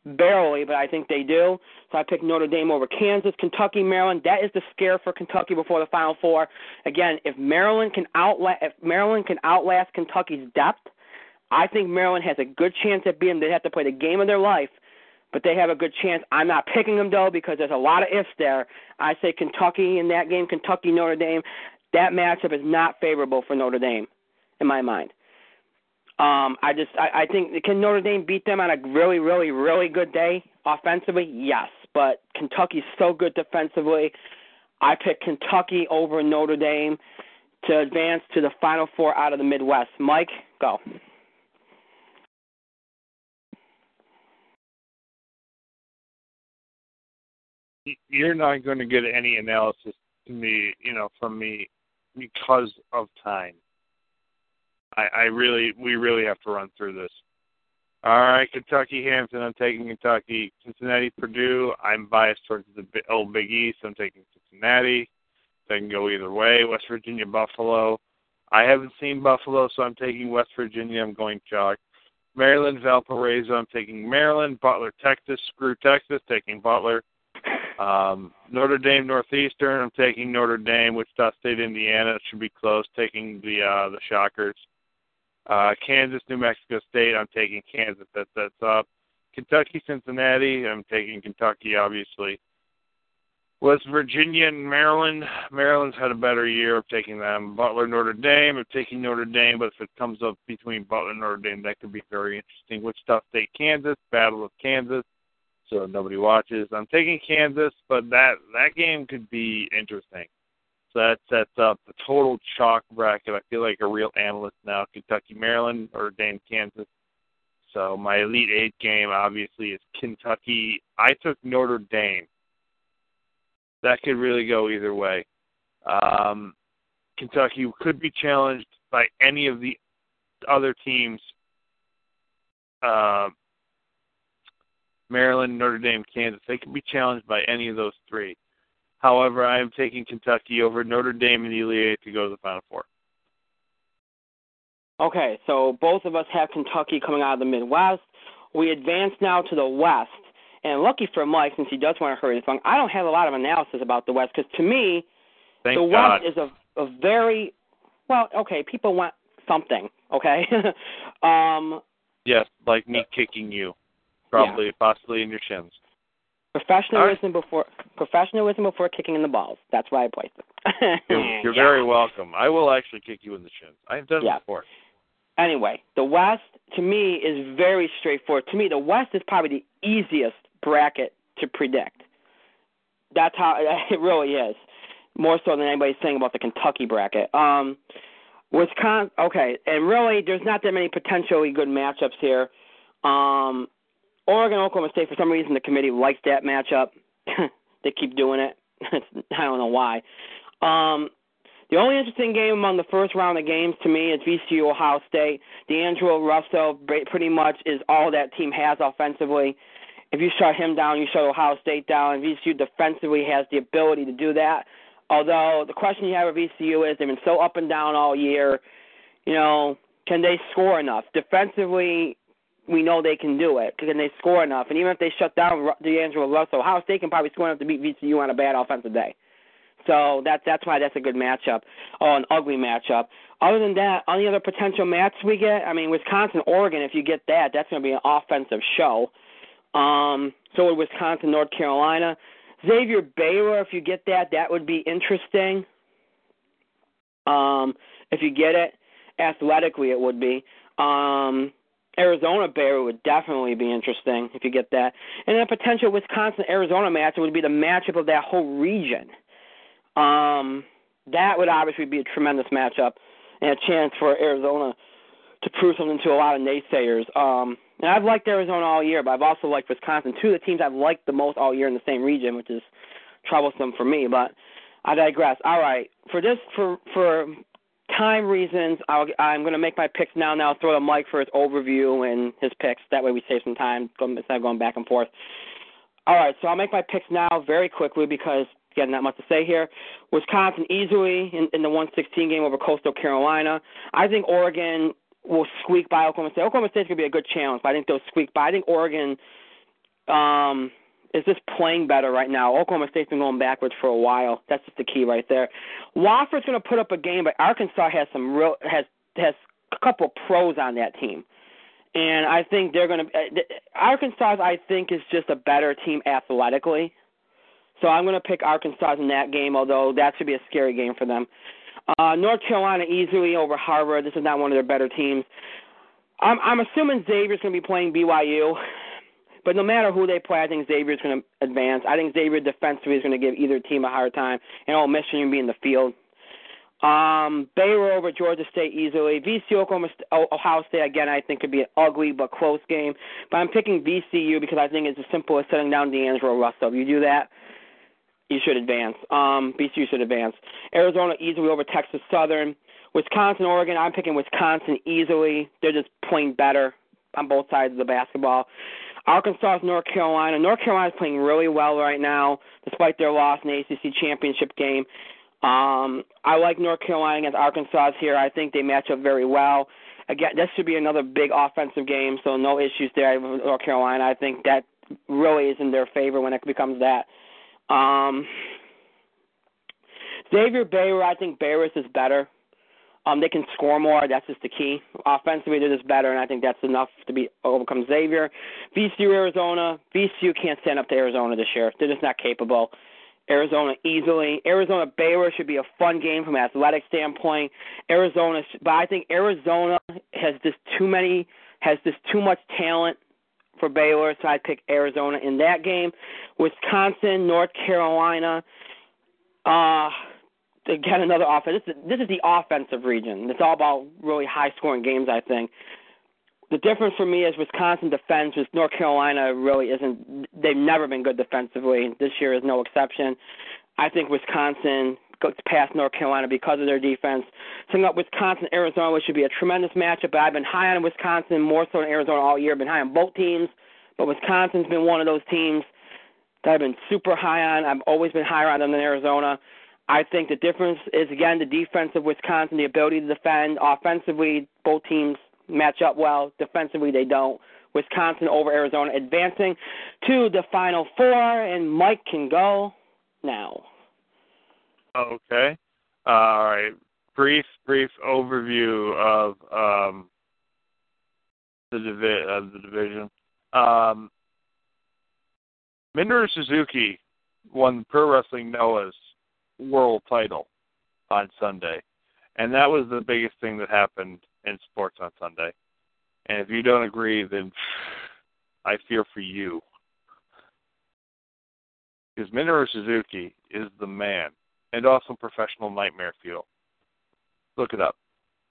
barely, but I think they do. So I picked Notre Dame over Kansas, Kentucky, Maryland. That is the scare for Kentucky before the Final Four. Again, if Maryland can outlast if Maryland can outlast Kentucky's depth, I think Maryland has a good chance at being. They have to play the game of their life, but they have a good chance. I'm not picking them though because there's a lot of ifs there. I say Kentucky in that game, Kentucky Notre Dame. That matchup is not favorable for Notre Dame, in my mind. Um, I just I, I think can Notre Dame beat them on a really really really good day offensively? Yes, but Kentucky's so good defensively. I pick Kentucky over Notre Dame to advance to the Final Four out of the Midwest. Mike, go. You're not going to get any analysis to me, you know, from me because of time. I, I really, we really have to run through this. All right, Kentucky, Hampton. I'm taking Kentucky. Cincinnati, Purdue. I'm biased towards the old Big East. I'm taking Cincinnati. They can go either way. West Virginia, Buffalo. I haven't seen Buffalo, so I'm taking West Virginia. I'm going chalk. Maryland, Valparaiso. I'm taking Maryland. Butler, Texas. Screw Texas. Taking Butler. Um, Notre Dame, Northeastern. I'm taking Notre Dame. Wichita State, Indiana. It should be close. Taking the uh, the Shockers. Uh, Kansas, New Mexico State, I'm taking Kansas. That sets up. Kentucky, Cincinnati, I'm taking Kentucky, obviously. West Virginia and Maryland. Maryland's had a better year of taking them. Butler, Notre Dame. I'm taking Notre Dame, but if it comes up between Butler and Notre Dame, that could be very interesting. Wichita State, Kansas, Battle of Kansas. So nobody watches. I'm taking Kansas, but that that game could be interesting. That sets up the total chalk bracket. I feel like a real analyst now. Kentucky, Maryland, or Dane, Kansas. So my Elite Eight game obviously is Kentucky. I took Notre Dame. That could really go either way. Um, Kentucky could be challenged by any of the other teams. Uh, Maryland, Notre Dame, Kansas. They could be challenged by any of those three. However, I am taking Kentucky over Notre Dame and Elite to go to the Final Four. Okay, so both of us have Kentucky coming out of the Midwest. We advance now to the West. And lucky for Mike, since he does want to hurry this along, I don't have a lot of analysis about the West because to me, Thank the God. West is a, a very well. Okay, people want something. Okay. [LAUGHS] um, yes, like me kicking you, probably, yeah. possibly in your shins. Professionalism right. before professionalism before kicking in the balls. That's why I placed it. you're, [LAUGHS] you're yeah. very welcome. I will actually kick you in the shins. I've done yeah. it before. Anyway, the West to me is very straightforward. To me, the West is probably the easiest bracket to predict. That's how [LAUGHS] it really is. More so than anybody's saying about the Kentucky bracket. Um, Wisconsin, okay, and really, there's not that many potentially good matchups here. Um, Oregon, Oklahoma State, for some reason, the committee likes that matchup. [LAUGHS] they keep doing it. [LAUGHS] I don't know why. Um, The only interesting game among the first round of games to me is VCU Ohio State. D'Angelo Russell pretty much is all that team has offensively. If you shut him down, you shut Ohio State down. And VCU defensively has the ability to do that. Although the question you have with VCU is they've been so up and down all year. You know, can they score enough? Defensively, we know they can do it. Can they score enough? And even if they shut down D'Angelo Russell, Ohio State can probably score enough to beat VCU on a bad offensive day. So that's that's why that's a good matchup. Oh, an ugly matchup. Other than that, any other potential match we get? I mean, Wisconsin, Oregon. If you get that, that's going to be an offensive show. Um, so would Wisconsin, North Carolina, Xavier Baylor. If you get that, that would be interesting. Um, if you get it, athletically, it would be. Um, Arizona Baylor would definitely be interesting if you get that. And then a potential Wisconsin Arizona match would be the matchup of that whole region. Um, that would obviously be a tremendous matchup and a chance for Arizona to prove something to a lot of naysayers. Um, and I've liked Arizona all year, but I've also liked Wisconsin. Two of the teams I've liked the most all year in the same region, which is troublesome for me. But I digress. All right, for this, for for time reasons, I'll, I'm going to make my picks now. Now I'll throw to Mike for his overview and his picks. That way we save some time instead of going back and forth. All right, so I'll make my picks now very quickly because again, not much to say here. Wisconsin easily in, in the 116 game over Coastal Carolina. I think Oregon will squeak by Oklahoma State. Oklahoma State's gonna be a good challenge, but I think they'll squeak by. I think Oregon um is just playing better right now. Oklahoma State's been going backwards for a while. That's just the key right there. Wofford's gonna put up a game, but Arkansas has some real has has a couple pros on that team. And I think they're going to. Uh, Arkansas, I think, is just a better team athletically. So I'm going to pick Arkansas in that game, although that should be a scary game for them. Uh, North Carolina easily over Harvard. This is not one of their better teams. I'm, I'm assuming Xavier's going to be playing BYU, but no matter who they play, I think Xavier's going to advance. I think Xavier defensively is going to give either team a hard time, and Ole Miss will be in the field. Um, Baylor over Georgia State easily. VCU Oklahoma, Ohio State again. I think could be an ugly but close game. But I'm picking VCU because I think it's as simple as setting down D'Angelo Russell. If you do that, you should advance. Um, VCU should advance. Arizona easily over Texas Southern. Wisconsin, Oregon. I'm picking Wisconsin easily. They're just playing better on both sides of the basketball. Arkansas, North Carolina. North Carolina's playing really well right now, despite their loss in the ACC championship game. Um, I like North Carolina against Arkansas here. I think they match up very well. Again, this should be another big offensive game, so no issues there with North Carolina. I think that really is in their favor when it becomes that. Um, Xavier Baylor, I think Baylor is better. Um, they can score more. That's just the key. Offensively, they're just better, and I think that's enough to be overcome Xavier. VCU, Arizona. VCU can't stand up to Arizona this year. They're just not capable. Arizona easily. Arizona Baylor should be a fun game from an athletic standpoint. Arizona, but I think Arizona has just too many, has just too much talent for Baylor, so I'd pick Arizona in that game. Wisconsin, North Carolina. Uh, again, another offense. This is, the offensive region. It's all about really high scoring games, I think. The difference for me is Wisconsin defense with North Carolina really isn't. They've never been good defensively. This year is no exception. I think Wisconsin goes past North Carolina because of their defense. Setting up Wisconsin, Arizona, which should be a tremendous matchup. But I've been high on Wisconsin more so than Arizona all year. I've been high on both teams, but Wisconsin's been one of those teams that I've been super high on. I've always been higher on them than Arizona. I think the difference is again the defense of Wisconsin, the ability to defend. Offensively, both teams match up well. Defensively, they don't. Wisconsin over Arizona, advancing to the Final Four, and Mike can go now. Okay. All right. Brief, brief overview of um, the divi- of the division. Um, Minoru Suzuki won Pro Wrestling Noah's world title on Sunday, and that was the biggest thing that happened in sports on Sunday. And if you don't agree, then I fear for you. Because Minoru Suzuki is the man and also professional nightmare fuel. Look it up.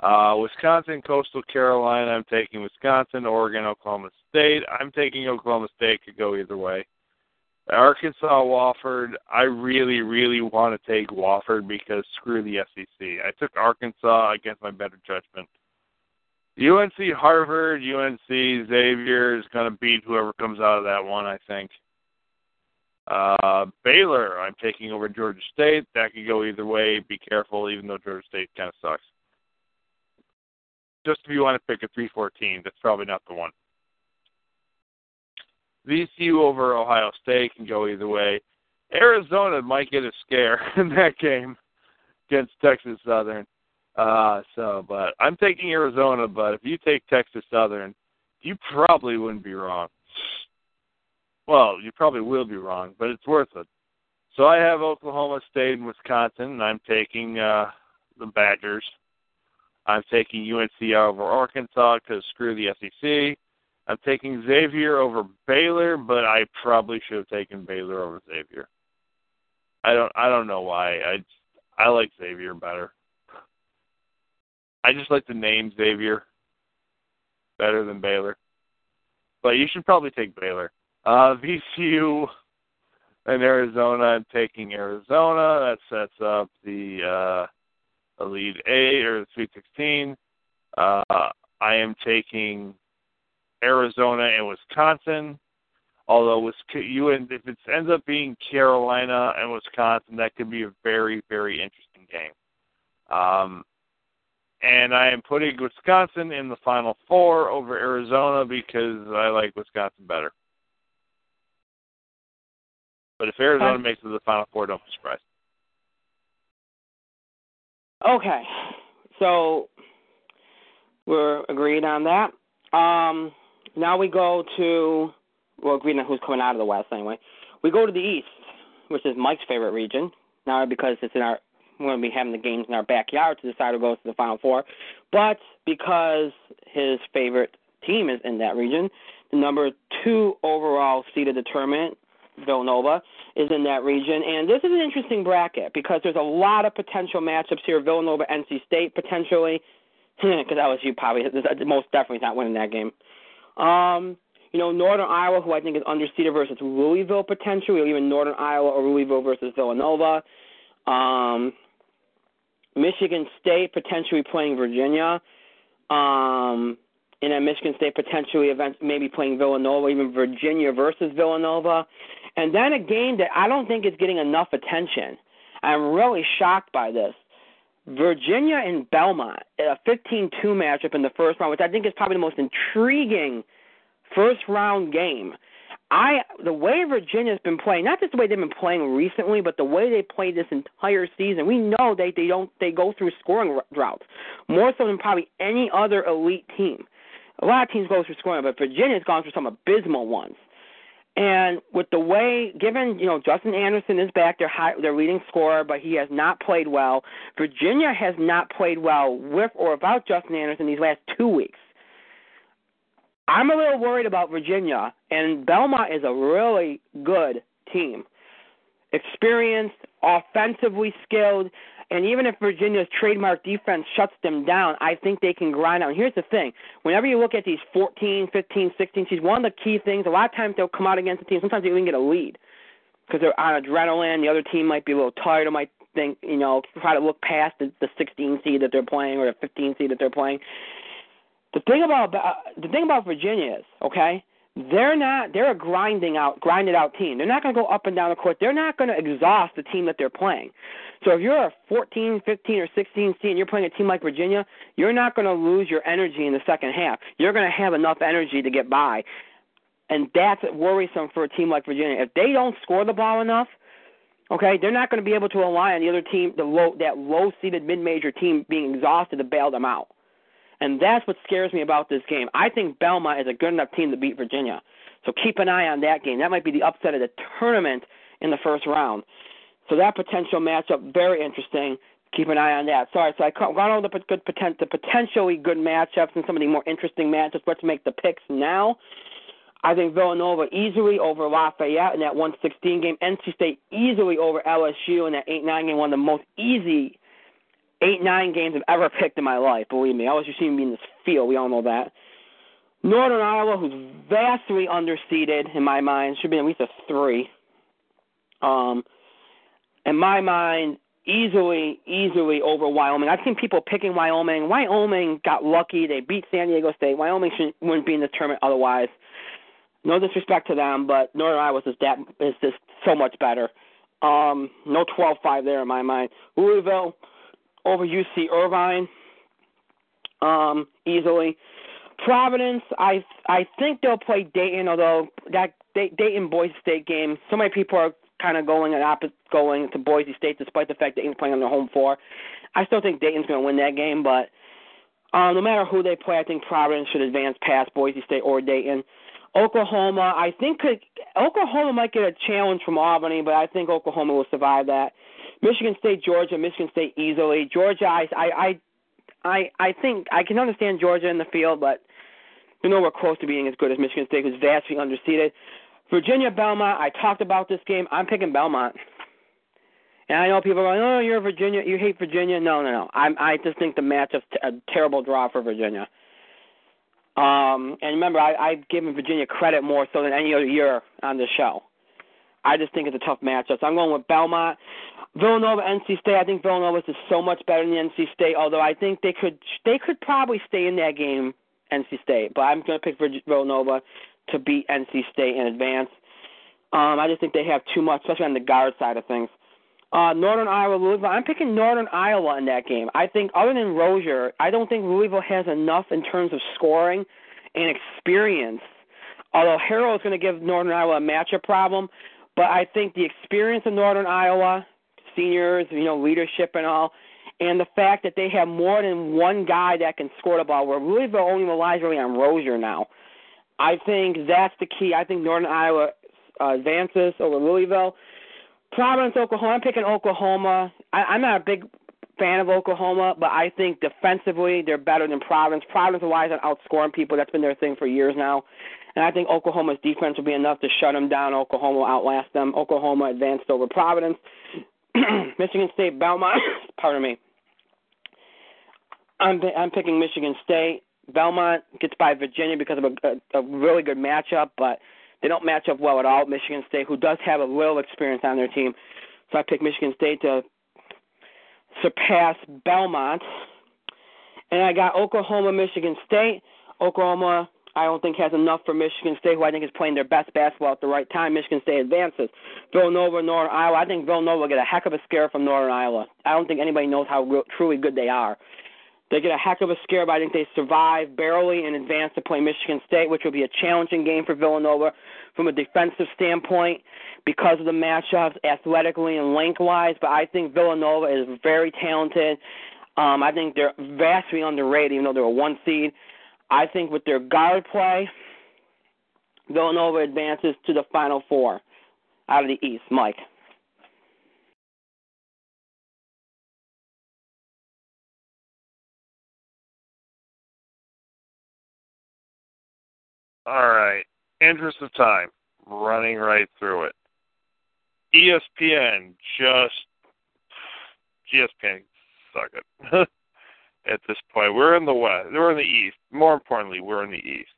Uh, Wisconsin, Coastal Carolina. I'm taking Wisconsin, Oregon, Oklahoma State. I'm taking Oklahoma State. Could go either way. Arkansas Wofford. I really, really want to take Wofford because screw the SEC. I took Arkansas against my better judgment. UNC Harvard, UNC Xavier is going to beat whoever comes out of that one. I think. Uh, Baylor, I'm taking over Georgia State. That could go either way. Be careful, even though Georgia State kind of sucks. Just if you want to pick a 314, that's probably not the one. VCU over Ohio State can go either way. Arizona might get a scare [LAUGHS] in that game against Texas Southern. Uh, so, but I'm taking Arizona. But if you take Texas Southern, you probably wouldn't be wrong. Well, you probably will be wrong, but it's worth it. So I have Oklahoma State and Wisconsin, and I'm taking uh, the Badgers. I'm taking UNC over Arkansas because screw the SEC. I'm taking Xavier over Baylor, but I probably should have taken Baylor over Xavier. I don't I don't know why. I I like Xavier better. I just like the name Xavier better than Baylor. But you should probably take Baylor. Uh VCU and Arizona. I'm taking Arizona. That sets up the uh Elite Eight or the Sweet Sixteen. Uh I am taking Arizona and Wisconsin. Although you and if it ends up being Carolina and Wisconsin, that could be a very very interesting game. Um, and I am putting Wisconsin in the Final Four over Arizona because I like Wisconsin better. But if Arizona okay. makes it to the Final Four, don't be surprised. Okay, so we're agreed on that. Um, now we go to well, agreed on who's coming out of the West anyway. We go to the East, which is Mike's favorite region. Now because it's in our we're to be having the games in our backyard to decide who goes to the Final Four, but because his favorite team is in that region, the number two overall seeded tournament, Villanova, is in that region. And this is an interesting bracket because there's a lot of potential matchups here. Villanova, NC State potentially, [LAUGHS] because LSU probably most definitely not winning that game. Um, you know, Northern Iowa, who I think is underseeded versus Louisville potentially, or even Northern Iowa or Louisville versus Villanova. Um, Michigan State potentially playing Virginia. Um, and then Michigan State potentially event, maybe playing Villanova, even Virginia versus Villanova. And then a game that I don't think is getting enough attention. I'm really shocked by this. Virginia and Belmont, a 15-2 matchup in the first round, which I think is probably the most intriguing first round game. I the way Virginia's been playing, not just the way they've been playing recently, but the way they played this entire season. We know they they don't they go through scoring droughts more so than probably any other elite team. A lot of teams go through scoring, but Virginia's gone through some abysmal ones. And with the way, given you know Justin Anderson is back, their high, their leading scorer, but he has not played well. Virginia has not played well with or without Justin Anderson these last two weeks. I'm a little worried about Virginia, and Belmont is a really good team, experienced, offensively skilled. And even if Virginia's trademark defense shuts them down, I think they can grind out. And here's the thing whenever you look at these 14, 15, 16 seeds, one of the key things, a lot of times they'll come out against a team, sometimes they even get a lead because they're on adrenaline. The other team might be a little tired or might think, you know, try to look past the, the 16 seed that they're playing or the 15 seed that they're playing. The thing about uh, the thing about Virginia is, okay, they're not they're a grinding out grinded out team. They're not going to go up and down the court. They're not going to exhaust the team that they're playing. So if you're a 14, 15 or 16 seed and you're playing a team like Virginia, you're not going to lose your energy in the second half. You're going to have enough energy to get by. And that's worrisome for a team like Virginia. If they don't score the ball enough, okay, they're not going to be able to rely on the other team, the low that low seeded mid major team being exhausted to bail them out. And that's what scares me about this game. I think Belmont is a good enough team to beat Virginia. So keep an eye on that game. That might be the upset of the tournament in the first round. So that potential matchup, very interesting. Keep an eye on that. Sorry, so I got all the good the potentially good matchups and some of the more interesting matchups. Let's make the picks now. I think Villanova easily over Lafayette in that 116 game. NC State easily over LSU in that 8-9 game. One of the most easy eight, nine games I've ever picked in my life. Believe me, I was just seeing me in this field. We all know that. Northern Iowa, who's vastly underseeded in my mind, should be at least a three. Um, in my mind, easily, easily over Wyoming. I've seen people picking Wyoming. Wyoming got lucky; they beat San Diego State. Wyoming should, wouldn't be in the tournament otherwise. No disrespect to them, but Northern Iowa is that is just so much better. Um, no 12-5 there in my mind. Louisville over UC Irvine, um, easily. Providence, I I think they'll play Dayton, although that Dayton Boise State game, so many people are kind of going and opposite going to Boise State, despite the fact that Dayton's playing on their home floor. I still think Dayton's going to win that game, but um, no matter who they play, I think Providence should advance past Boise State or Dayton. Oklahoma, I think could Oklahoma might get a challenge from Albany, but I think Oklahoma will survive that. Michigan State, Georgia, Michigan State easily. Georgia, I I I I think I can understand Georgia in the field, but they're nowhere close to being as good as Michigan State, who's vastly underseeded. Virginia Belmont, I talked about this game. I'm picking Belmont. And I know people are going, "Oh, you're Virginia. You hate Virginia." No, no, no. I'm. I just think the matchup's t- a terrible draw for Virginia. Um, and remember, I, I've given Virginia credit more so than any other year on this show. I just think it's a tough matchup. So I'm going with Belmont, Villanova, NC State. I think Villanova is so much better than NC State. Although I think they could, they could probably stay in that game, NC State. But I'm going to pick Villanova to beat NC State in advance. Um, I just think they have too much, especially on the guard side of things. Uh, Northern Iowa, Louisville. I'm picking Northern Iowa in that game. I think, other than Rozier, I don't think Louisville has enough in terms of scoring and experience. Although Harrell is going to give Northern Iowa a matchup problem, but I think the experience of Northern Iowa, seniors, you know, leadership and all, and the fact that they have more than one guy that can score the ball, where Louisville only relies really on Rozier now. I think that's the key. I think Northern Iowa uh, advances over Louisville. Providence, Oklahoma. I'm picking Oklahoma. I, I'm not a big fan of Oklahoma, but I think defensively they're better than Providence. Providence relies on outscoring people. That's been their thing for years now. And I think Oklahoma's defense will be enough to shut them down. Oklahoma will outlast them. Oklahoma advanced over Providence. [CLEARS THROAT] Michigan State, Belmont. [COUGHS] pardon me. I'm I'm picking Michigan State. Belmont gets by Virginia because of a, a, a really good matchup, but they don't match up well at all. Michigan State, who does have a little experience on their team, so I pick Michigan State to surpass Belmont. And I got Oklahoma, Michigan State. Oklahoma, I don't think has enough for Michigan State, who I think is playing their best basketball at the right time. Michigan State advances. Villanova, Northern Iowa. I think Villanova will get a heck of a scare from Northern Iowa. I don't think anybody knows how re- truly good they are. They get a heck of a scare, but I think they survive barely and advance to play Michigan State, which will be a challenging game for Villanova from a defensive standpoint because of the matchups, athletically and lengthwise. But I think Villanova is very talented. Um, I think they're vastly underrated, even though they're a one seed. I think with their guard play, Villanova advances to the Final Four out of the East. Mike. All right. Interest of time, running right through it. ESPN just ESPN suck it. [LAUGHS] At this point, we're in the west. We're in the east. More importantly, we're in the east.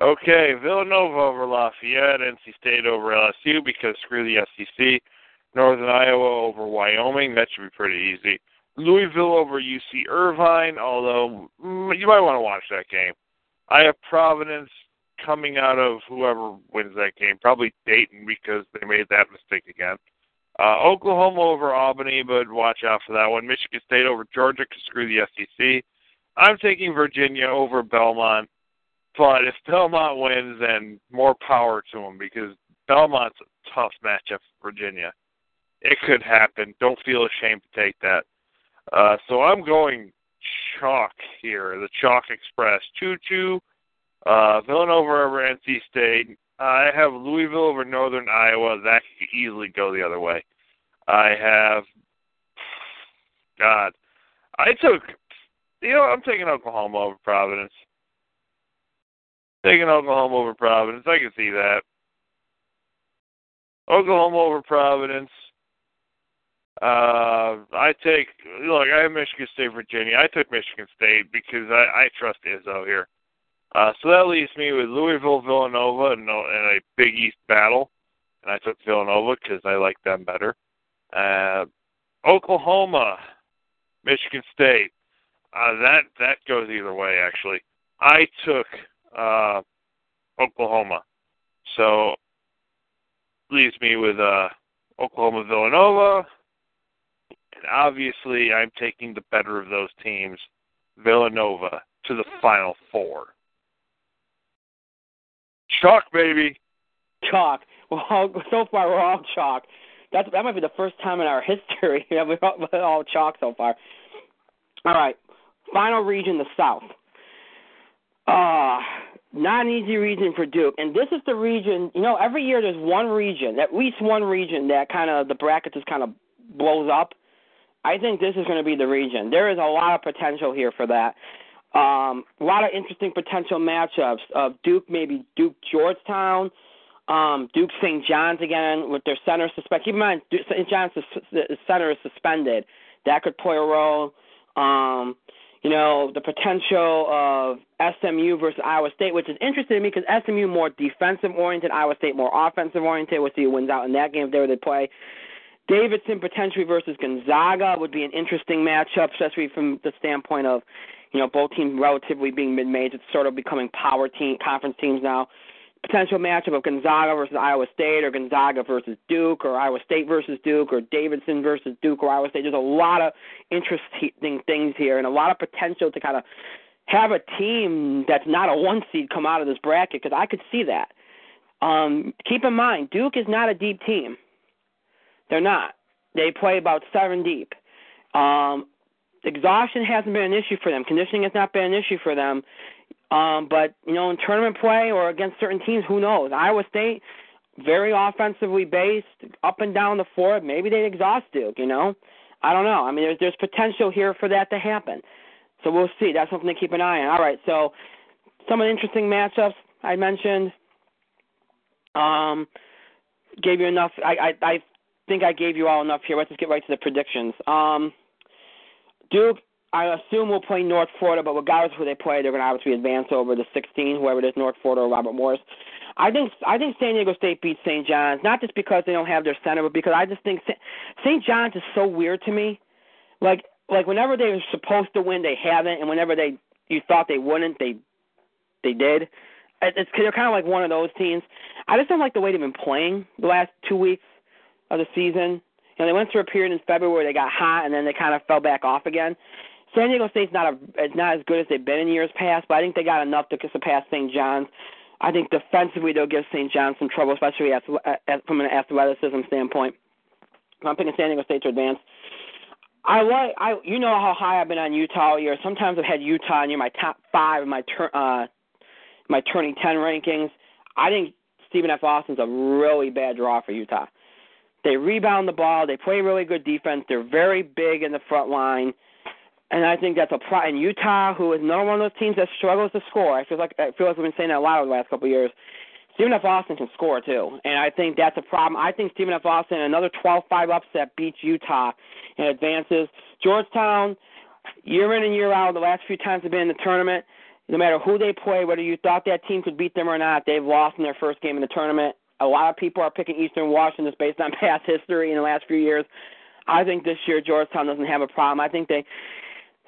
Okay, Villanova over Lafayette, NC State over LSU because screw the SEC. Northern Iowa over Wyoming. That should be pretty easy. Louisville over UC Irvine, although mm, you might want to watch that game. I have Providence coming out of whoever wins that game, probably Dayton because they made that mistake again. Uh, Oklahoma over Albany, but watch out for that one. Michigan State over Georgia, cause screw the SEC. I'm taking Virginia over Belmont, but if Belmont wins, then more power to them because Belmont's a tough matchup for Virginia. It could happen. Don't feel ashamed to take that. Uh, so I'm going chalk here, the Chalk Express. Choo choo uh, Villanova over NC State. I have Louisville over Northern Iowa. That could easily go the other way. I have, God, I took, you know, I'm taking Oklahoma over Providence. Taking Oklahoma over Providence. I can see that. Oklahoma over Providence. Uh, I take look. I have Michigan State, Virginia. I took Michigan State because I, I trust Izzo here. Uh, so that leaves me with Louisville, Villanova, and, and a Big East battle. and I took Villanova because I like them better. Uh, Oklahoma, Michigan State. Uh, that that goes either way. Actually, I took uh, Oklahoma, so leaves me with uh, Oklahoma Villanova, and obviously I'm taking the better of those teams, Villanova, to the Final Four. Chalk, baby. Chalk. Well, so far we're all chalk. That's that might be the first time in our [LAUGHS] history that we're all, we're all chalk so far. All right, final region, the South. Uh not an easy region for Duke, and this is the region. You know, every year there's one region, at least one region that kind of the bracket just kind of blows up. I think this is going to be the region. There is a lot of potential here for that. Um, a lot of interesting potential matchups of Duke, maybe Duke Georgetown, um, Duke St. John's again with their center suspended. Keep in mind, St. John's center is suspended. That could play a role. Um, you know, the potential of SMU versus Iowa State, which is interesting to me because SMU more defensive oriented, Iowa State more offensive oriented. We'll see who wins out in that game if they were to play. Davidson potentially versus Gonzaga would be an interesting matchup, especially from the standpoint of you know, both teams relatively being mid majors, it's sort of becoming power team conference teams now. Potential matchup of Gonzaga versus Iowa State, or Gonzaga versus Duke, or Iowa State versus Duke, or Davidson versus Duke, or Iowa State. There's a lot of interesting things here, and a lot of potential to kind of have a team that's not a one seed come out of this bracket because I could see that. Um, keep in mind, Duke is not a deep team. They're not. They play about seven deep. Um, exhaustion hasn't been an issue for them. Conditioning has not been an issue for them. Um, but you know, in tournament play or against certain teams, who knows? Iowa State, very offensively based, up and down the floor. Maybe they exhaust Duke. You know, I don't know. I mean, there's there's potential here for that to happen. So we'll see. That's something to keep an eye on. All right. So some of the interesting matchups I mentioned. Um, gave you enough. I I, I think I gave you all enough here. Let's just get right to the predictions. Um, Duke, I assume will play North Florida, but regardless of who they play, they're going to obviously advance over the 16, whoever it is, North Florida or Robert Morris. I think I think San Diego State beats St. John's, not just because they don't have their center, but because I just think St. John's is so weird to me. Like like whenever they were supposed to win, they haven't, and whenever they you thought they wouldn't, they they did. It's they're kind of like one of those teams. I just don't like the way they've been playing the last two weeks of the season know, they went through a period in February where they got hot and then they kind of fell back off again. San Diego State's not a it's not as good as they've been in years past, but I think they got enough to surpass St. John's. I think defensively they'll give St. John's some trouble, especially as, as, from an athleticism standpoint. I'm picking San Diego State to advance. I like I you know how high I've been on Utah all year. Sometimes I've had Utah near my top five in my tur- uh my turning ten rankings. I think Stephen F. Austin's a really bad draw for Utah. They rebound the ball. They play really good defense. They're very big in the front line. And I think that's a pro. And Utah, who is another one of those teams that struggles to score, I feel like I feel like we've been saying that a lot over the last couple of years. Stephen F. Austin can score too, and I think that's a problem. I think Stephen F. Austin, another 12-5 upset, beats Utah and advances. Georgetown, year in and year out, the last few times they've been in the tournament, no matter who they play, whether you thought that team could beat them or not, they've lost in their first game in the tournament. A lot of people are picking Eastern Washington based on [LAUGHS] past history in the last few years. I think this year Georgetown doesn't have a problem. I think they,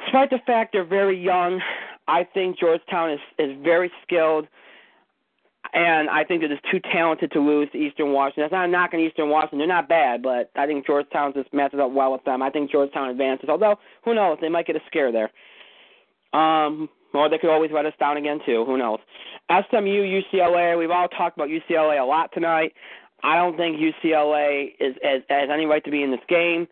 despite the fact they're very young, I think Georgetown is is very skilled, and I think they're just too talented to lose to Eastern Washington. That's not a knock on Eastern Washington; they're not bad, but I think Georgetown just matches up well with them. I think Georgetown advances, although who knows, they might get a scare there. Um, or they could always let us down again too. Who knows? SMU, UCLA. We've all talked about UCLA a lot tonight. I don't think UCLA is has, has any right to be in this game.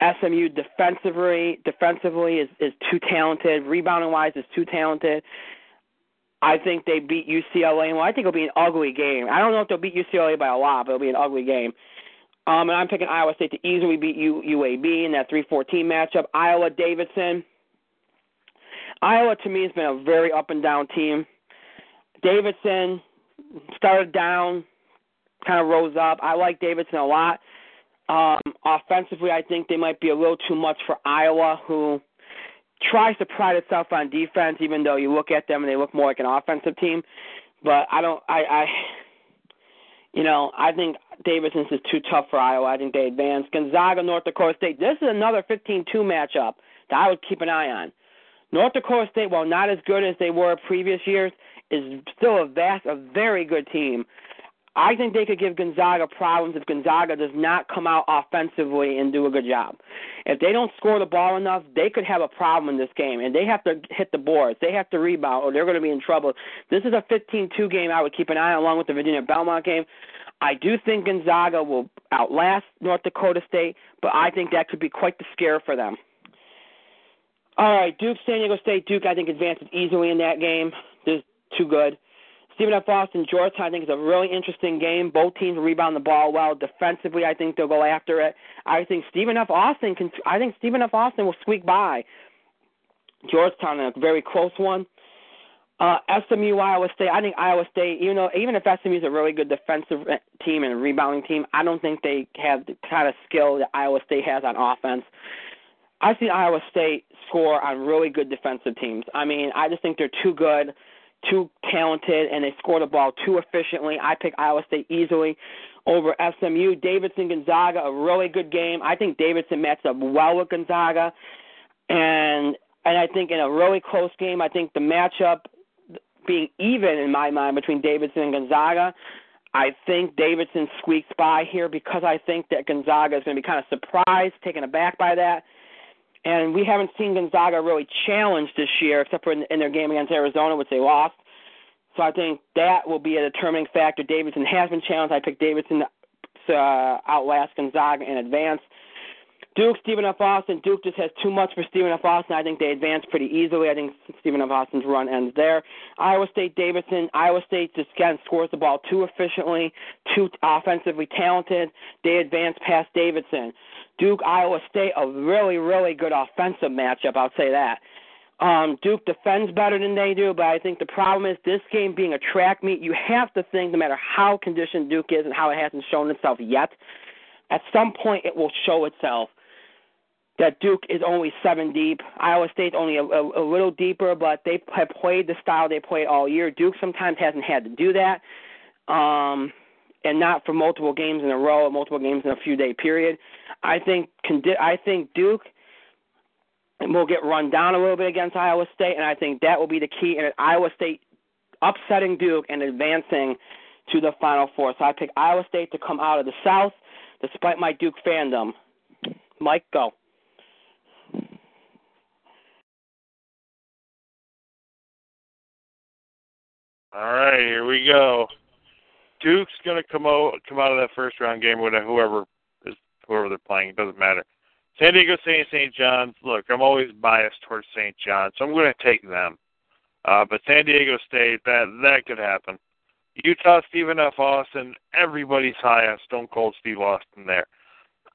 SMU defensively defensively is is too talented. Rebounding wise is too talented. I think they beat UCLA. Well, I think it'll be an ugly game. I don't know if they'll beat UCLA by a lot, but it'll be an ugly game. Um, and I'm picking Iowa State to easily beat U, UAB in that 3-14 matchup. Iowa Davidson. Iowa to me has been a very up and down team. Davidson started down, kind of rose up. I like Davidson a lot. Um, offensively, I think they might be a little too much for Iowa, who tries to pride itself on defense, even though you look at them and they look more like an offensive team. But I don't. I, I you know, I think Davidson's is too tough for Iowa. I think they advance. Gonzaga, North Dakota State. This is another 15-2 matchup that I would keep an eye on. North Dakota State, while not as good as they were previous years, is still a vast, a very good team. I think they could give Gonzaga problems if Gonzaga does not come out offensively and do a good job. If they don't score the ball enough, they could have a problem in this game, and they have to hit the boards. They have to rebound, or they're going to be in trouble. This is a 15-2 game I would keep an eye on, along with the Virginia Belmont game. I do think Gonzaga will outlast North Dakota State, but I think that could be quite the scare for them. All right, Duke, San Diego State. Duke, I think advances easily in that game. Too good. Stephen F. Austin, Georgetown, I think is a really interesting game. Both teams rebound the ball well. Defensively, I think they'll go after it. I think Stephen F. Austin can. I think Stephen F. Austin will squeak by Georgetown in a very close one. Uh, SMU, Iowa State. I think Iowa State, you know, even if SMU is a really good defensive team and a rebounding team, I don't think they have the kind of skill that Iowa State has on offense. I see Iowa State score on really good defensive teams. I mean, I just think they're too good too talented and they score the ball too efficiently. I pick Iowa State easily over SMU. Davidson Gonzaga, a really good game. I think Davidson matches up well with Gonzaga, and and I think in a really close game, I think the matchup being even in my mind between Davidson and Gonzaga. I think Davidson squeaks by here because I think that Gonzaga is going to be kind of surprised, taken aback by that and we haven't seen Gonzaga really challenged this year, except for in, in their game against Arizona, which they lost. So I think that will be a determining factor. Davidson has been challenged. I picked Davidson to uh, outlast Gonzaga in advance. Duke, Stephen F. Austin. Duke just has too much for Stephen F. Austin. I think they advance pretty easily. I think Stephen F. Austin's run ends there. Iowa State, Davidson. Iowa State just again scores the ball too efficiently, too offensively talented. They advance past Davidson. Duke, Iowa State, a really, really good offensive matchup. I'll say that. Um, Duke defends better than they do, but I think the problem is this game being a track meet. You have to think, no matter how conditioned Duke is and how it hasn't shown itself yet, at some point it will show itself that Duke is only seven deep. Iowa State's only a, a, a little deeper, but they have played the style they play all year. Duke sometimes hasn't had to do that. Um, and not for multiple games in a row, or multiple games in a few day period. I think I think Duke will get run down a little bit against Iowa State, and I think that will be the key in Iowa State upsetting Duke and advancing to the Final Four. So I pick Iowa State to come out of the South, despite my Duke fandom. Mike, go. All right, here we go. Duke's going to come out come out of that first round game with whoever is whoever they're playing. It doesn't matter. San Diego State, St. John's. Look, I'm always biased towards St. John's, so I'm going to take them. Uh, but San Diego State, that that could happen. Utah, Stephen F. Austin. Everybody's high on Stone Cold Steve Austin there.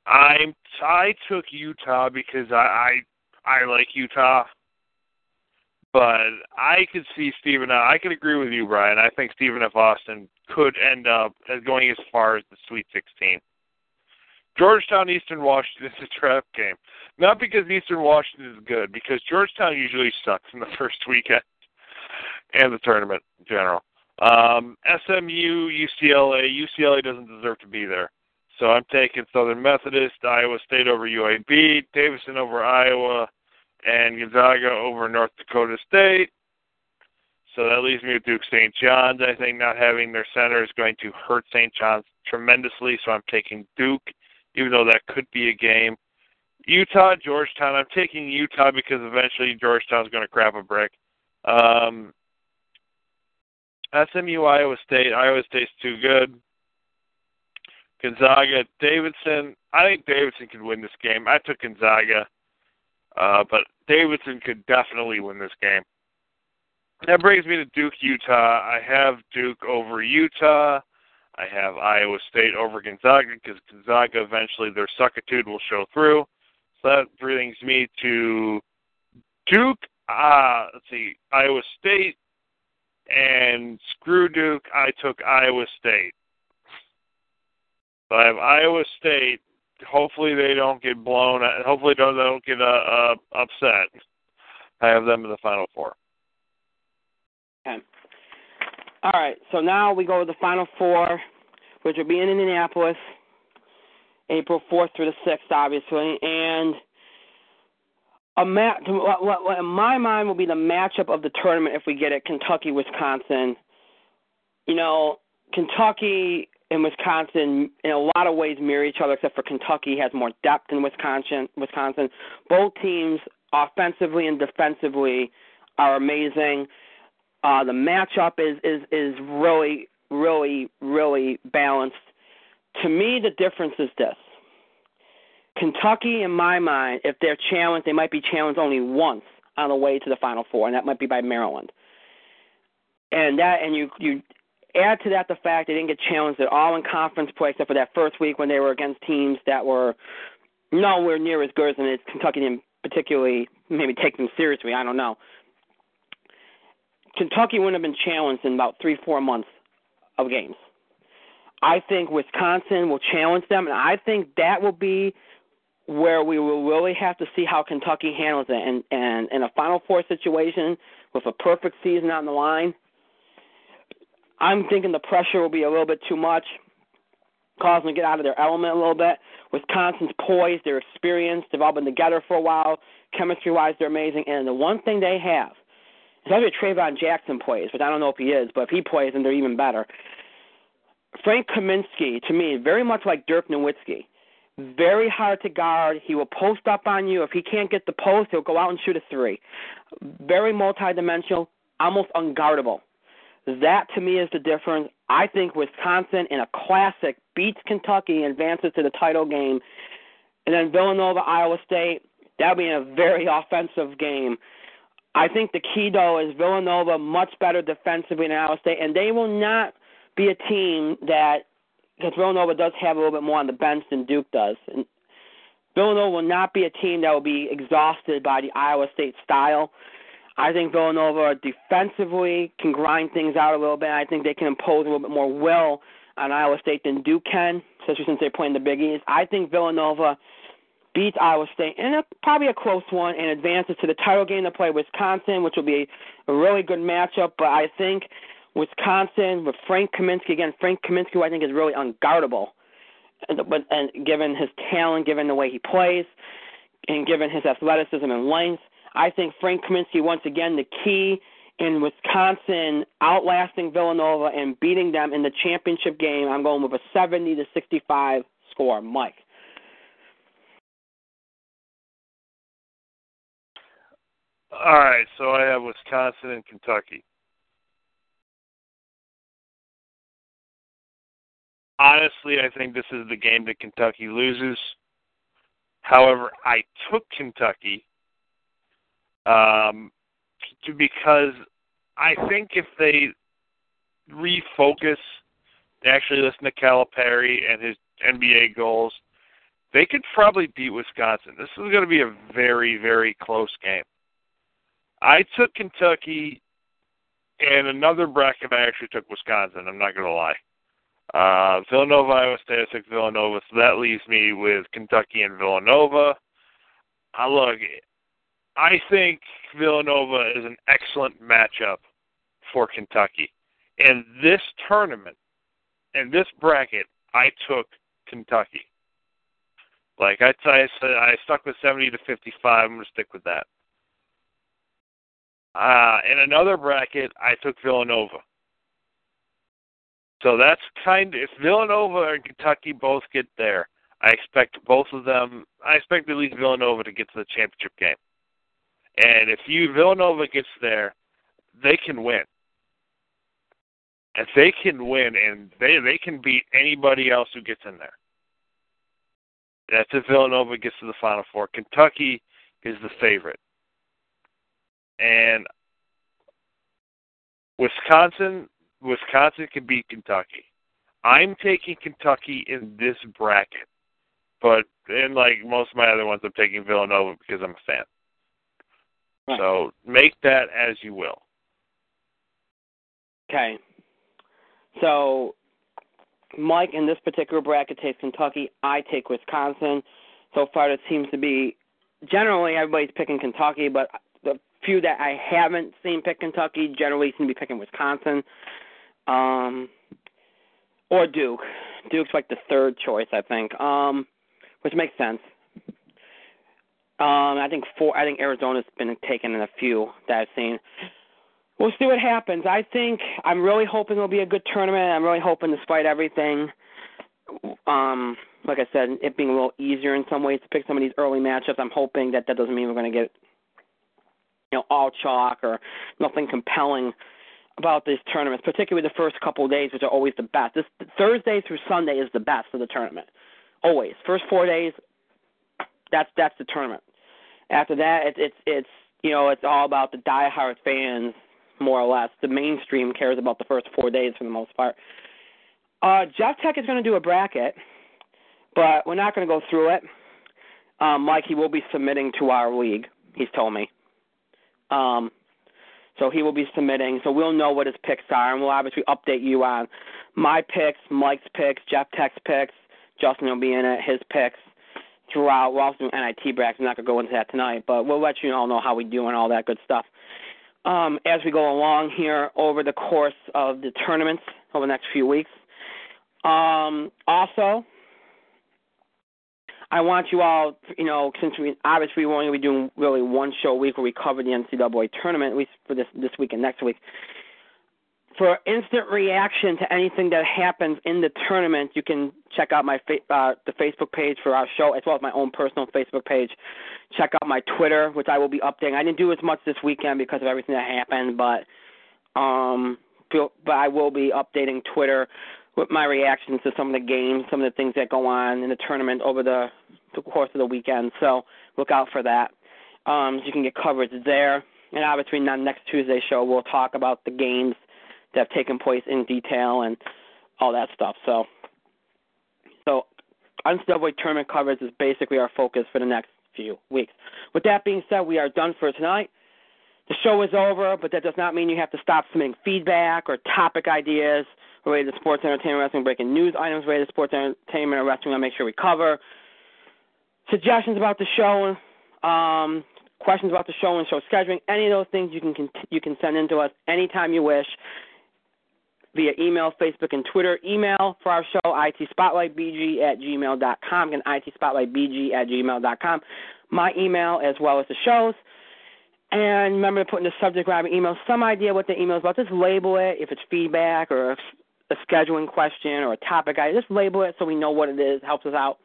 I'm I took Utah because I I, I like Utah. But I could see Stephen. I could agree with you, Brian. I think Stephen F. Austin could end up as going as far as the Sweet 16. Georgetown Eastern Washington [LAUGHS] is a trap game. Not because Eastern Washington is good, because Georgetown usually sucks in the [LAUGHS] first weekend and the tournament in general. Um, SMU, UCLA. UCLA doesn't deserve to be there. So I'm taking Southern Methodist, Iowa State over UAB, Davidson over Iowa, and Gonzaga over North Dakota State. So that leaves me with Duke St. John's. I think not having their center is going to hurt St. John's tremendously, so I'm taking Duke, even though that could be a game. Utah, Georgetown. I'm taking Utah because eventually Georgetown's going to crap a brick. Um, SMU, Iowa State. Iowa State's too good. Gonzaga, Davidson. I think Davidson could win this game. I took Gonzaga. Uh, but Davidson could definitely win this game. That brings me to Duke, Utah. I have Duke over Utah. I have Iowa State over Gonzaga because Gonzaga eventually their suckitude will show through. So that brings me to Duke. Uh, let's see, Iowa State and screw Duke. I took Iowa State. So I have Iowa State hopefully they don't get blown. Hopefully they don't, they don't get uh, uh, upset. I have them in the final four. Okay. All right. So now we go to the final four. which will be in Indianapolis, April 4th through the 6th, obviously, and a. What, what, what in my mind will be the matchup of the tournament if we get it: Kentucky, Wisconsin. You know, Kentucky and Wisconsin, in a lot of ways, mirror each other, except for Kentucky has more depth than Wisconsin. Wisconsin. Both teams, offensively and defensively, are amazing. Uh, the matchup is is is really, really, really balanced. To me, the difference is this: Kentucky, in my mind, if they're challenged, they might be challenged only once on the way to the Final Four, and that might be by Maryland. And that, and you you Add to that the fact they didn't get challenged at all in conference play except for that first week when they were against teams that were nowhere near as good as Kentucky didn't particularly maybe take them seriously. I don't know. Kentucky wouldn't have been challenged in about three, four months of games. I think Wisconsin will challenge them, and I think that will be where we will really have to see how Kentucky handles it. And and in a Final Four situation with a perfect season on the line, I'm thinking the pressure will be a little bit too much, cause them to get out of their element a little bit. Wisconsin's poised, they're experienced, they've all been together for a while. Chemistry wise, they're amazing. And the one thing they have either Traevon Jackson plays, but I don't know if he is, but if he plays, then they're even better. Frank Kaminsky, to me, very much like Dirk Nowitzki. Very hard to guard. He will post up on you. If he can't get the post, he'll go out and shoot a three. Very multidimensional, almost unguardable. That to me is the difference. I think Wisconsin in a classic beats Kentucky and advances to the title game. And then Villanova, Iowa State, that'll be a very offensive game. I think the key though is Villanova much better defensively than Iowa State, and they will not be a team that because Villanova does have a little bit more on the bench than Duke does. And Villanova will not be a team that will be exhausted by the Iowa State style. I think Villanova defensively can grind things out a little bit. I think they can impose a little bit more will on Iowa State than Duke can, especially since they're playing the Big East. I think Villanova beats Iowa State in a, probably a close one and advances to the title game to play Wisconsin, which will be a really good matchup. But I think Wisconsin with Frank Kaminsky again, Frank Kaminsky, who I think is really unguardable, and, but and given his talent, given the way he plays, and given his athleticism and length, I think Frank Kaminsky, once again, the key in Wisconsin outlasting Villanova and beating them in the championship game. I'm going with a 70 to 65 score. Mike. All right, so I have Wisconsin and Kentucky. Honestly, I think this is the game that Kentucky loses. However, I took Kentucky um, because I think if they refocus, they actually listen to Calipari and his NBA goals, they could probably beat Wisconsin. This is going to be a very, very close game. I took Kentucky, and another bracket I actually took Wisconsin. I'm not going to lie. Uh, Villanova, Iowa State, I took Villanova, so that leaves me with Kentucky and Villanova. I look, I think Villanova is an excellent matchup for Kentucky. In this tournament, in this bracket, I took Kentucky. Like I, I said, I stuck with 70 to 55. I'm going to stick with that. Uh, in another bracket, I took Villanova. So that's kind of if Villanova and Kentucky both get there, I expect both of them. I expect at least Villanova to get to the championship game. And if you Villanova gets there, they can win. If they can win, and they they can beat anybody else who gets in there. That's if Villanova gets to the Final Four. Kentucky is the favorite, and Wisconsin Wisconsin can beat Kentucky. I'm taking Kentucky in this bracket, but in like most of my other ones, I'm taking Villanova because I'm a fan. So make that as you will. Okay. So Mike in this particular bracket takes Kentucky. I take Wisconsin. So far, it seems to be generally everybody's picking Kentucky, but the few that I haven't seen pick Kentucky generally seem to be picking Wisconsin um, or Duke. Duke's like the third choice, I think. Um, which makes sense. Um, I think four. I think Arizona's been taken in a few that I've seen. We'll see what happens. I think I'm really hoping it'll be a good tournament. I'm really hoping, despite everything, um, like I said, it being a little easier in some ways to pick some of these early matchups. I'm hoping that that doesn't mean we're going to get, you know, all chalk or nothing compelling about these tournaments, particularly the first couple of days, which are always the best. This Thursday through Sunday is the best of the tournament. Always. First four days, that's that's the tournament. After that, it's it's it's you know it's all about the diehard fans more or less. The mainstream cares about the first four days for the most part. Uh, Jeff Tech is going to do a bracket, but we're not going to go through it. Um, Mike, he will be submitting to our league. He's told me. Um, so he will be submitting. So we'll know what his picks are, and we'll obviously update you on my picks, Mike's picks, Jeff Tech's picks. Justin will be in it, his picks throughout. Also doing NIT brackets. I'm not going to go into that tonight, but we'll let you all know how we do and all that good stuff. Um, as we go along here over the course of the tournaments over the next few weeks. Um, also, I want you all, you know, since we obviously we're only be doing really one show a week where we cover the NCAA tournament, at least for this this week and next week. For instant reaction to anything that happens in the tournament, you can check out my fa- uh, the Facebook page for our show, as well as my own personal Facebook page. Check out my Twitter, which I will be updating. I didn't do as much this weekend because of everything that happened, but um, but I will be updating Twitter with my reactions to some of the games, some of the things that go on in the tournament over the, the course of the weekend. So look out for that. Um, so you can get coverage there. And obviously, on next Tuesday show, we'll talk about the games that have taken place in detail and all that stuff. So, so NCAA tournament coverage is basically our focus for the next few weeks. With that being said, we are done for tonight. The show is over, but that does not mean you have to stop submitting feedback or topic ideas related to sports, entertainment, wrestling, breaking news items related to sports, entertainment, or wrestling. I'll make sure we cover suggestions about the show, um, questions about the show and show scheduling. Any of those things you can you can send in to us anytime you wish via email, Facebook, and Twitter. Email for our show, itspotlightbg at gmail.com. Again, itspotlightbg at gmail.com. My email as well as the show's. And remember to put in the subject line of email some idea what the email is about. Just label it if it's feedback or a scheduling question or a topic idea. Just label it so we know what it is. Helps us out.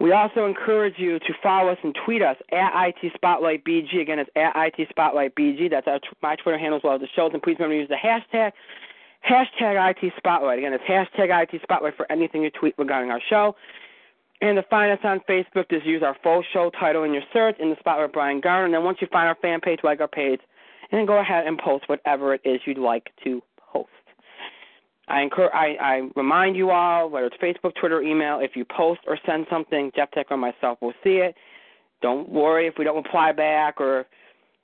We also encourage you to follow us and tweet us at IT Spotlight BG. Again, it's at IT Spotlight BG. That's our, my Twitter handle as well as the show's. And please remember to use the hashtag hashtag IT Spotlight. Again, it's hashtag IT Spotlight for anything you tweet regarding our show. And to find us on Facebook, just use our full show title in your search in the Spotlight Brian Gardner. And then once you find our fan page, like our page, and then go ahead and post whatever it is you'd like to post. I encourage, I, I remind you all, whether it's Facebook, Twitter, email, if you post or send something, Jeff Tech or myself will see it. Don't worry if we don't reply back or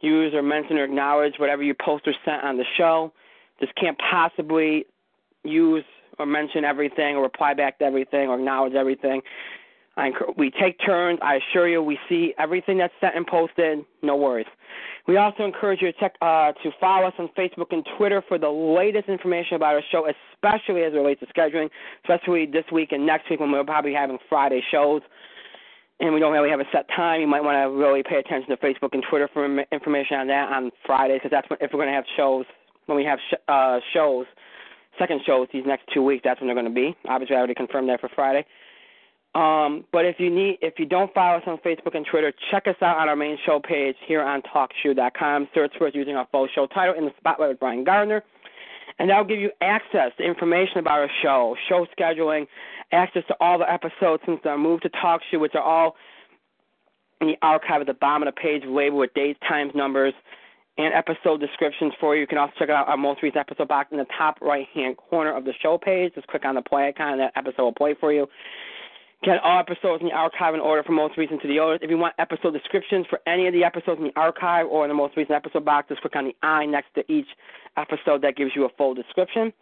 use or mention or acknowledge whatever you post or sent on the show. Just can't possibly use or mention everything or reply back to everything or acknowledge everything. I, we take turns. I assure you, we see everything that's sent and posted. No worries. We also encourage you to check uh, to follow us on Facebook and Twitter for the latest information about our show, especially as it relates to scheduling, especially this week and next week when we're probably having Friday shows. And we don't really have a set time. You might want to really pay attention to Facebook and Twitter for information on that on Fridays, because that's when, if we're going to have shows when we have sh- uh, shows, second shows these next two weeks. That's when they're going to be. Obviously, I already confirmed that for Friday. Um, but if you need, if you don't follow us on Facebook and Twitter, check us out on our main show page here on TalkShoe.com. Search for us using our full show title in the spotlight with Brian Gardner, and that'll give you access to information about our show, show scheduling, access to all the episodes since our move to TalkShoe, which are all in the archive at the bottom of the page, labeled with dates, times, numbers, and episode descriptions for you. You can also check out our most recent episode box in the top right hand corner of the show page. Just click on the play icon, and that episode will play for you. Get all episodes in the archive in order from most recent to the oldest. If you want episode descriptions for any of the episodes in the archive or in the most recent episode box, just click on the I next to each episode. That gives you a full description.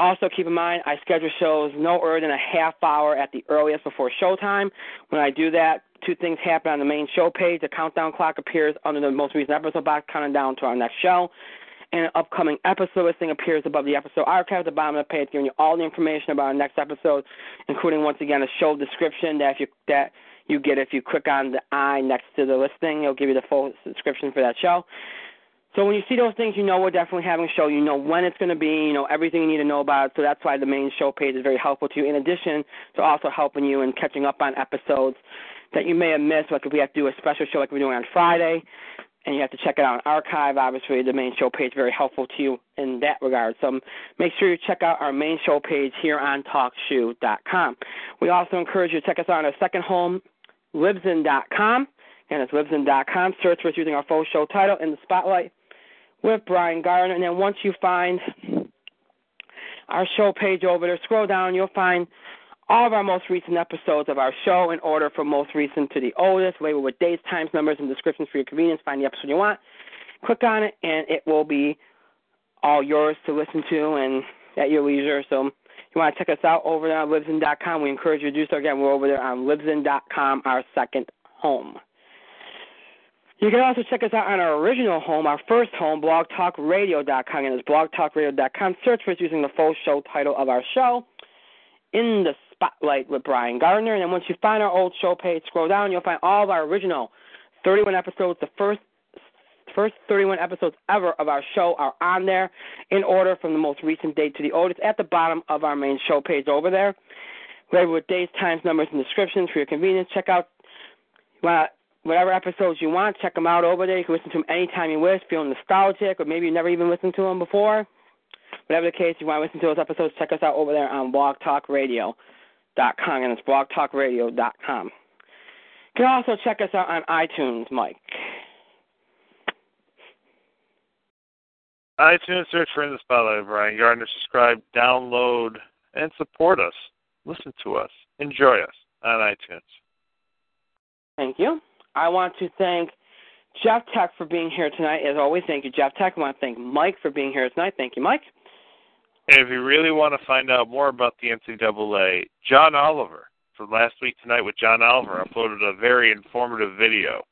Also, keep in mind, I schedule shows no earlier than a half hour at the earliest before showtime. When I do that, two things happen on the main show page. The countdown clock appears under the most recent episode box, counting down to our next show. and an upcoming episode listing appears above the episode archive at the bottom of the page, giving you all the information about our next episode, including once again a show description that if you that you get if you click on the I next to the listing. It'll give you the full description for that show. So when you see those things, you know we're definitely having a show. You know when it's going to be. You know everything you need to know about it. So that's why the main show page is very helpful to you. In addition to also helping you in catching up on episodes that you may have missed, like if we have to do a special show like we're doing on Friday, and you have to check it out on archive. Obviously, the main show page is very helpful to you in that regard. So make sure you check out our main show page here on TalkShoe.com. We also encourage you to check us out on our second home, Libsyn.com. And it's Libsyn.com. Search for us using our full show title in the spotlight with Brian Gardner. And then once you find our show page over there, scroll down, you'll find all of our most recent episodes of our show in order from most recent to the oldest, labeled with dates, times, numbers, and descriptions for your convenience. Find the episode you want, click on it, and it will be all yours to listen to and at your leisure. So you want to check us out over there on Libsyn.com, we encourage you to do so. Again, we're over there on Libsyn.com, our second home. You can also check us out on our original home, our first home, blogtalkradio.com. And it's blogtalkradio.com. Search for us using the full show title of our show, In the Spotlight with Brian Gardner. And then once you find our old show page, scroll down, you'll find all of our original 31 episodes, the first first 31 episodes ever of our show are on there in order from the most recent date to the oldest at the bottom of our main show page over there. Labeled with dates, times, numbers, and descriptions for your convenience. Check out whatever episodes you want. Check them out over there. You can listen to them anytime you wish. Feel nostalgic, or maybe you never even listened to them before. Whatever the case, you want to listen to those episodes, check us out over there on blogtalkradio.com, and it's blogtalkradio.com. You can also check us out on iTunes, Mike. iTunes, search for In the Spotlight Brian Gardner. Subscribe, download, and support us. Listen to us. Enjoy us on iTunes. Thank you. I want to thank Jeff Tech for being here tonight. As always, thank you, Jeff Tech. I want to thank Mike for being here tonight. Thank you, Mike. And if you really want to find out more about the NCAA, John Oliver from last week tonight with John Oliver uploaded a very informative video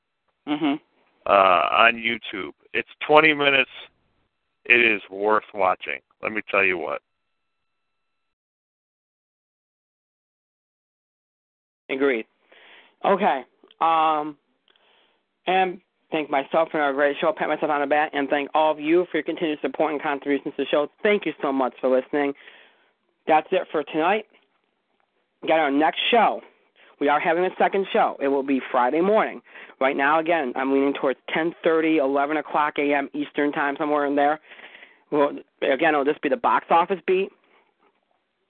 mm-hmm. uh, on YouTube. It's 20 minutes. It is worth watching. Let me tell you what. Agreed. Okay. Um, and thank myself for a great show, pat myself on the back, and thank all of you for your continued support and contributions to the show. Thank you so much for listening. That's it for tonight. We Got our next show. We are having a second show. It will be Friday morning. Right now, again, I'm leaning towards 10:30, 11 o'clock a.m. Eastern time, somewhere in there. Well, again, it'll just be the box office beat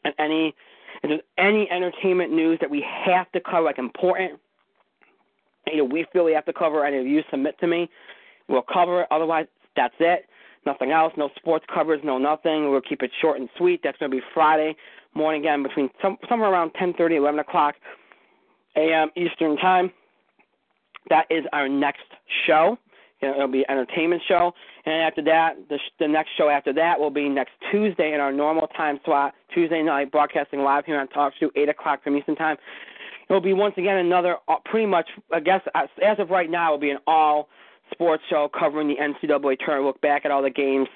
and any there's any entertainment news that we have to cover, like important you know, we feel we have to cover any of you submit to me, we'll cover it. Otherwise, that's it. Nothing else. No sports covers. No nothing. We'll keep it short and sweet. That's going to be Friday morning again between some, somewhere around 10:30, 11 o'clock a.m. Eastern time. That is our next show. You know, it'll be an entertainment show, and after that, the, the next show after that will be next Tuesday in our normal time slot. Tuesday night, broadcasting live here on TalkShoe, 8 o'clock from Eastern time. It'll be once again another, uh, pretty much, I guess, as of right now, it'll be an all sports show covering the NCAA tournament. Look back at all the games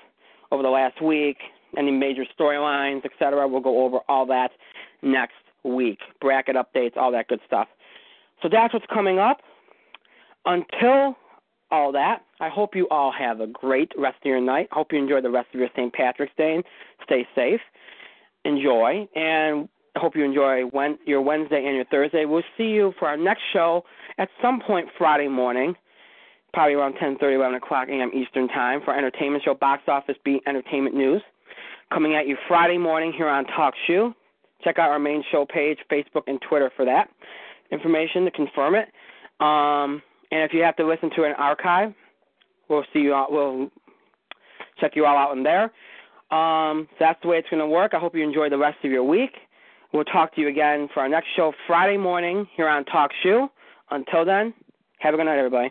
over the last week, any major storylines, etc. We'll go over all that next week. Bracket updates, all that good stuff. So that's what's coming up. Until all that, I hope you all have a great rest of your night. Hope you enjoy the rest of your St. Patrick's Day. Stay safe. Enjoy. And hope you enjoy your Wednesday and your Thursday. We'll see you for our next show at some point Friday morning, probably around 10:30, 11 o'clock a.m. Eastern Time for entertainment show, Box Office Beat Entertainment News, coming at you Friday morning here on Talk Shoe. Check out our main show page, Facebook and Twitter for that information to confirm it. Um, and if you have to listen to an archive, we'll see you. All, we'll check you all out in there. Um, so that's the way it's going to work. I hope you enjoy the rest of your week. We'll talk to you again for our next show Friday morning here on Talk Shoe. Until then, have a good night, everybody.